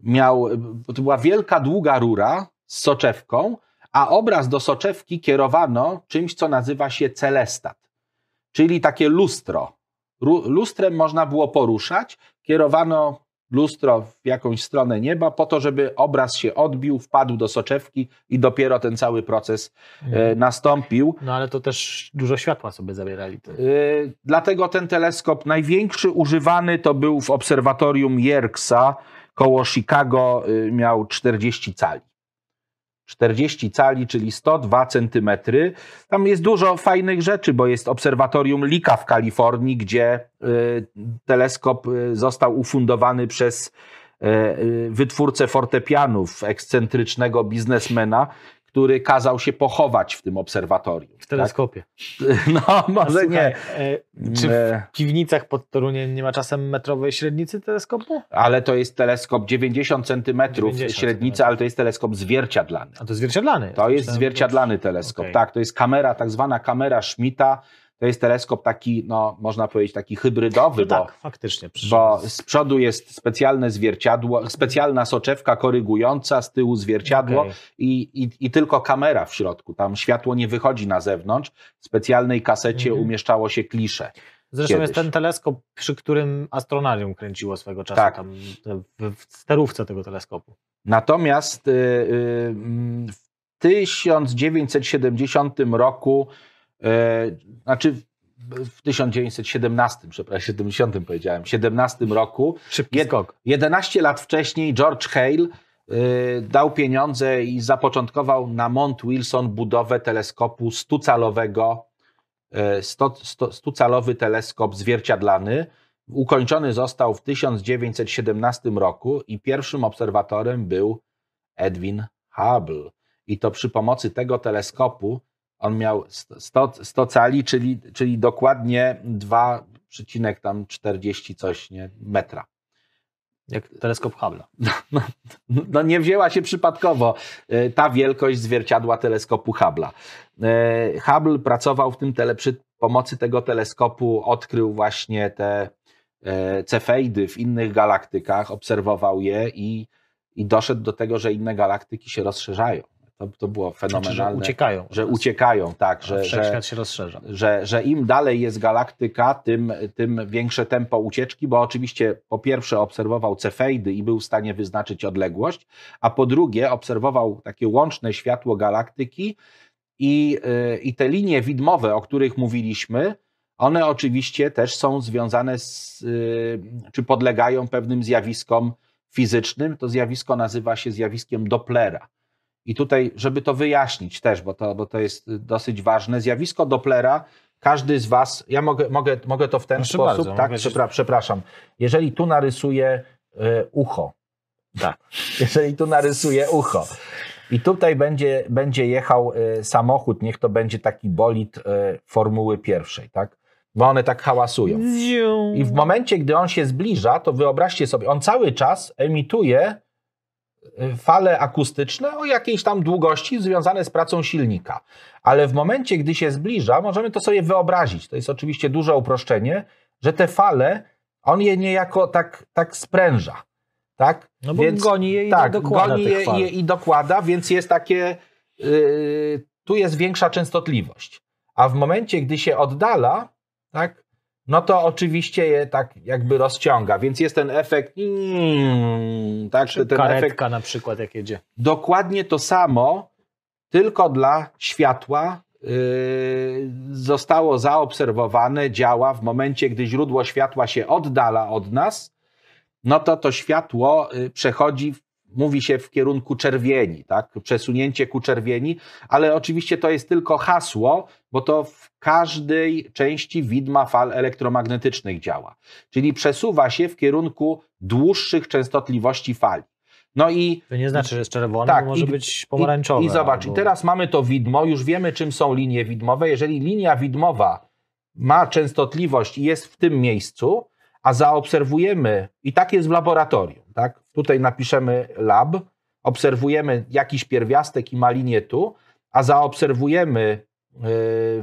miał, to była wielka, długa rura z soczewką, a obraz do soczewki kierowano czymś, co nazywa się celestat, czyli takie lustro lustrem można było poruszać, kierowano lustro w jakąś stronę nieba po to, żeby obraz się odbił, wpadł do soczewki i dopiero ten cały proces e, mhm. nastąpił. No ale to też dużo światła sobie zabierali. E, dlatego ten teleskop największy używany to był w obserwatorium Yerkesa koło Chicago, e, miał 40 cali. 40 cali, czyli 102 centymetry. Tam jest dużo fajnych rzeczy, bo jest obserwatorium Lika w Kalifornii, gdzie y, teleskop y, został ufundowany przez y, wytwórcę fortepianów, ekscentrycznego biznesmena, który kazał się pochować w tym obserwatorium. W teleskopie. Tak? No, może Słuchaj, nie. E, czy w piwnicach pod Toruniem nie ma czasem metrowej średnicy teleskopu? Ale to jest teleskop 90 centymetrów 90 średnicy, ale to jest teleskop zwierciadlany. A to zwierciadlany. To jest zwierciadlany teleskop. Okej. Tak, to jest kamera, tak zwana kamera Schmidta. To jest teleskop taki, no można powiedzieć, taki hybrydowy, No bo, tak, faktycznie. bo z przodu jest specjalne zwierciadło, specjalna soczewka korygująca, z tyłu zwierciadło Okej. i, i, i tylko kamera w środku. Tam światło nie wychodzi na zewnątrz. W specjalnej kasecie Mhm. umieszczało się klisze. Zresztą jest kiedyś. ten teleskop, przy którym astronarium kręciło swego czasu. Tak. Tam w, sterówce tego teleskopu. Natomiast y, y, mm, w 1970 roku, znaczy w- w 1917, przepraszam, 70 powiedziałem, 17 roku, Szybki Jed- skok. 11 lat wcześniej George Hale y, dał pieniądze i zapoczątkował na Mount Wilson budowę teleskopu 100-calowego, y, 100, 100, 100-calowy teleskop zwierciadlany. Ukończony został w 1917 roku i pierwszym obserwatorem był Edwin Hubble. I to przy pomocy tego teleskopu on miał 100, 100 cali, czyli, czyli dokładnie 2,40 coś nie, metra. Jak teleskop Hubble'a. No nie wzięła się przypadkowo e, ta wielkość zwierciadła teleskopu Hubble'a. E, Hubble pracował w tym tele, przy pomocy tego teleskopu, odkrył właśnie te e, cefeidy w innych galaktykach, obserwował je i, i doszedł do tego, że inne galaktyki się rozszerzają. To, to było Znaczy, że fenomenalne. uciekają. że uciekają, tak, że, się rozszerza. że, że im dalej jest galaktyka, tym, tym większe tempo ucieczki, bo oczywiście po pierwsze obserwował cefeidy i był w stanie wyznaczyć odległość, a po drugie obserwował takie łączne światło galaktyki i, y, i te linie widmowe, o których mówiliśmy, one oczywiście też są związane z, y, czy podlegają pewnym zjawiskom fizycznym. To zjawisko nazywa się zjawiskiem Dopplera. I tutaj, żeby to wyjaśnić też, bo to, bo to jest dosyć ważne, zjawisko Dopplera, każdy z Was, ja mogę, mogę, mogę to w ten Proszę sposób, bardzo, tak? Przepra- przepraszam. Jeżeli tu narysuję y, ucho, tak, jeżeli tu narysuję ucho i tutaj będzie, będzie jechał y, samochód, niech to będzie taki bolid y, Formuły pierwszej, tak? Bo one tak hałasują. I w momencie, gdy on się zbliża, to wyobraźcie sobie, on cały czas emituje fale akustyczne o jakiejś tam długości związane z pracą silnika. Ale w momencie, gdy się zbliża, możemy to sobie wyobrazić. To jest oczywiście duże uproszczenie, że te fale, on je niejako tak, tak spręża. Tak? No bo goni je i tak, dokłada goni je i, i dokłada, więc jest takie, yy, tu jest większa częstotliwość. A w momencie, gdy się oddala, tak, no to oczywiście je tak jakby rozciąga, więc jest ten efekt, mm, tak, Czy ten karetka efekt na przykład jak jedzie. dokładnie to samo, tylko dla światła yy, zostało zaobserwowane, działa w momencie, gdy źródło światła się oddala od nas, no to to światło y, przechodzi, mówi się w kierunku czerwieni, tak? Przesunięcie ku czerwieni, ale oczywiście to jest tylko hasło, bo to w każdej części widma fal elektromagnetycznych działa. Czyli przesuwa się w kierunku dłuższych częstotliwości fali. No i To nie znaczy, że jest czerwony, Tak, może i- być pomarańczowy. i, I zobacz, albo- i teraz mamy to widmo, już wiemy, czym są linie widmowe. Jeżeli linia widmowa ma częstotliwość i jest w tym miejscu, a zaobserwujemy, i tak jest w laboratorium? Tutaj napiszemy lab, obserwujemy jakiś pierwiastek i ma linię tu, a zaobserwujemy yy,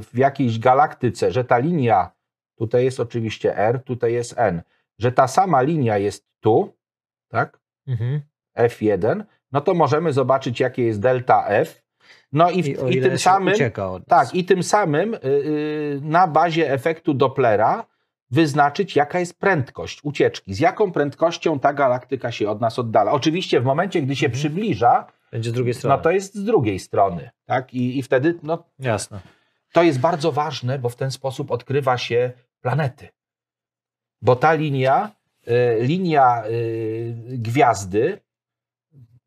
w jakiejś galaktyce, że ta linia, tutaj jest oczywiście R, tutaj jest N, że ta sama linia jest tu, tak? Mhm. F1, no to możemy zobaczyć, jakie jest delta F. No i, w, I, o i tym samym, tak, i tym samym y, y, na bazie efektu Dopplera wyznaczyć, jaka jest prędkość ucieczki, z jaką prędkością ta galaktyka się od nas oddala. Oczywiście w momencie, gdy się Mhm. przybliża, Będzie z drugiej strony. no to jest z drugiej strony, tak? I, i wtedy no, Jasne. to jest bardzo ważne, bo w ten sposób odkrywa się planety. Bo ta linia, y, linia y, gwiazdy,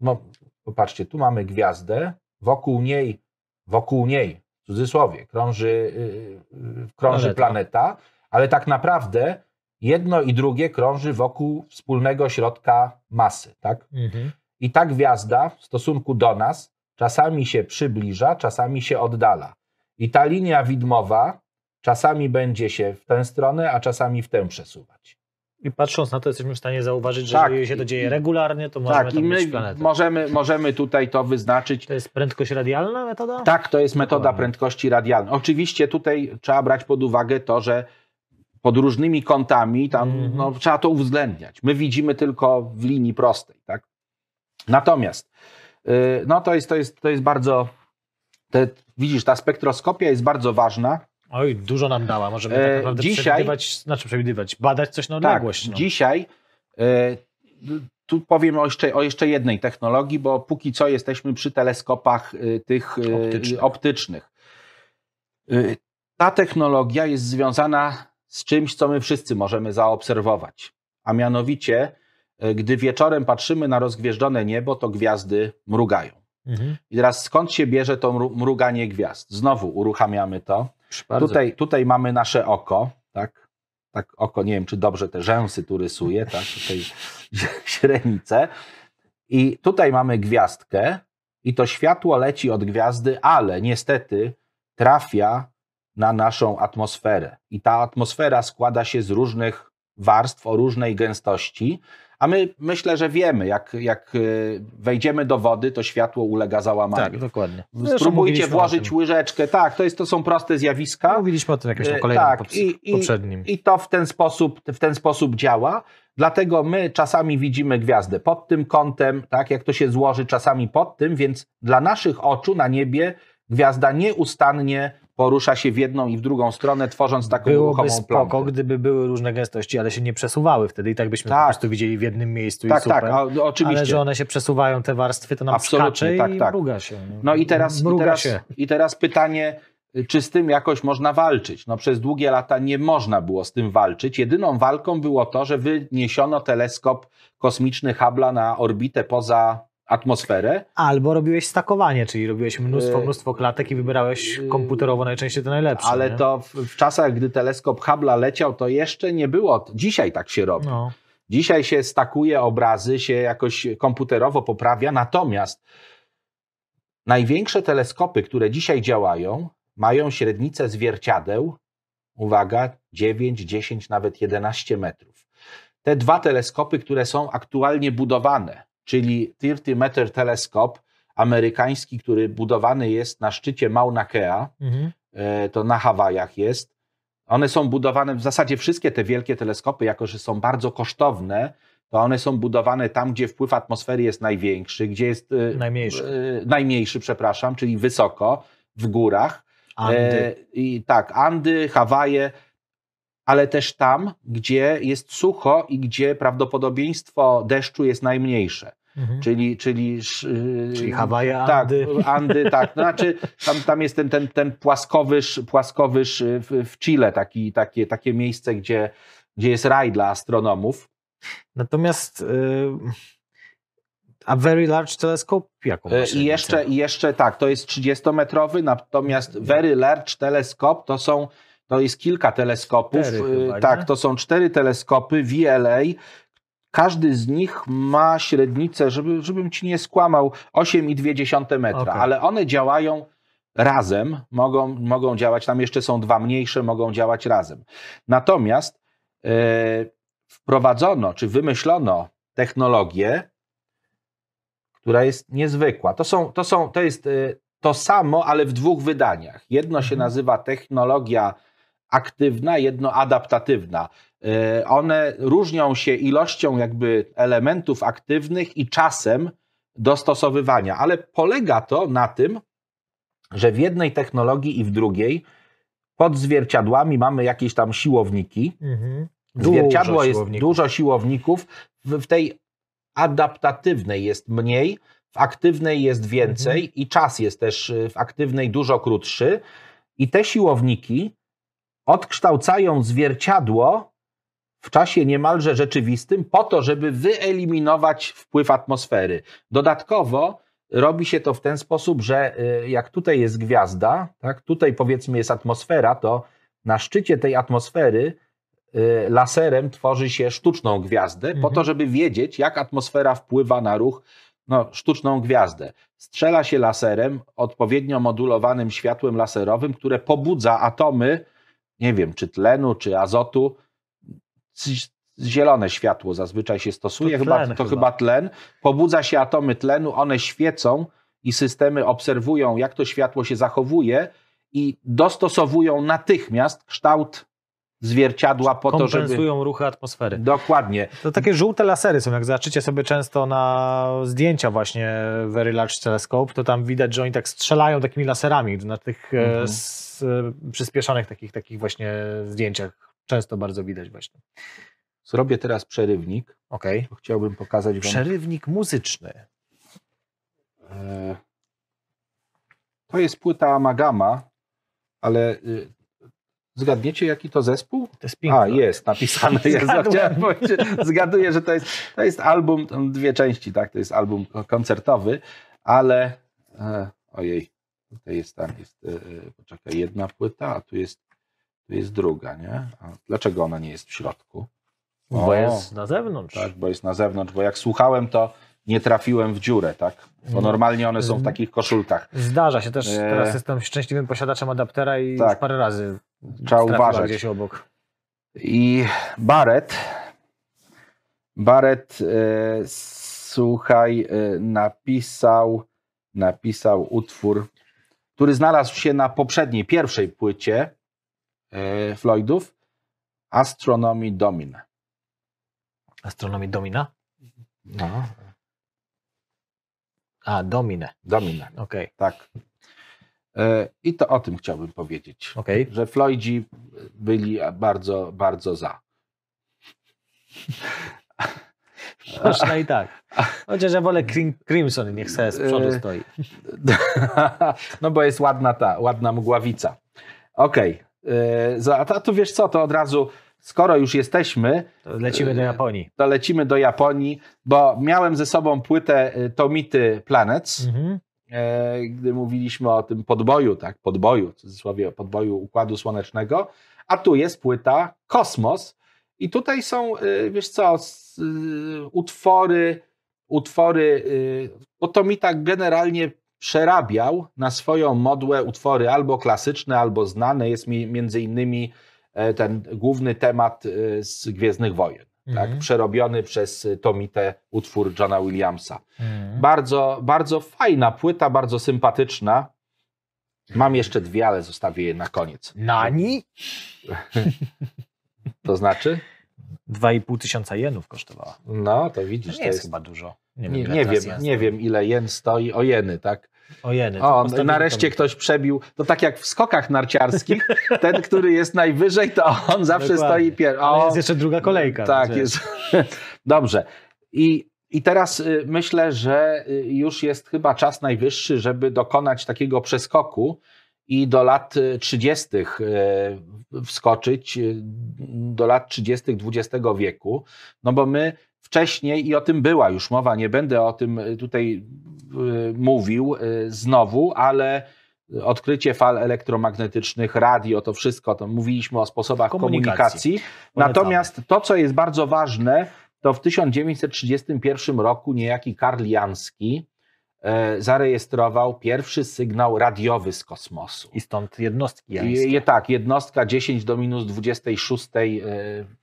no, popatrzcie, tu mamy gwiazdę, wokół niej, wokół niej, w cudzysłowie, krąży, y, y, krąży Planeta. planeta, ale tak naprawdę jedno i drugie krąży wokół wspólnego środka masy, tak? Mhm. I ta gwiazda w stosunku do nas czasami się przybliża, czasami się oddala. I ta linia widmowa czasami będzie się w tę stronę, a czasami w tę przesuwać. I patrząc na to, jesteśmy w stanie zauważyć, że Tak, jeżeli się to dzieje regularnie, to możemy Tak, tam i my planetę. możemy, możemy tutaj to wyznaczyć. To jest prędkość radialna metoda? Tak, to jest metoda prędkości radialnej. Oczywiście tutaj trzeba brać pod uwagę to, że pod różnymi kątami tam Mhm. no, trzeba to uwzględniać. My widzimy tylko w linii prostej. Tak? Natomiast yy, no, to, jest, to, jest, to jest bardzo. Te, widzisz, ta spektroskopia jest bardzo ważna. Oj, dużo nam dała. Możemy E, tak naprawdę dzisiaj- przewidywać, znaczy przewidywać, badać coś na Tak, odległość. no. dzisiaj yy, tu powiem o jeszcze, o jeszcze jednej technologii, bo póki co jesteśmy przy teleskopach yy, tych Optycznych. optycznych. Ta technologia jest związana z czymś, co my wszyscy możemy zaobserwować. A mianowicie, yy, gdy wieczorem patrzymy na rozgwieżdżone niebo, to gwiazdy mrugają. Mhm. I teraz skąd się bierze to mru- mruganie gwiazd? Znowu uruchamiamy to. Tutaj, tutaj mamy nasze oko, tak? Tak, oko, nie wiem, czy dobrze te rzęsy tu rysuję, tak? Tutaj źrenice. I tutaj mamy gwiazdkę i to światło leci od gwiazdy, ale niestety trafia na naszą atmosferę. I ta atmosfera składa się z różnych warstw o różnej gęstości, a my myślę, że wiemy, jak, jak y, wejdziemy do wody, to światło ulega załamaniu. Tak, dokładnie. Spróbujcie włożyć łyżeczkę. Tak, to, jest, to są proste zjawiska. Mówiliśmy o tym jakimś tam E, kolejnym tak, i- i- poprzednim. I to w ten, sposób, w ten sposób działa. Dlatego my czasami widzimy gwiazdę pod tym kątem, tak jak to się złoży, czasami pod tym, więc dla naszych oczu na niebie gwiazda nieustannie porusza się w jedną i w drugą stronę, tworząc taką Byłoby ruchomą spoko, plamkę. gdyby były różne gęstości, ale się nie przesuwały wtedy i tak byśmy Tak. po prostu widzieli w jednym miejscu i Tak, super. tak, a, oczywiście. Ale że one się przesuwają, te warstwy, to nam Absolutnie, tak, i tak. mruga się. No i teraz, i, teraz, się. i teraz pytanie, czy z tym jakoś można walczyć? No przez długie lata nie można było z tym walczyć. Jedyną walką było to, że wyniesiono teleskop kosmiczny Hubble'a na orbitę poza atmosferę. Albo robiłeś stakowanie, czyli robiłeś mnóstwo, Yy, mnóstwo klatek i wybierałeś yy, komputerowo najczęściej te najlepsze. Ale nie? to w, w czasach, gdy teleskop Hubble'a leciał, to jeszcze nie było. Dzisiaj tak się robi. No. Dzisiaj się stakuje obrazy, się jakoś komputerowo poprawia, natomiast największe teleskopy, które dzisiaj działają, mają średnicę zwierciadeł, uwaga, 9, 10, nawet 11 metrów. Te dwa teleskopy, które są aktualnie budowane, czyli 30 Meter Teleskop amerykański, który budowany jest na szczycie Mauna Kea, Mhm. e, to na Hawajach jest. One są budowane, w zasadzie wszystkie te wielkie teleskopy, jako że są bardzo kosztowne, to one są budowane tam, gdzie wpływ atmosfery jest największy, gdzie jest e, Najmniejszy. e, najmniejszy, przepraszam, czyli wysoko, w górach. Andy. E, I tak, Andy, Hawaje, ale też tam, gdzie jest sucho i gdzie prawdopodobieństwo deszczu jest najmniejsze. Mhm. Czyli, czyli, Czyli Hawaje, tak, Andy. Andy, tak. To znaczy, tam, tam jest ten, ten, ten płaskowyż, płaskowyż w, w Chile, taki, takie, takie miejsce, gdzie, gdzie jest raj dla astronomów. Natomiast y, a Very Large Telescope jaką E, I jeszcze, I jeszcze tak, to jest 30-metrowy, natomiast Very Large Telescope to są, to jest kilka teleskopów. E, chyba, nie? tak, to są cztery teleskopy VLA. Każdy z nich ma średnicę, żeby, żebym ci nie skłamał, 8,2 metra, Okej. ale one działają razem, mogą, mogą działać, tam jeszcze są dwa mniejsze, mogą działać razem. Natomiast e, wprowadzono, czy wymyślono technologię, która jest niezwykła. To, są, to, są, to jest y, to samo, ale w dwóch wydaniach. Jedno się Mhm. nazywa technologia aktywna, jedno adaptatywna. Y, One różnią się ilością jakby elementów aktywnych i czasem dostosowywania, ale polega to na tym, że w jednej technologii i w drugiej pod zwierciadłami mamy jakieś tam siłowniki, Mhm. Zwierciadło Dużo jest siłowników. dużo siłowników. W, w tej adaptatywnej jest mniej, w aktywnej jest więcej Mhm. i czas jest też y, w aktywnej dużo krótszy. I te siłowniki odkształcają zwierciadło w czasie niemalże rzeczywistym po to, żeby wyeliminować wpływ atmosfery. Dodatkowo robi się to w ten sposób, że y, jak tutaj jest gwiazda, tak, tutaj powiedzmy jest atmosfera, to na szczycie tej atmosfery y, laserem tworzy się sztuczną gwiazdę, po Mhm. to, żeby wiedzieć, jak atmosfera wpływa na ruch no, sztuczną gwiazdę. Strzela się laserem, odpowiednio modulowanym światłem laserowym, które pobudza atomy, nie wiem, czy tlenu, czy azotu. Zielone światło zazwyczaj się stosuje, To chyba, tlen to chyba. chyba tlen. Pobudza się atomy tlenu, one świecą i systemy obserwują, jak to światło się zachowuje i dostosowują natychmiast kształt zwierciadła po to, żeby. Kompensują ruchy atmosfery. Dokładnie. To takie żółte lasery są, jak zobaczycie sobie często na zdjęcia właśnie Very Large Telescope, to tam widać, że oni tak strzelają takimi laserami na tych e, Mhm. s, e, przyspieszonych takich, takich właśnie zdjęciach. Często bardzo widać właśnie. Zrobię teraz przerywnik. Okej. bo Chciałbym pokazać Wam. Przerywnik muzyczny. E, To jest płyta Amagama, ale y, zgadniecie, jaki to zespół? To jest Pink A, jest napisane. Jest, Zgadłem. chciałem powiedzieć, zgaduję, że to jest, to jest album, dwie części, tak? To jest album koncertowy, ale e, ojej, tutaj jest tam, jest, e, poczekaj, jedna płyta, a tu jest, tu jest druga, nie? A dlaczego ona nie jest w środku? Bo O, jest na zewnątrz. Tak, bo jest na zewnątrz, bo jak słuchałem, to nie trafiłem w dziurę, tak? Bo No. normalnie one są w Mhm. takich koszulkach. Zdarza się też, E. teraz jestem szczęśliwym posiadaczem adaptera i Tak. już parę razy Trzeba uważać. gdzieś obok. I Barrett, Barrett, e, słuchaj, e, napisał, napisał utwór, który znalazł się na poprzedniej, pierwszej płycie e, Floydów, Astronomy Domine. Astronomii Domina? No, A, Domine. Domine, Okej, tak. E, I to o tym chciałbym powiedzieć. okej. Że Floydzi byli bardzo, bardzo za. Można i tak. Chociaż ja wolę Crim, Crimson, niech sobie z przodu E, stoi. No bo jest ładna ta, ładna mgławica. Okej. Okay. A tu wiesz co, to od razu, skoro już jesteśmy, To lecimy do Japonii. to lecimy do Japonii, bo miałem ze sobą płytę y, Tomity Planets, Mhm. e, gdy mówiliśmy o tym podboju, tak, podboju, w cudzysłowie podboju Układu Słonecznego, a tu jest płyta Kosmos i tutaj są, wiesz co, utwory, utwory, bo Tomita generalnie przerabiał na swoją modłę utwory albo klasyczne, albo znane, jest mi między innymi e, ten główny temat y, z Gwiezdnych Wojen, tak, Mhm. przerobiony przez y, Tomitę utwór Johna Williamsa. Mhm. Bardzo, bardzo fajna płyta, bardzo sympatyczna. Mam jeszcze dwie, ale zostawię je na koniec. Nani? To znaczy? 2,5 tysiąca jenów kosztowała. No, to To widzisz, nie to jest jest. chyba dużo. Nie, ile nie, teraz wiem, nie wiem, ile jen stoi o jeny, tak? O jeny. O, nareszcie to- ktoś przebił. To tak jak w skokach narciarskich, ten, który jest najwyżej, to on zawsze Dokładnie. stoi pierwszy. Ale jest jeszcze druga kolejka. Tak, więc jest. Dobrze. I, I teraz y, myślę, że y, już jest chyba czas najwyższy, żeby dokonać takiego przeskoku i do lat y, 30. y, wskoczyć, do lat 30. XX wieku. No bo my wcześniej, i o tym była już mowa, nie będę o tym y, tutaj y, mówił y, znowu, ale odkrycie fal elektromagnetycznych, radio, to wszystko, to mówiliśmy o sposobach Komunikacji. komunikacji. Natomiast to, co jest bardzo ważne, to w 1931 roku niejaki Karl Jański e, zarejestrował pierwszy sygnał radiowy z kosmosu. I stąd jednostki jańskie. Je, tak, jednostka 10 do minus 26 e,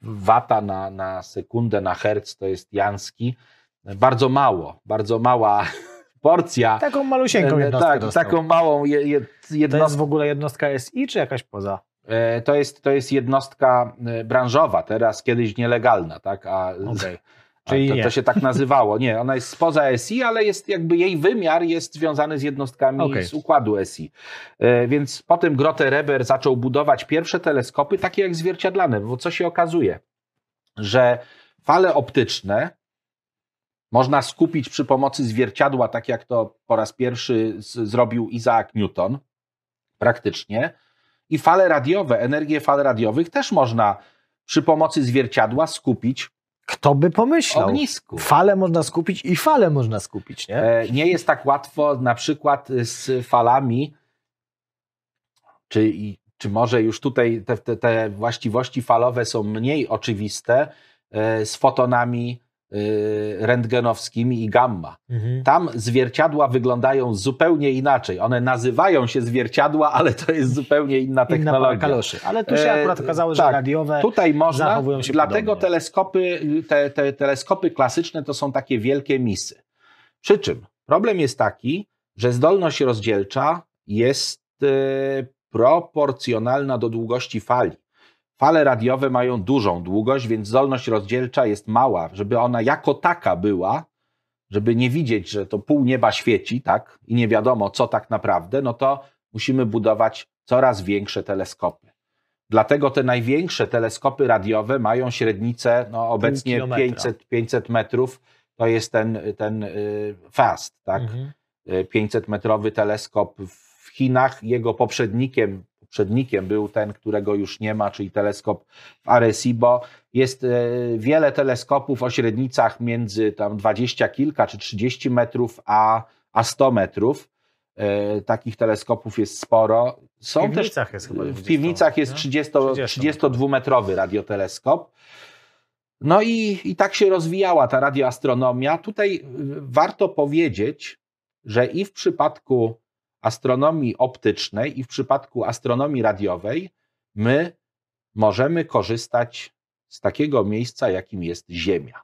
wata na, na sekundę, na herc, to jest Jański. Bardzo mało, bardzo mała porcja. Taką malusieńką E, jednostkę tak, dostał. taką małą je, je, To jednostkę. jest w ogóle jednostka SI, czy jakaś poza? E, To jest, to jest jednostka e, branżowa, teraz kiedyś nielegalna, tak? A, Okej. Czyli to, to się tak nazywało. Nie, ona jest spoza SI, ale jest jakby jej wymiar jest związany z jednostkami Okej. z układu SI. E, Więc potem Grote Reber zaczął budować pierwsze teleskopy, takie jak zwierciadlane, bo co się okazuje, że fale optyczne można skupić przy pomocy zwierciadła, tak jak to po raz pierwszy zrobił Isaac Newton, praktycznie. I fale radiowe, energię fal radiowych też można przy pomocy zwierciadła skupić Kto by pomyślał? ognisku. Fale można skupić i fale można skupić, nie? E, Nie jest tak łatwo na przykład z falami, czy, czy może już tutaj te, te, te właściwości falowe są mniej oczywiste e, z fotonami rentgenowskimi i gamma. Mhm. Tam zwierciadła wyglądają zupełnie inaczej. One nazywają się zwierciadła, ale to jest zupełnie inna Inna technologia. kaloszy. Ale tu się E, akurat okazało, że tak. radiowe Tutaj można, zachowują się dlatego podobnie. teleskopy, te, te teleskopy klasyczne to są takie wielkie misy. Przy czym problem jest taki, że zdolność rozdzielcza jest e, proporcjonalna do długości fali. Fale radiowe mają dużą długość, więc zdolność rozdzielcza jest mała. Żeby ona jako taka była, żeby nie widzieć, że to pół nieba świeci, tak, i nie wiadomo, co tak naprawdę, no to musimy budować coraz większe teleskopy. Dlatego te największe teleskopy radiowe mają średnicę no, obecnie kilometra. 500, 500 metrów. To jest ten, ten y, FAST, tak? Mhm. 500-metrowy teleskop w Chinach. Jego poprzednikiem, poprzednikiem był ten, którego już nie ma, czyli teleskop w Arecibo. Jest e, wiele teleskopów o średnicach między tam 20 kilka czy 30 metrów, a, a 100 metrów. E, Takich teleskopów jest sporo. Są W piwnicach jest chyba w 20, piwnicach jest nie? 30, 30. 32-metrowy radioteleskop. No i, i tak się rozwijała ta radioastronomia. Tutaj y, warto powiedzieć, że i w przypadku astronomii optycznej, i w przypadku astronomii radiowej, my możemy korzystać z takiego miejsca, jakim jest Ziemia.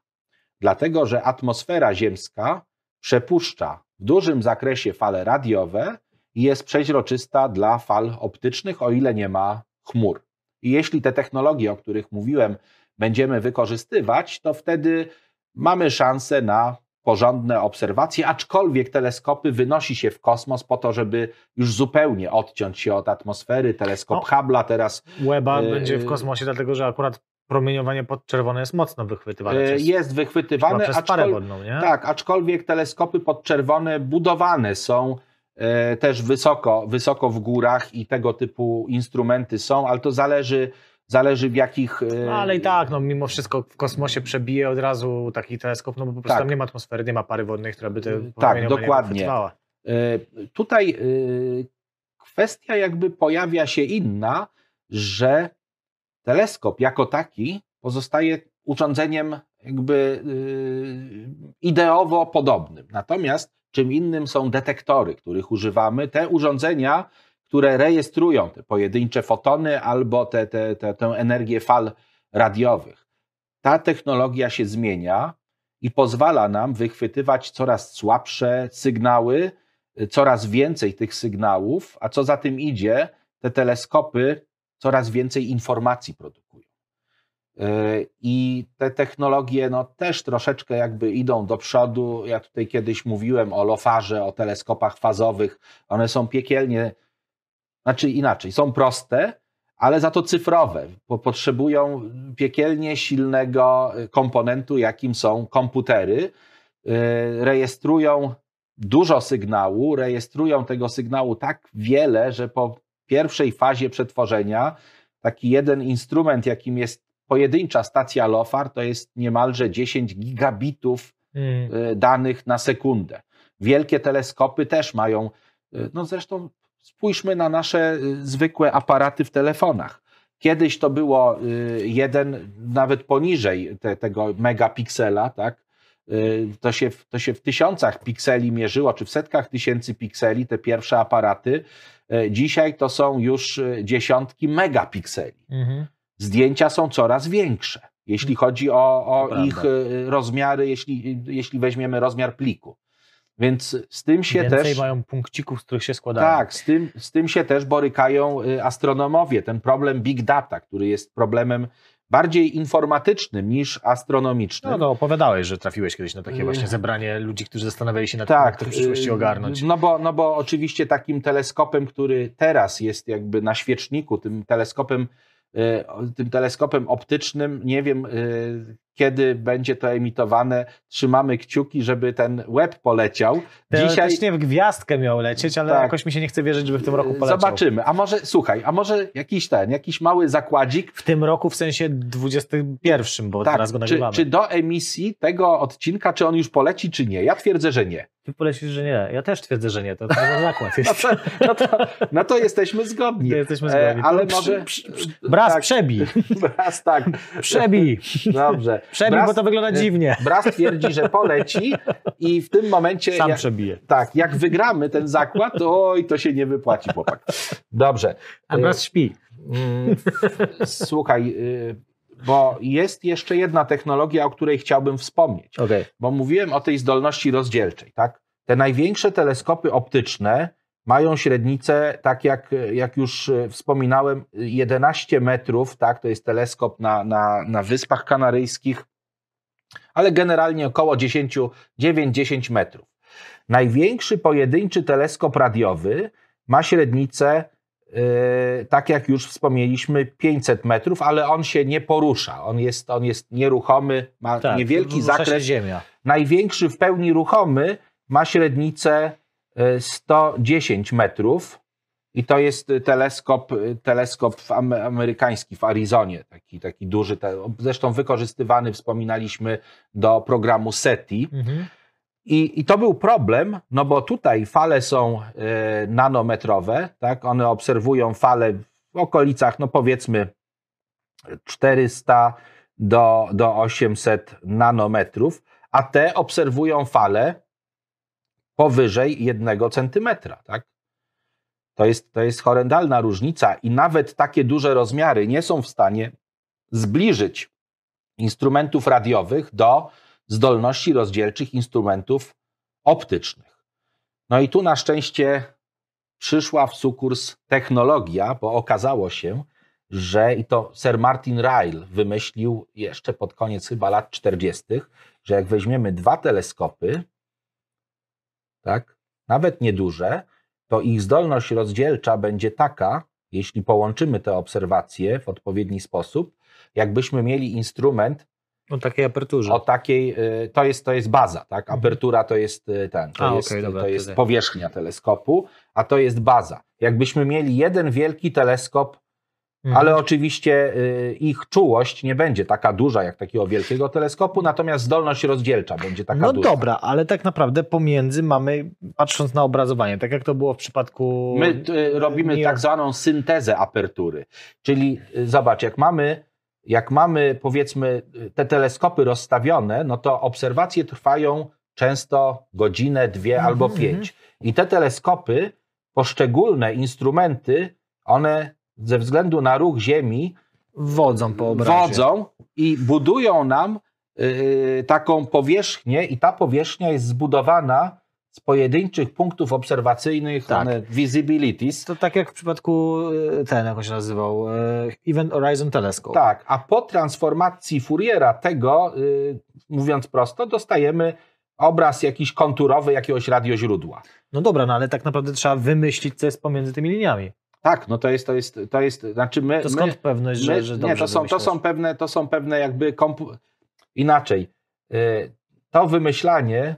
Dlatego, że atmosfera ziemska przepuszcza w dużym zakresie fale radiowe i jest przeźroczysta dla fal optycznych, o ile nie ma chmur. I jeśli te technologie, o których mówiłem, będziemy wykorzystywać, to wtedy mamy szansę na porządne obserwacje, aczkolwiek teleskopy wynosi się w kosmos po to, żeby już zupełnie odciąć się od atmosfery. Teleskop No. Hubble'a teraz Weba E, będzie w kosmosie, dlatego że akurat promieniowanie podczerwone jest mocno wychwytywane. e, przez, jest wychwytywane, przez parę aczkol- wodną, nie? Tak, aczkolwiek teleskopy podczerwone budowane są e, też wysoko, wysoko w górach i tego typu instrumenty są, ale to zależy, zależy w jakich. e, No, ale i tak, no mimo wszystko w kosmosie przebije od razu taki teleskop, no bo po prostu Tak. tam nie ma atmosfery, nie ma pary wodnej, która by te Tak, dokładnie. E, Tutaj e, kwestia jakby pojawia się inna, że teleskop jako taki pozostaje urządzeniem jakby ideowo podobnym. Natomiast czym innym są detektory, których używamy. Te urządzenia, które rejestrują te pojedyncze fotony albo te, te, te, tę energię fal radiowych. Ta technologia się zmienia i pozwala nam wychwytywać coraz słabsze sygnały, coraz więcej tych sygnałów, a co za tym idzie, te teleskopy coraz więcej informacji produkują. Yy, I te technologie no, też troszeczkę jakby idą do przodu. Ja tutaj kiedyś mówiłem o lofarze, o teleskopach fazowych. One są piekielnie, znaczy inaczej, są proste, ale za to cyfrowe, bo potrzebują piekielnie silnego komponentu, jakim są komputery. Yy, Rejestrują dużo sygnału, rejestrują tego sygnału tak wiele, że po pierwszej fazie przetworzenia taki jeden instrument, jakim jest pojedyncza stacja LOFAR, to jest niemalże 10 gigabitów Mm. y, danych na sekundę. Wielkie teleskopy też mają, y, no zresztą spójrzmy na nasze y, zwykłe aparaty w telefonach. Kiedyś to było y, jeden, nawet poniżej te, tego megapiksela, tak? Y, To się, w- to się w tysiącach pikseli mierzyło, czy w setkach tysięcy pikseli, te pierwsze aparaty. Dzisiaj to są już dziesiątki megapikseli Mhm. zdjęcia są coraz większe, jeśli chodzi o, o ich rozmiary, jeśli, jeśli weźmiemy rozmiar pliku. Więc z tym się Więcej też. mają punkcików, z których się składają. Tak, z tym, z tym się też borykają y, astronomowie. Ten problem big data, który jest problemem bardziej informatycznym niż astronomicznym. No to opowiadałeś, że trafiłeś kiedyś na takie Yy. właśnie zebranie ludzi, którzy zastanawiali się nad tym, jak to w przyszłości y, ogarnąć. No bo, no bo oczywiście takim teleskopem, który teraz jest jakby na świeczniku, tym teleskopem, y, tym teleskopem optycznym, nie wiem y, kiedy będzie to emitowane. Trzymamy kciuki, żeby ten web poleciał. Dzisiaj Teoretycznie w gwiazdkę miał lecieć, ale Tak. jakoś mi się nie chce wierzyć, żeby w tym roku poleciał. zobaczymy. A może, słuchaj, a może jakiś ten, jakiś mały zakładzik, W tym roku w sensie 21, bo teraz go czy, nagrywamy. czy do emisji tego odcinka, czy on już poleci, czy nie? Ja twierdzę, że nie. Ty polecisz, że nie. Ja też twierdzę, że nie. To ten zakład No jest. to, no to, no to jesteśmy zgodni. Nie jesteśmy E, zgodni. ale To może. przy- przy- Braz, tak, przebij. Raz tak. Przebij. Dobrze. Przebij, bo to wygląda dziwnie. Bras twierdzi, że poleci i w tym momencie... Sam jak, przebije. tak, jak wygramy ten zakład, to oj, to się nie wypłaci, chłopak. Dobrze. A Bras śpi. Mm, Słuchaj, y, bo jest jeszcze jedna technologia, o której chciałbym wspomnieć. Okej. Bo mówiłem o tej zdolności rozdzielczej, tak? Te największe teleskopy optyczne mają średnicę, tak jak, jak już e, wspominałem, 11 metrów, tak? To jest teleskop na, na, na Wyspach Kanaryjskich, ale generalnie około 10, 9-10 metrów. Największy pojedynczy teleskop radiowy ma średnicę, e, tak jak już wspomnieliśmy, 500 metrów, ale on się nie porusza. On jest, on jest nieruchomy, ma Tak, niewielki zakres. ziemia. Największy w pełni ruchomy ma średnicę 110 metrów i to jest e, teleskop, e, teleskop amerykański w Arizonie, taki, taki duży, zresztą wykorzystywany, wspominaliśmy, do programu SETI. Mhm. I, I to był problem, no bo tutaj fale są e, nanometrowe, tak? One obserwują fale w okolicach, no powiedzmy 400 do, do 800 nanometrów, a te obserwują fale powyżej 1 centymetra, tak? To jest, to jest horrendalna różnica i nawet takie duże rozmiary nie są w stanie zbliżyć instrumentów radiowych do zdolności rozdzielczych instrumentów optycznych. No i tu na szczęście przyszła w sukurs technologia, bo okazało się, że i to Sir Martin Ryle wymyślił jeszcze pod koniec chyba lat 40., że jak weźmiemy dwa teleskopy, tak, nawet nieduże, to ich zdolność rozdzielcza będzie taka, jeśli połączymy te obserwacje w odpowiedni sposób, jakbyśmy mieli instrument O takiej aperturze. o takiej, y, to jest, to jest baza, tak? Apertura to jest y, ten, to A, jest, okej, dobra, to jest powierzchnia teleskopu, a to jest baza. Jakbyśmy mieli jeden wielki teleskop, Mhm. ale oczywiście y, ich czułość nie będzie taka duża jak takiego wielkiego teleskopu, natomiast zdolność rozdzielcza będzie taka No duża. dobra, ale tak naprawdę pomiędzy mamy, patrząc na obrazowanie, tak jak to było w przypadku. My y, robimy tak zwaną syntezę apertury, czyli y, zobacz, jak mamy, jak mamy powiedzmy te teleskopy rozstawione, no to obserwacje trwają często godzinę, dwie Mhm, albo mhm. pięć. I te teleskopy, poszczególne instrumenty, one ze względu na ruch Ziemi wodzą po obrazie. wodzą i budują nam y, taką powierzchnię i ta powierzchnia jest zbudowana z pojedynczych punktów obserwacyjnych, Tak. one visibilities. To tak jak w przypadku e, ten, jak on się nazywał, e, Event Horizon Telescope. Tak, a po transformacji Fouriera tego, y, mówiąc prosto, dostajemy obraz jakiś konturowy jakiegoś radioźródła. No dobra, no ale tak naprawdę trzeba wymyślić, co jest pomiędzy tymi liniami. Tak, no to jest, to jest, to jest, znaczy my, To my, skąd pewność, że, My, że nie, dobrze to są, to są pewne, to są pewne jakby kompu... inaczej. y, To wymyślanie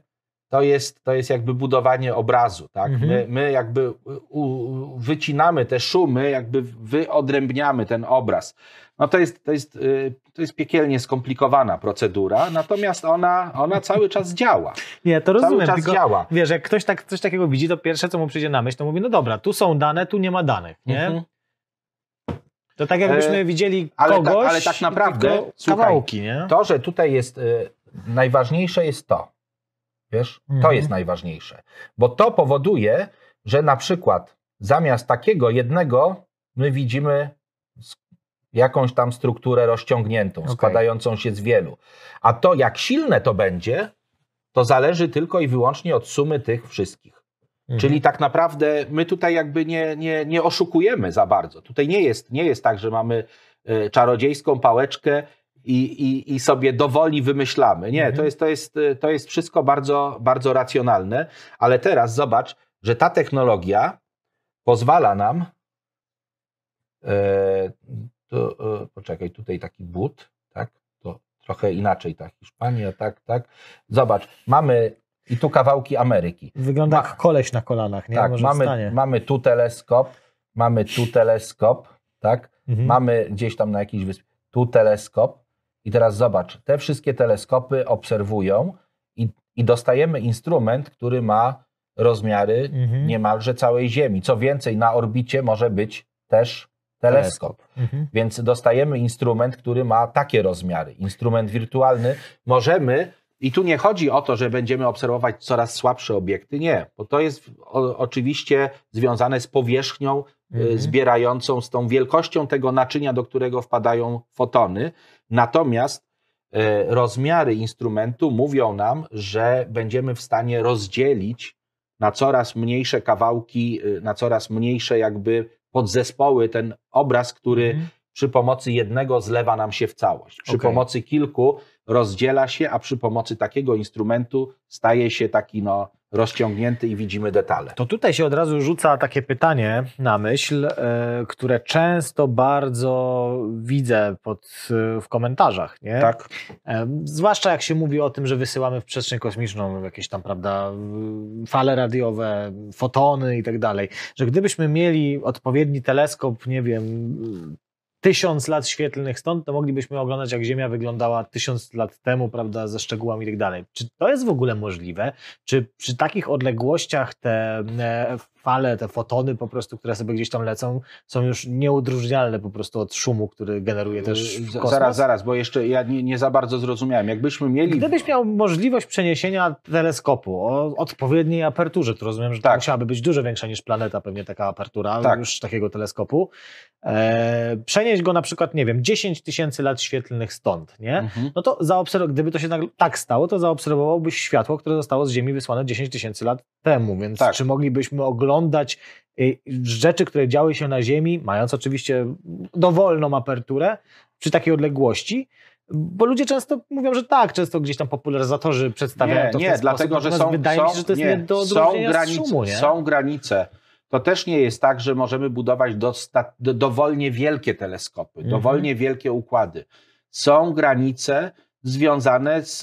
to jest, to jest jakby budowanie obrazu, tak? Mhm. My, my jakby u, u, wycinamy te szumy, jakby wyodrębniamy ten obraz. No to jest, to jest, y, to jest piekielnie skomplikowana procedura, natomiast ona, ona cały czas działa. Nie, to Cały rozumiem, czas tylko działa. wiesz, jak ktoś tak, coś takiego widzi, to pierwsze, co mu przyjdzie na myśl, to mówi, no dobra, tu są dane, tu nie ma danych, nie? Mhm. To tak jakbyśmy E, widzieli ale ta- kogoś, ale tak naprawdę, tylko słuchaj, kawałki, nie? To, że tutaj jest y, najważniejsze jest to. Wiesz, to Mhm. jest najważniejsze. Bo to powoduje, że na przykład zamiast takiego jednego my widzimy jakąś tam strukturę rozciągniętą, Okej. składającą się z wielu. A to, jak silne to będzie, to zależy tylko i wyłącznie od sumy tych wszystkich. Mhm. Czyli tak naprawdę my tutaj jakby nie, nie, nie oszukujemy za bardzo. Tutaj nie jest, nie jest tak, że mamy e, czarodziejską pałeczkę i, i, i sobie dowoli wymyślamy. Nie, Mhm. to, jest, to, jest, to jest wszystko bardzo, bardzo racjonalne, ale teraz zobacz, że ta technologia pozwala nam. E, to, e, poczekaj, tutaj taki but, tak? To trochę inaczej ta Hiszpania, tak, tak. Zobacz, mamy i tu kawałki Ameryki. Wygląda Ma- jak koleś na kolanach, nie? Tak, Może mamy, wstanie. mamy tu teleskop, mamy tu teleskop, tak? Mhm. Mamy gdzieś tam na jakiejś wyspie, tu teleskop. I teraz zobacz, te wszystkie teleskopy obserwują i, i dostajemy instrument, który ma rozmiary Mhm. niemalże całej Ziemi. Co więcej, na orbicie może być też teleskop. Mhm. Więc dostajemy instrument, który ma takie rozmiary. Instrument wirtualny. Możemy, i tu nie chodzi o to, że będziemy obserwować coraz słabsze obiekty, nie, bo to jest o, oczywiście związane z powierzchnią y, Mhm. zbierającą, z tą wielkością tego naczynia, do którego wpadają fotony. Natomiast y, rozmiary instrumentu mówią nam, że będziemy w stanie rozdzielić na coraz mniejsze kawałki, y, na coraz mniejsze jakby podzespoły ten obraz, który Mhm. przy pomocy jednego zlewa nam się w całość. Przy Okej. pomocy kilku rozdziela się, a przy pomocy takiego instrumentu staje się taki no, rozciągnięty i widzimy detale. To tutaj się od razu rzuca takie pytanie na myśl, e, które często bardzo widzę pod, e, w komentarzach. Nie? Tak? E, Zwłaszcza jak się mówi o tym, że wysyłamy w przestrzeń kosmiczną jakieś tam, prawda, fale radiowe, fotony i tak dalej. Że gdybyśmy mieli odpowiedni teleskop, nie wiem, tysiąc lat świetlnych stąd, to moglibyśmy oglądać, jak Ziemia wyglądała tysiąc lat temu, prawda, ze szczegółami i tak dalej. Czy to jest w ogóle możliwe? Czy przy takich odległościach te e, fale, te fotony po prostu, które sobie gdzieś tam lecą, są już nieudróżnialne po prostu od szumu, który generuje też Z- kosmos? Zaraz, zaraz, bo jeszcze ja nie, nie za bardzo zrozumiałem. Jakbyśmy mieli. Gdybyś miał możliwość przeniesienia teleskopu o odpowiedniej aperturze, to rozumiem, że to Tak. musiałaby być dużo większa niż planeta, pewnie taka apertura Tak. już takiego teleskopu, e, przenieść go na przykład, nie wiem, 10 tysięcy lat świetlnych stąd, nie? Mhm. No to zaobserw- gdyby to się nagle tak stało, to zaobserwowałbyś światło, które zostało z Ziemi wysłane 10 tysięcy lat temu, więc Tak. czy moglibyśmy oglądać y, rzeczy, które działy się na Ziemi, mając oczywiście dowolną aperturę, przy takiej odległości? Bo ludzie często mówią, że tak, często gdzieś tam popularyzatorzy przedstawiają Nie, to w nie, dlatego, sposób, że są, wydaje są, mi się, że to jest nie, nie, do są granice, szumu, nie? są granice. To też nie jest tak, że możemy budować dosta- do, dowolnie wielkie teleskopy, Mhm. dowolnie wielkie układy. Są granice związane z,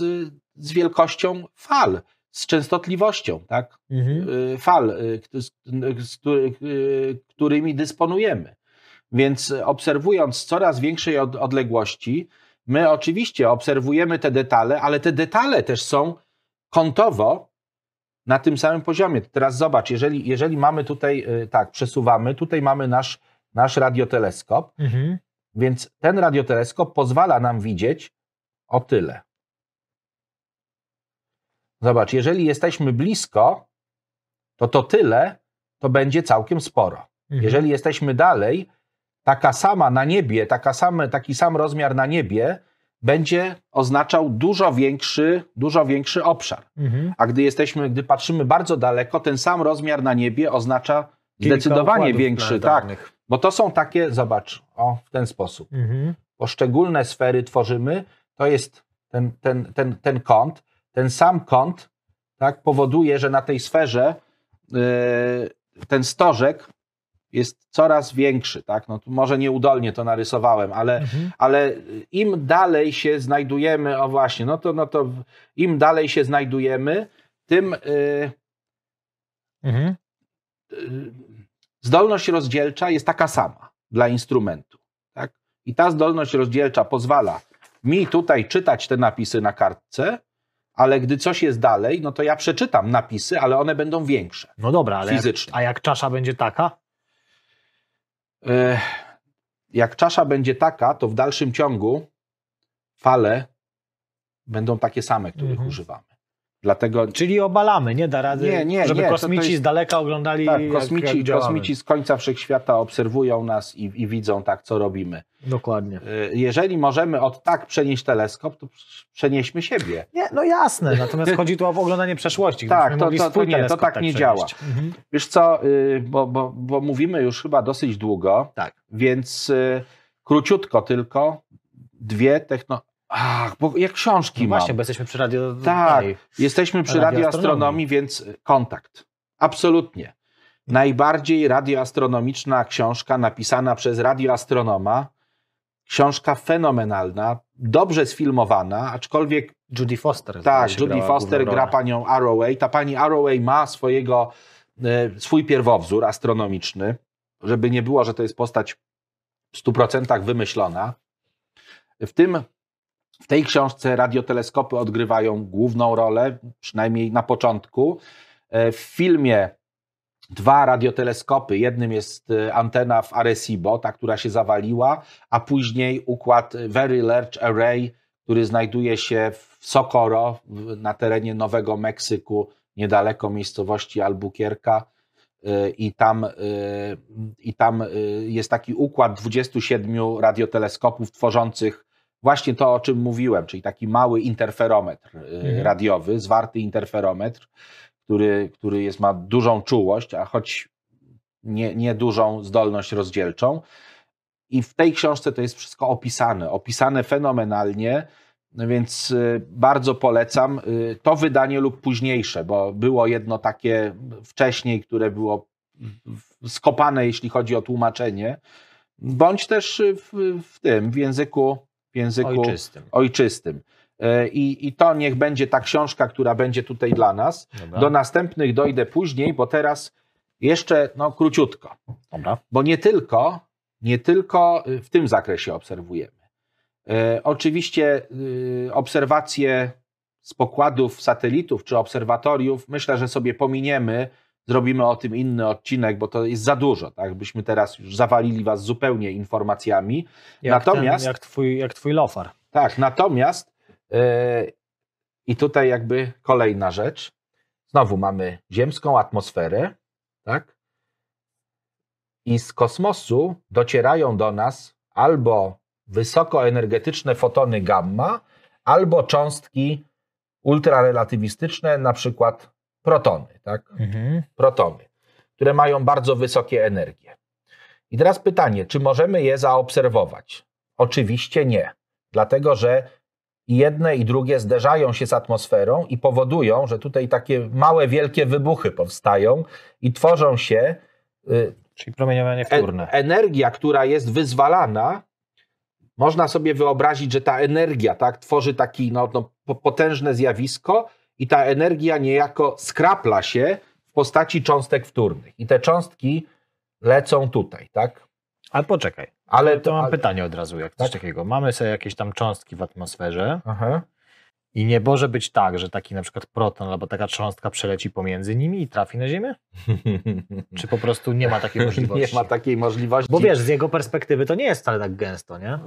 z wielkością fal, z częstotliwością, tak? Mhm. y, fal, y, z, y, którymi dysponujemy. Więc obserwując coraz większej od, odległości, my oczywiście obserwujemy te detale, ale te detale też są kątowo na tym samym poziomie. Teraz zobacz, jeżeli, jeżeli mamy tutaj, tak, przesuwamy, tutaj mamy nasz, nasz radioteleskop, Mhm. więc ten radioteleskop pozwala nam widzieć o tyle. Zobacz, jeżeli jesteśmy blisko, to to tyle to będzie całkiem sporo. Mhm. Jeżeli jesteśmy dalej, taka sama na niebie, taka same, taki sam rozmiar na niebie będzie oznaczał dużo większy, dużo większy obszar. Mhm. A gdy jesteśmy, gdy patrzymy bardzo daleko, ten sam rozmiar na niebie oznacza Kilka zdecydowanie większy. Tak, planetarnych. bo to są takie, zobacz, o, w ten sposób Mhm. poszczególne sfery tworzymy, to jest ten, ten, ten, ten kąt. Ten sam kąt tak, powoduje, że na tej sferze yy, ten stożek jest coraz większy. Tak? No, może nieudolnie to narysowałem, ale, Mhm. ale im dalej się znajdujemy, o właśnie, no to, no to im dalej się znajdujemy, tym yy, Mhm. yy, zdolność rozdzielcza jest taka sama dla instrumentu. Tak? I ta zdolność rozdzielcza pozwala mi tutaj czytać te napisy na kartce, ale gdy coś jest dalej, no to ja przeczytam napisy, ale one będą większe. No dobra, ale jak, Fizycznie. a jak czasza będzie taka? Ech, Jak czasza będzie taka, to w dalszym ciągu fale będą takie same, których Mhm. używamy. Dlatego Czyli obalamy, nie da rady, Nie, nie, żeby nie, kosmici to jest- z daleka oglądali tak, jak, kosmici, jak działamy. kosmici z końca wszechświata obserwują nas i, i widzą tak, co robimy. Dokładnie. Y, Jeżeli możemy od tak przenieść teleskop, to przenieśmy siebie. Nie, no jasne, natomiast chodzi tu o oglądanie przeszłości. Tak, to- to- to nie, to teleskop tak nie przenieść. Mhm. Wiesz co, y, bo, bo, bo mówimy już chyba dosyć długo, Tak. więc y, króciutko tylko dwie techno... Ach, bo jak książki No mam. właśnie, bo jesteśmy przy radio. Tak, jesteśmy przy radioastronomii. więc kontakt. Absolutnie. Najbardziej radioastronomiczna książka napisana przez radioastronoma. Książka fenomenalna, dobrze sfilmowana, aczkolwiek Judy Foster. Tak, Judy Foster gra panią Arroway. Ta pani Arroway ma swojego, e, swój pierwowzór astronomiczny, żeby nie było, że to jest postać w 100% wymyślona. W tym, w tej książce radioteleskopy odgrywają główną rolę, przynajmniej na początku. E, W filmie dwa radioteleskopy. Jednym jest y, antena w Arecibo, ta, która się zawaliła, a później układ Very Large Array, który znajduje się w Socorro na terenie Nowego Meksyku, niedaleko miejscowości Albuquerque. Y, I tam, I tam jest taki układ 27 radioteleskopów tworzących właśnie to, o czym mówiłem, czyli taki mały interferometr mhm. radiowy, zwarty interferometr, który, który jest, ma dużą czułość, a choć nie, nie dużą zdolność rozdzielczą. I w tej książce to jest wszystko opisane, opisane fenomenalnie, więc y, bardzo polecam y, to wydanie lub późniejsze, bo było jedno takie wcześniej, które było skopane, jeśli chodzi o tłumaczenie, bądź też w, w tym, w języku, w języku ojczystym. ojczystym. E, I, I to niech będzie ta książka, która będzie tutaj dla nas. Dobra. Do następnych dojdę później, bo teraz jeszcze no, króciutko. Dobra. Bo nie tylko, nie tylko y, w tym zakresie obserwujemy. E, oczywiście y, obserwacje z pokładów satelitów czy obserwatoriów, myślę, że sobie pominiemy, zrobimy o tym inny odcinek, bo to jest za dużo, tak? Byśmy teraz już zawalili was zupełnie informacjami. Jak natomiast ten, jak twój, jak twój lofar. Tak, natomiast E, I tutaj jakby kolejna rzecz. Znowu mamy ziemską atmosferę, tak? I z kosmosu docierają do nas albo wysokoenergetyczne fotony gamma, albo cząstki ultrarelatywistyczne, na przykład protony, tak? Mhm. Protony, które mają bardzo wysokie energie. I teraz pytanie, czy możemy je zaobserwować? Oczywiście nie, dlatego że jedne i drugie zderzają się z atmosferą i powodują, że tutaj takie małe, wielkie wybuchy powstają i tworzą się. Y, Czyli promieniowanie wtórne. energia, która jest wyzwalana, można sobie wyobrazić, że ta energia tak, tworzy takie no, no, potężne zjawisko i ta energia niejako skrapla się w postaci cząstek wtórnych. I te cząstki lecą tutaj, tak? Ale poczekaj. Ale to mam ale... pytanie od razu, jak coś tak? takiego. Mamy sobie jakieś tam cząstki w atmosferze Aha. I nie może być tak, że taki na przykład proton albo taka cząstka przeleci pomiędzy nimi i trafi na Ziemię? Czy po prostu nie ma takiej możliwości? Nie ma takiej możliwości. Bo wiesz, z jego perspektywy to nie jest wcale tak gęsto, nie?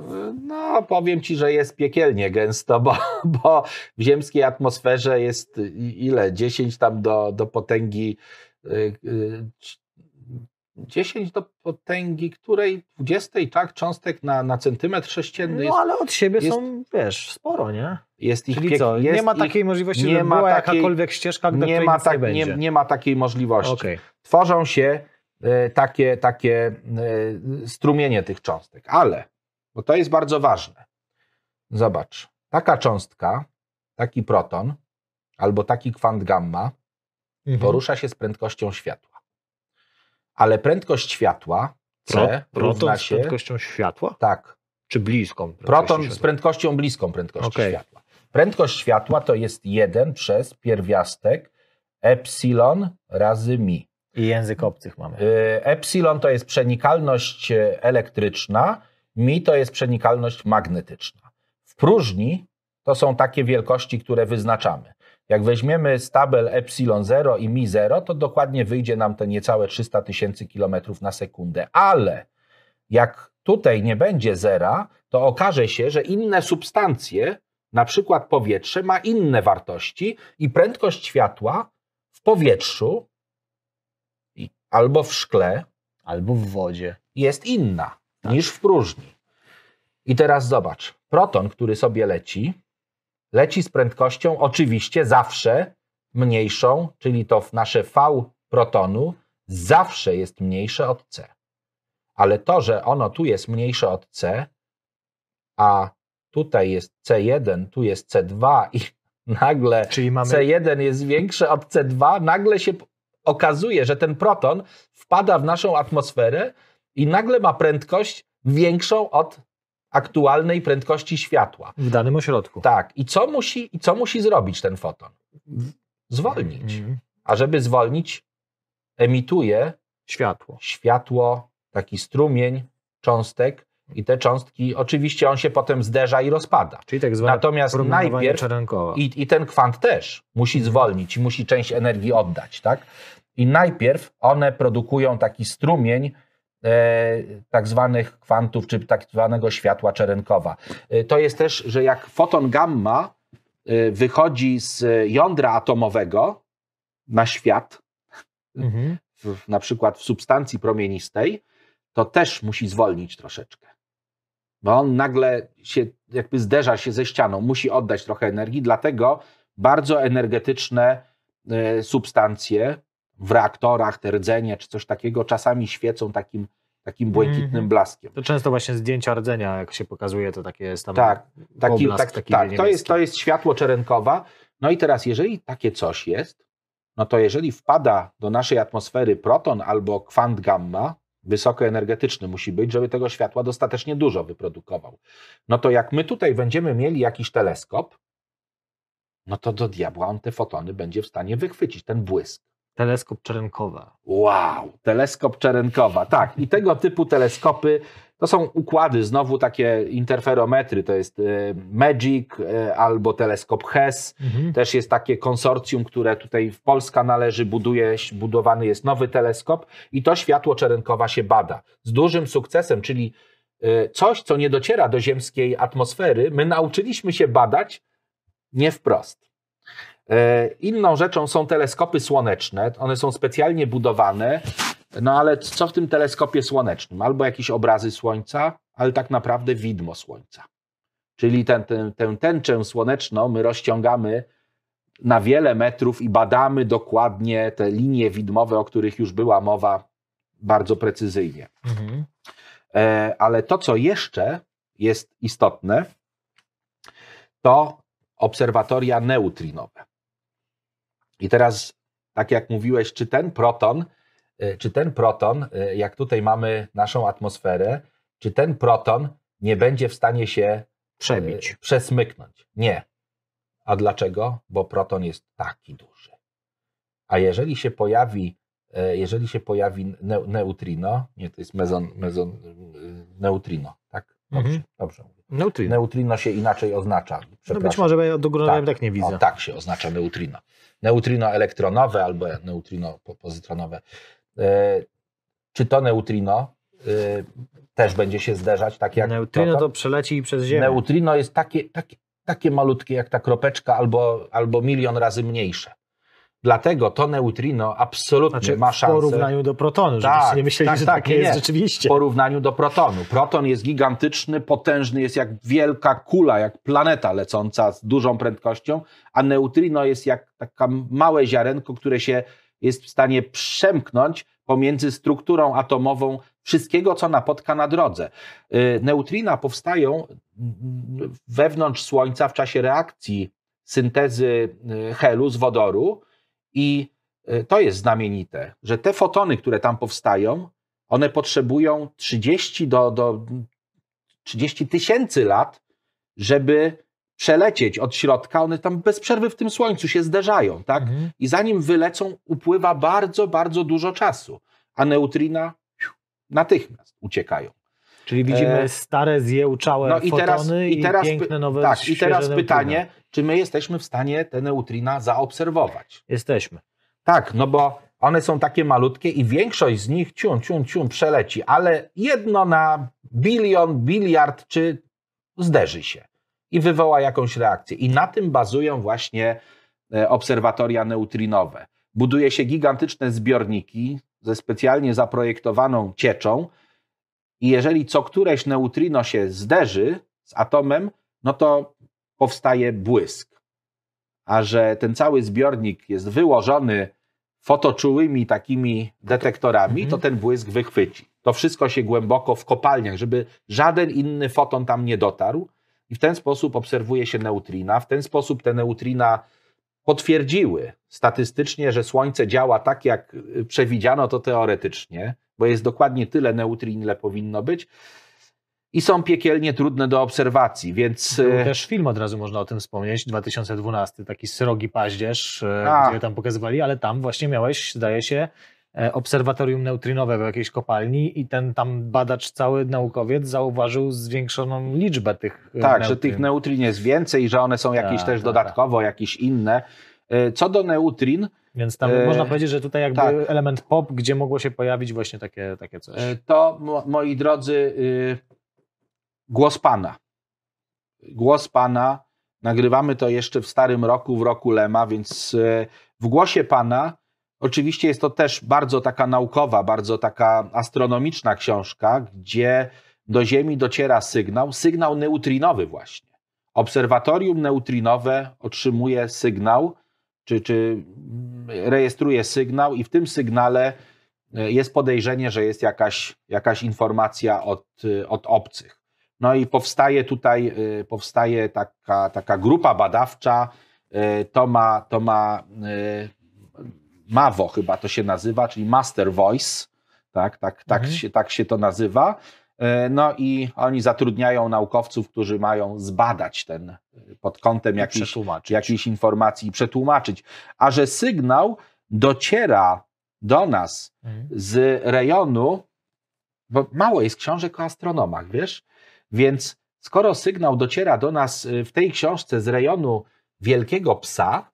No, powiem ci, że jest piekielnie gęsto, bo, bo w ziemskiej atmosferze jest ile? 10 tam do, do potęgi y, y, 10 do potęgi której 20 tak cząstek na, na centymetr sześcienny. No ale od siebie jest, są, wiesz, sporo, nie? Jest ich Czyli co, jest nie ma takiej ich, możliwości, nie żeby ma była takiej, jakakolwiek ścieżka, do nie ma, tak, nie, nie, nie ma takiej możliwości. Okay. Tworzą się y, takie, takie y, strumienie tych cząstek, ale, bo to jest bardzo ważne. Zobacz, taka cząstka, taki proton albo taki kwant gamma mhm. porusza się z prędkością światła ale prędkość światła C Pro, równa się... z prędkością światła? Tak. Czy bliską? Proton światła? z prędkością bliską prędkości okay. światła. Prędkość światła to jest 1 przez pierwiastek epsilon razy mi. I język obcych mamy. Y, epsilon to jest przenikalność e, elektryczna, mi to jest przenikalność magnetyczna. W próżni to są takie wielkości, które wyznaczamy. Jak weźmiemy z tabel epsilon 0 i mi 0, to dokładnie wyjdzie nam te niecałe 300 tysięcy kilometrów na sekundę. Ale jak tutaj nie będzie zera, to okaże się, że inne substancje, na przykład powietrze, ma inne wartości i prędkość światła w powietrzu albo w szkle, albo w wodzie jest inna tak. niż w próżni. I teraz zobacz, proton, który sobie leci, leci z prędkością oczywiście zawsze mniejszą, czyli to nasze V protonu zawsze jest mniejsze od C. Ale to, że ono tu jest mniejsze od C, a tutaj jest C1, tu jest C2 i nagle mamy... C1 jest większe od C2, nagle się okazuje, że ten proton wpada w naszą atmosferę i nagle ma prędkość większą od aktualnej prędkości światła. W danym ośrodku. Tak. I co musi, i co musi zrobić ten foton? Zwolnić. Mm. A żeby zwolnić, emituje światło. Światło, taki strumień cząstek, i te cząstki, oczywiście on się potem zderza i rozpada. Czyli tak zwane Natomiast najpierw i, i, ten kwant też musi zwolnić musi część energii oddać, tak? i najpierw one produkują taki strumień tak zwanych kwantów, czy tak zwanego światła Czerenkowa. E, to jest też, że jak foton gamma e, wychodzi z jądra atomowego na świat, Mhm. w, na przykład w substancji promienistej, to też musi zwolnić troszeczkę. Bo on nagle się jakby zderza się ze ścianą, musi oddać trochę energii, dlatego bardzo energetyczne e, substancje w reaktorach, te rdzenie czy coś takiego czasami świecą takim, takim błękitnym Mhm. blaskiem. To często właśnie zdjęcia rdzenia, jak się pokazuje, to takie jest tam Tak, taki, poblask tak, taki tak to, jest, to jest światło czerenkowa. No i teraz, jeżeli takie coś jest, no to jeżeli wpada do naszej atmosfery proton albo kwant gamma, wysokoenergetyczny musi być, żeby tego światła dostatecznie dużo wyprodukował. No to jak my tutaj będziemy mieli jakiś teleskop, no to do diabła on te fotony będzie w stanie wychwycić, ten błysk. Teleskop Czerenkowa. Wow, teleskop Czerenkowa. Tak, i tego typu teleskopy to są układy, znowu takie interferometry. To jest e, Magic e, albo teleskop HES. Mhm. Też jest takie konsorcjum, które tutaj w Polska należy, buduje, budowany jest nowy teleskop i to światło Czerenkowa się bada. Z dużym sukcesem, czyli e, coś, co nie dociera do ziemskiej atmosfery, my nauczyliśmy się badać nie wprost. E, Inną rzeczą są teleskopy słoneczne. One są specjalnie budowane. No ale co w tym teleskopie słonecznym? Albo jakieś obrazy Słońca, ale tak naprawdę widmo Słońca. Czyli ten, ten, tę tęczę słoneczną my rozciągamy na wiele metrów i badamy dokładnie te linie widmowe, o których już była mowa bardzo precyzyjnie. Mhm. E, Ale to, co jeszcze jest istotne, to obserwatoria neutrinowe. I teraz, tak jak mówiłeś, czy ten proton, e, czy ten proton, e, jak tutaj mamy naszą atmosferę, czy ten proton nie będzie w stanie się Przebić. e, przesmyknąć? Nie. A dlaczego? Bo proton jest taki duży. A jeżeli się pojawi, jeżeli się pojawi ne, neutrino, nie, to jest mezon, mezon, neutrino, tak? Dobrze, Mhm. dobrze mówię. Neutrino. Neutrino się inaczej oznacza. No być może bo ja do góry Tak. tak nie widzę. O, tak się oznacza neutrino. Neutrino elektronowe albo neutrino po- pozytronowe. E, czy to neutrino e, też będzie się zderzać, tak jak Neutrino to proton? przeleci przez Ziemię. Neutrino jest takie, takie, takie malutkie jak ta kropeczka albo, albo milion razy mniejsze. Dlatego to neutrino absolutnie Znaczy ma w szansę porównaniu do protonu, Tak, żebyście nie myśleli, tak, że tak, takie nie, jest rzeczywiście. w porównaniu do protonu. Proton jest gigantyczny, potężny, jest jak wielka kula, jak planeta lecąca z dużą prędkością, a neutrino jest jak taka małe ziarenko, które się jest w stanie przemknąć pomiędzy strukturą atomową wszystkiego, co napotka na drodze. Y, Neutrina powstają wewnątrz Słońca w czasie reakcji syntezy y, helu z wodoru i y, to jest znamienite, że te fotony, które tam powstają, one potrzebują 30 do, do 30 tysięcy lat, żeby przelecieć od środka. One tam bez przerwy w tym słońcu się zderzają, tak? Mhm. I zanim wylecą, upływa bardzo, bardzo dużo czasu, a neutrina natychmiast uciekają. Czyli widzimy E, stare, zjełczałe No i teraz, fotony i teraz, py- piękne, nowe, tak, i teraz pytanie, czy my jesteśmy w stanie te neutrina zaobserwować? Jesteśmy. Tak, no bo one są takie malutkie i większość z nich ciun, ciun, ciun przeleci, ale jedno na bilion, biliard czy zderzy się i wywoła jakąś reakcję. I na tym bazują właśnie e, obserwatoria neutrinowe. Buduje się gigantyczne zbiorniki ze specjalnie zaprojektowaną cieczą i jeżeli co któreś neutrino się zderzy z atomem, no to powstaje błysk. A że ten cały zbiornik jest wyłożony fotoczułymi takimi detektorami, Mhm. to ten błysk wychwyci. To wszystko się głęboko w kopalniach, żeby żaden inny foton tam nie dotarł. I w ten sposób obserwuje się neutrina. W ten sposób te neutrina potwierdziły statystycznie, że Słońce działa tak, jak y, przewidziano to teoretycznie, bo jest dokładnie tyle neutrin, ile powinno być. I są piekielnie trudne do obserwacji, więc. Był y, też film od razu można o tym wspomnieć, 2012, taki srogi paździerz, e, A. gdzie tam pokazywali, ale tam właśnie miałeś, zdaje się, e, obserwatorium neutrinowe w jakiejś kopalni i ten tam badacz, cały naukowiec zauważył zwiększoną liczbę tych e, Tak, że neutryn. tych neutrin jest więcej, że one są jakieś Tak, też tak, dodatkowo, jakieś inne. Co do neutrin, Więc tam E, można powiedzieć, że tutaj jakby tak. element pop, gdzie mogło się pojawić właśnie takie, takie coś. E, To, mo- moi drodzy, y, głos Pana. Głos Pana. Nagrywamy to jeszcze w starym roku, w roku Lema, więc y, w głosie Pana. Oczywiście jest to też bardzo taka naukowa, bardzo taka astronomiczna książka, gdzie do Ziemi dociera sygnał, sygnał neutrinowy właśnie. Obserwatorium neutrinowe otrzymuje sygnał, czy, czy rejestruje sygnał i w tym sygnale e, jest podejrzenie, że jest jakaś, jakaś informacja od, y, od obcych. No i powstaje tutaj y, powstaje taka, taka grupa badawcza, to ma, to ma MAVO chyba to się nazywa, czyli Master Voice, tak, tak, tak, Mhm. się, tak się to nazywa. E, No i oni zatrudniają naukowców, którzy mają zbadać ten y, pod kątem jakiejś informacji i przetłumaczyć. A że sygnał dociera do nas Mhm. z rejonu, bo mało jest książek o astronomach, wiesz? Więc skoro sygnał dociera do nas y, w tej książce z rejonu Wielkiego Psa,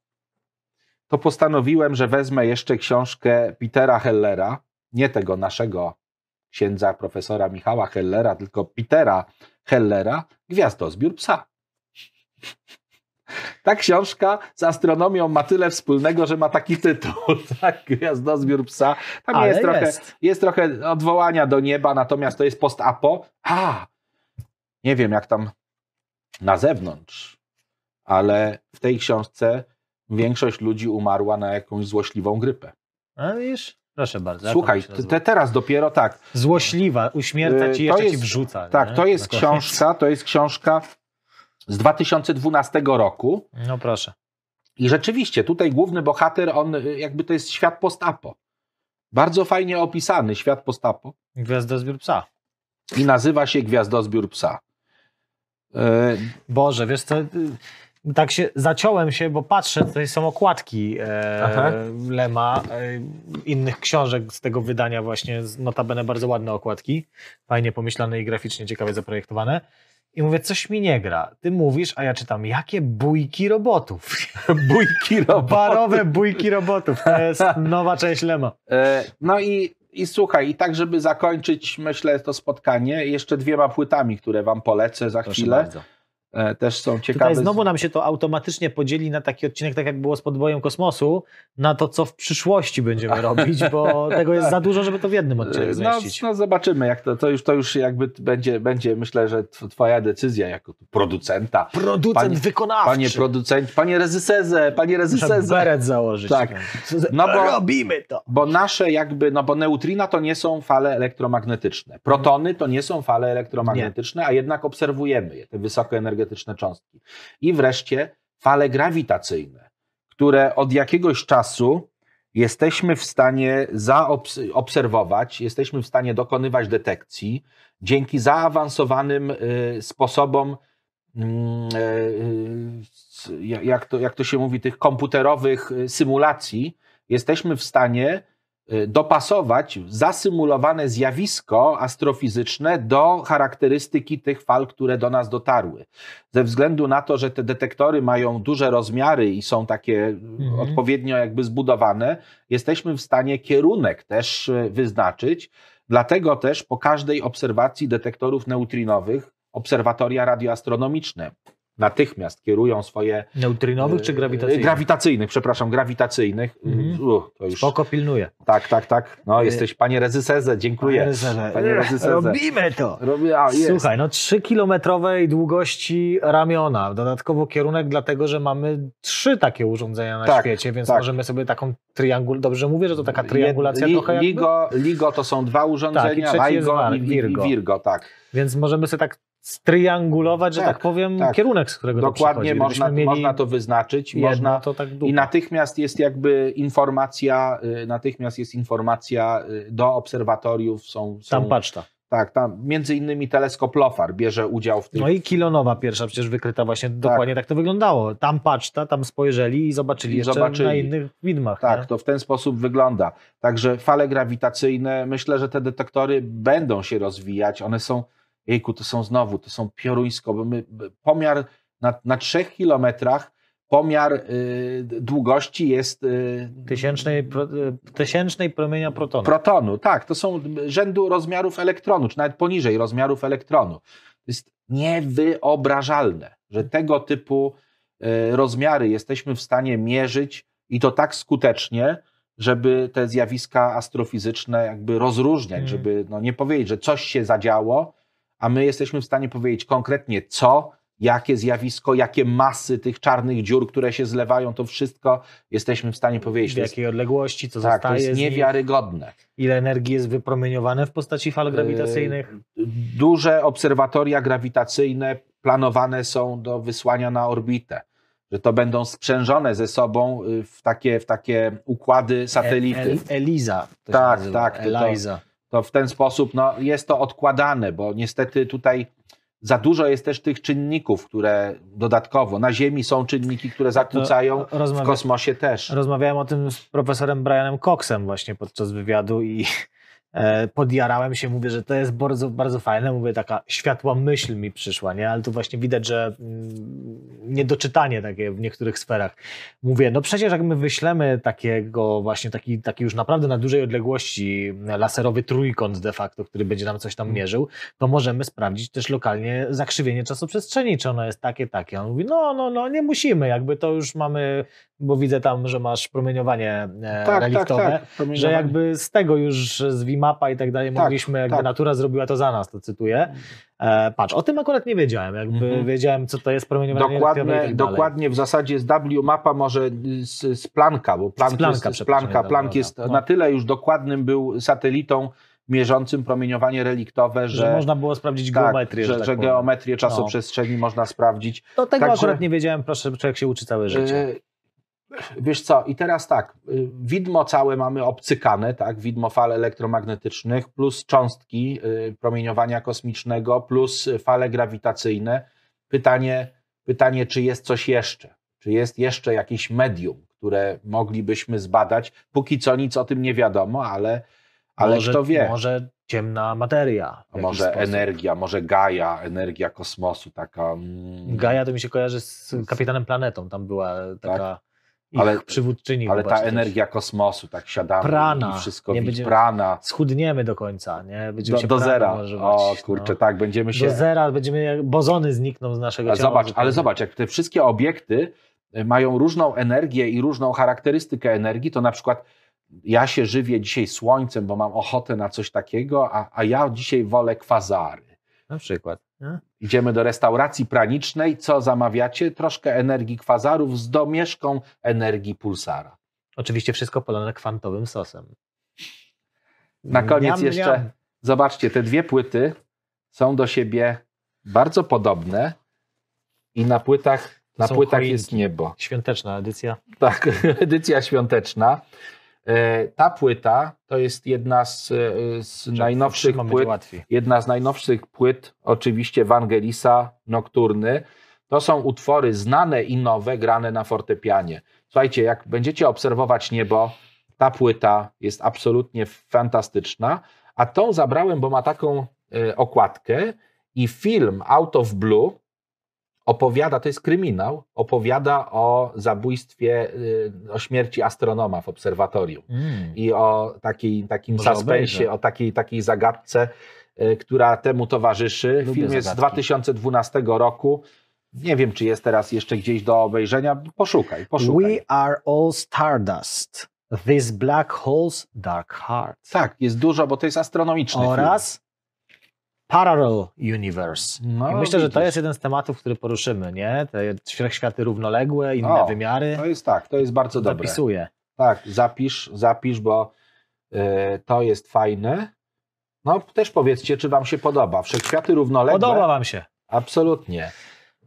to postanowiłem, że wezmę jeszcze książkę Petera Hellera, nie tego naszego księdza profesora Michała Hellera, tylko Petera Hellera, Gwiazdozbiór Psa. Ta książka z astronomią ma tyle wspólnego, że ma taki tytuł, tak? Gwiazdozbiór Psa. Tam Ale jest, trochę, jest. jest trochę odwołania do nieba, natomiast to jest post-apo. A, nie wiem jak tam na zewnątrz, ale w tej książce większość ludzi umarła na jakąś złośliwą grypę. A wiesz? Proszę bardzo. Słuchaj, te, teraz dopiero tak. Złośliwa, uśmierca ci, Y, jeszcze to ci jest- wrzuca. Tak, nie? to jest książka, to jest książka z 2012 roku. No proszę. I rzeczywiście, tutaj główny bohater, on y, jakby to jest świat post-apo. Bardzo fajnie opisany świat post-apo Gwiazdozbiór psa. i nazywa się Gwiazdozbiór Psa. Y, Boże, wiesz co, tak się zaciąłem się, bo patrzę, tutaj są okładki e, Lema, e, innych książek z tego wydania właśnie, notabene bardzo ładne okładki, fajnie pomyślane i graficznie ciekawie zaprojektowane. I mówię, coś mi nie gra. Ty mówisz, a ja czytam, jakie bójki robotów. Bójki robotów. Barowe bójki robotów. To jest nowa część Lema. E, No i, i słuchaj, i tak, żeby zakończyć, myślę, to spotkanie, jeszcze dwiema płytami, które wam polecę za chwilę. E, Też są ciekawe. Tutaj znowu nam się to automatycznie podzieli na taki odcinek, tak jak było z podbojem kosmosu, na to, co w przyszłości będziemy robić, bo tego jest za dużo, żeby to w jednym odcinku No, zmieścić. no zobaczymy, jak to, to już to już jakby będzie, będzie myślę, że tw- twoja decyzja jako producenta. Producent Panie- wykonawczy. Panie producent, panie rezyserze, panie rezyserze. beret założyć. Tak. No No bo- Robimy to. Bo nasze jakby, no bo neutrina to nie są fale elektromagnetyczne. Protony to nie są fale elektromagnetyczne, a jednak obserwujemy je, te wysokoenergetyczne cząstki. I wreszcie fale grawitacyjne, które od jakiegoś czasu jesteśmy w stanie zaobserwować, jesteśmy w stanie dokonywać detekcji dzięki zaawansowanym y, sposobom mm, y, y, jak to, jak to się mówi, tych komputerowych y, symulacji, jesteśmy w stanie dopasować zasymulowane zjawisko astrofizyczne do charakterystyki tych fal, które do nas dotarły. Ze względu na to, że te detektory mają duże rozmiary i są takie y, Mhm. odpowiednio jakby zbudowane, jesteśmy w stanie kierunek też y, wyznaczyć. Dlatego też po każdej obserwacji detektorów neutrinowych obserwatoria radioastronomiczne natychmiast kierują swoje Neutrinowych czy E, grawitacyjnych? Grawitacyjnych, przepraszam, grawitacyjnych. Mhm. Uch, to już, Spoko pilnuje. tak, tak, tak. No, E, jesteś panie rezyserze, dziękuję. Panie rezyserze. Robimy to. Robię, a. Słuchaj, no 3-kilometrowej długości ramiona. Dodatkowo kierunek, dlatego że mamy trzy takie urządzenia na Tak, świecie, więc tak. możemy sobie taką triangul... Dobrze mówię, że to taka triangulacja trochę jakby? Ligo, Ligo to są dwa urządzenia, Tak, i LIGO War- i, Virgo. i Virgo, tak. Więc możemy sobie tak striangulować, że Tak, tak powiem, tak. kierunek, z którego to Dokładnie przychodzi. można, mieli można to wyznaczyć. jedno, Można, to tak. I natychmiast jest jakby informacja, y, natychmiast jest informacja y, do obserwatoriów. Są, są, Tam paczta. Tak, tam między innymi teleskop LOFAR bierze udział w tym. No i kilonowa pierwsza przecież wykryta właśnie dokładnie tak to wyglądało. Tam paczta, tam spojrzeli i zobaczyli I jeszcze zobaczyli. na innych widmach. Tak, nie? to w ten sposób wygląda. Także fale grawitacyjne, myślę, że te detektory będą się rozwijać. One są, jejku, to są znowu, to są pioruńsko, bo my, pomiar na, na trzech kilometrach pomiar y, długości jest y, Tysięcznej, pro, y, tysięcznej promienia protonu. protonu. Tak, to są rzędu rozmiarów elektronu, czy nawet poniżej rozmiarów elektronu. To jest niewyobrażalne, że tego typu y, rozmiary jesteśmy w stanie mierzyć i to tak skutecznie, żeby te zjawiska astrofizyczne jakby rozróżniać, Mm. żeby no, nie powiedzieć, że coś się zadziało, a my jesteśmy w stanie powiedzieć konkretnie co, jakie zjawisko, jakie masy tych czarnych dziur, które się zlewają, to wszystko jesteśmy w stanie powiedzieć. w To jest, jakiej odległości, co tak, to zostaje jest z nich, niewiarygodne. ile energii jest wypromieniowane w postaci fal grawitacyjnych. Duże obserwatoria grawitacyjne planowane są do wysłania na orbitę. Że to będą sprzężone ze sobą y, w takie, w takie układy satelity. El, Eliza. To Tak, tak, to- to- Eliza. To w ten sposób no, jest to odkładane, bo niestety tutaj za dużo jest też tych czynników, które dodatkowo na Ziemi są czynniki, które zakłócają, w kosmosie też. Rozmawiałem o tym z profesorem Brianem Coxem właśnie podczas wywiadu i podjarałem się, mówię, że to jest bardzo, bardzo fajne. Mówię, taka światła myśl mi przyszła, nie? Ale tu właśnie widać, że mm, niedoczytanie takie w niektórych sferach. Mówię, no przecież jak my wyślemy takiego właśnie, taki, taki już naprawdę na dużej odległości laserowy trójkąt de facto, który będzie nam coś tam mierzył, to możemy sprawdzić też lokalnie zakrzywienie czasoprzestrzeni, czy ono jest takie, takie. On mówi, no, no, no, nie musimy, jakby to już mamy, bo widzę tam, że masz promieniowanie e, Tak, tak, reliktowe, tak. że Promieniowanie. jakby z tego już z Vimapa i tak dalej Tak, mogliśmy, jakby tak. natura zrobiła to za nas, to cytuję. E, patrz, o tym akurat nie wiedziałem, jakby Mhm. wiedziałem, co to jest promieniowanie Dokładnie, tak dokładnie w zasadzie z W mapa może z, z Planka, bo Plank, Z Plancka, jest, z Planka, Plank jest No. na tyle już dokładnym był satelitą mierzącym promieniowanie reliktowe, że, że można było sprawdzić tak, geometrię, że, że, tak że geometrię czasoprzestrzeni można sprawdzić. To tego Także- akurat nie wiedziałem, proszę, człowiek się uczy całe życie. Wiesz co, i teraz tak, y, widmo całe mamy obcykane, tak, widmo fal elektromagnetycznych, plus cząstki y, promieniowania kosmicznego, plus fale grawitacyjne. Pytanie, pytanie, czy jest coś jeszcze? Czy jest jeszcze jakieś medium, które moglibyśmy zbadać? Póki co nic o tym nie wiadomo, ale, ale może, kto wie? Może ciemna materia. może sposób. energia, może Gaia, energia kosmosu, taka... mm, Gaja to mi się kojarzy z Kapitanem Planetą, tam była taka ich Ale- przywódczyni. Ale ta energia kosmosu, tak siadamy Prana. i wszystko Nie będziemy- Prana. Schudniemy do końca, nie? Będziemy Do, do zera. używać, O kurczę, no. tak, będziemy się... Do zera będziemy, bozony znikną z naszego ciała. zobacz, ale zobacz, jak te wszystkie obiekty y, mają różną energię i różną charakterystykę energii, to na przykład ja się żywię dzisiaj słońcem, bo mam ochotę na coś takiego, a, a ja dzisiaj wolę kwazary. Na przykład. Nie? Idziemy do restauracji pranicznej, co zamawiacie? Troszkę energii kwazarów z domieszką energii pulsara. Oczywiście wszystko polane kwantowym sosem. Na koniec Miam, jeszcze, miam. zobaczcie, te dwie płyty są do siebie bardzo podobne i na płytach, na płytach choinki. jest niebo. Świąteczna edycja. Tak, edycja świąteczna. E, Ta płyta to jest jedna z, e, z najnowszych płyt, jedna z najnowszych płyt, oczywiście Wangelisa Nocturny. To są utwory znane i nowe, grane na fortepianie. Słuchajcie, jak będziecie obserwować niebo, ta płyta jest absolutnie fantastyczna. A tą zabrałem, bo ma taką e, okładkę i film Out of Blue opowiada, to jest kryminał, opowiada o zabójstwie, y, o śmierci astronoma w obserwatorium Mm. i o takiej, takim Może suspensie, obejrzę. o takiej, takiej zagadce, y, która temu towarzyszy. Lubię Film jest z zagadki. 2012 roku. Nie wiem, czy jest teraz jeszcze gdzieś do obejrzenia. Poszukaj, poszukaj. We are all stardust. This black hole's dark heart. Tak, jest dużo, bo to jest astronomiczny. Oraz Parallel Universe. No, I myślę, że to widzisz. jest jeden z tematów, który poruszymy, nie? Te wszechświaty równoległe, inne O, wymiary. To jest tak, to jest bardzo dobre. Zapisuję. Tak, zapisz, zapisz, bo y, to jest fajne. No też powiedzcie, czy wam się podoba. Wszechświaty równoległe. Podoba wam się. Absolutnie.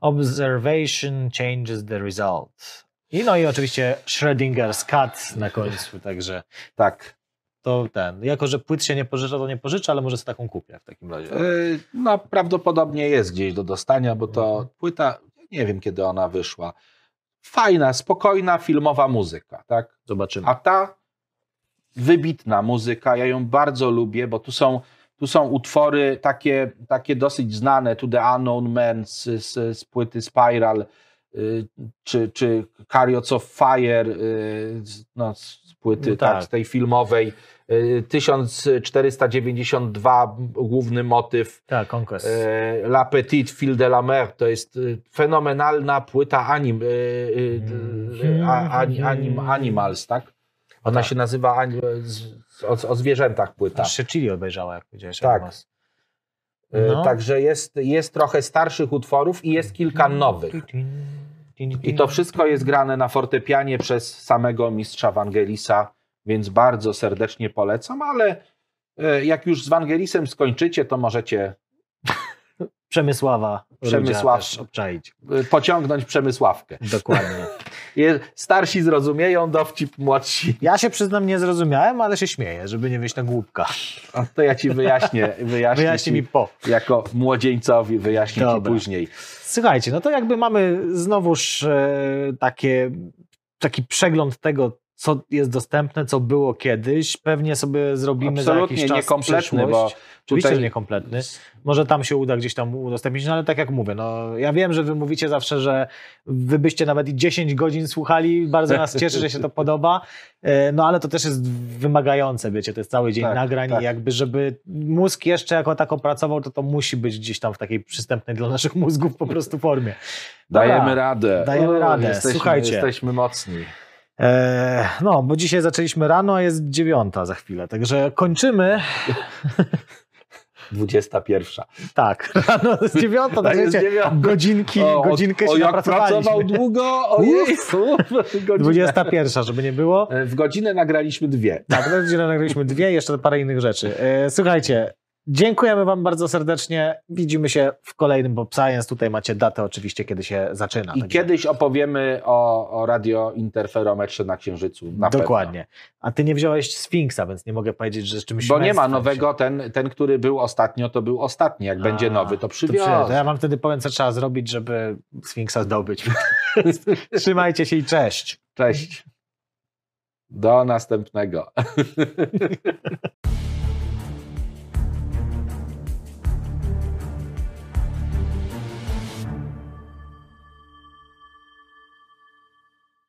Observation changes the result. I no i oczywiście Schrödinger's cut na końcu, także Tak. To ten. Jako, że płyt się nie pożycza, to nie pożycza, ale może sobie taką kupię w takim razie. Y, no prawdopodobnie jest gdzieś do dostania, bo to Mhm. płyta, nie wiem kiedy ona wyszła. Fajna, spokojna, filmowa muzyka, tak? Zobaczymy. A ta wybitna muzyka, ja ją bardzo lubię, bo tu są, tu są utwory takie, takie dosyć znane, To the Unknown Man z, z, z płyty Spiral, czy, czy Chariots of Fire, y, z- no, z płyty No tak. tak. tej filmowej, y, 1442 główny motyw, Tak, Conquest. La Petite Fille de la Mer, to jest y, fenomenalna płyta anim, y, y, y, a- ani- anim, Animals, tak? Ona Tak. się nazywa o, o zwierzętach płyta. Aż się Chili obejrzała, jak powiedziałeś. Tak. Amos. Y, No. Także jest, jest trochę starszych utworów i jest kilka nowych. I to wszystko jest grane na fortepianie przez samego mistrza Wangelisa, więc bardzo serdecznie polecam, ale e, jak już z Wangelisem skończycie, to możecie Przemysława. Przemysław- obczaić. pociągnąć Przemysławkę. Dokładnie. Starsi zrozumieją dowcip, młodsi. Ja się przyznam, nie zrozumiałem, ale się śmieję, żeby nie wyjść na głupka. A To ja ci wyjaśnię, wyjaśnię Wyjaśnij ci, mi po. jako młodzieńcowi, wyjaśnię ci Dobra. później. Słuchajcie, no to jakby mamy znowuż e, takie, taki przegląd tego, co jest dostępne, co było kiedyś. Pewnie sobie zrobimy za Absolutnie jakiś czas niekompletny, bo. Oczywiście, tutaj- że niekompletny. Może tam się uda gdzieś tam udostępnić, no ale tak jak mówię, no ja wiem, że wy mówicie zawsze, że wy byście nawet i 10 godzin słuchali, bardzo nas cieszy, że się to podoba, e, no ale to też jest wymagające, wiecie, to jest cały dzień Tak, nagrań tak. i jakby, żeby mózg jeszcze jako tak opracował, to to musi być gdzieś tam w takiej przystępnej dla naszych mózgów po prostu formie. Dobra. Dajemy radę. Dajemy O, radę. Jesteśmy, Słuchajcie. Jesteśmy mocni. Eee, no, bo dzisiaj zaczęliśmy rano, a jest dziewiąta za chwilę, także kończymy. 21. Tak, rano jest dziewiąta, Tak tak jest wiecie, dziewiąta. godzinki, O, godzinkę o, się napracowaliśmy. pracował długo, ojej. Godzinę. 21, żeby nie było. E, W godzinę nagraliśmy dwie. Tak, będzie nagraliśmy dwie, jeszcze parę innych rzeczy. E, Słuchajcie, dziękujemy Wam bardzo serdecznie. Widzimy się w kolejnym Bob Science. Tutaj macie datę oczywiście, kiedy się zaczyna. I Także kiedyś opowiemy o, o radiointerferometrze na Księżycu. Na Dokładnie. A Ty nie wziąłeś Sfinksa, więc nie mogę powiedzieć, że z czymś Pewno. Bo nie ma nowego, ten, ten, który był ostatnio, to był ostatni. Jak będzie A, nowy, to To, przywiozę. to ja wam wtedy powiem, co trzeba zrobić, żeby Sfinksa zdobyć. Trzymajcie się i cześć. Cześć. Do następnego.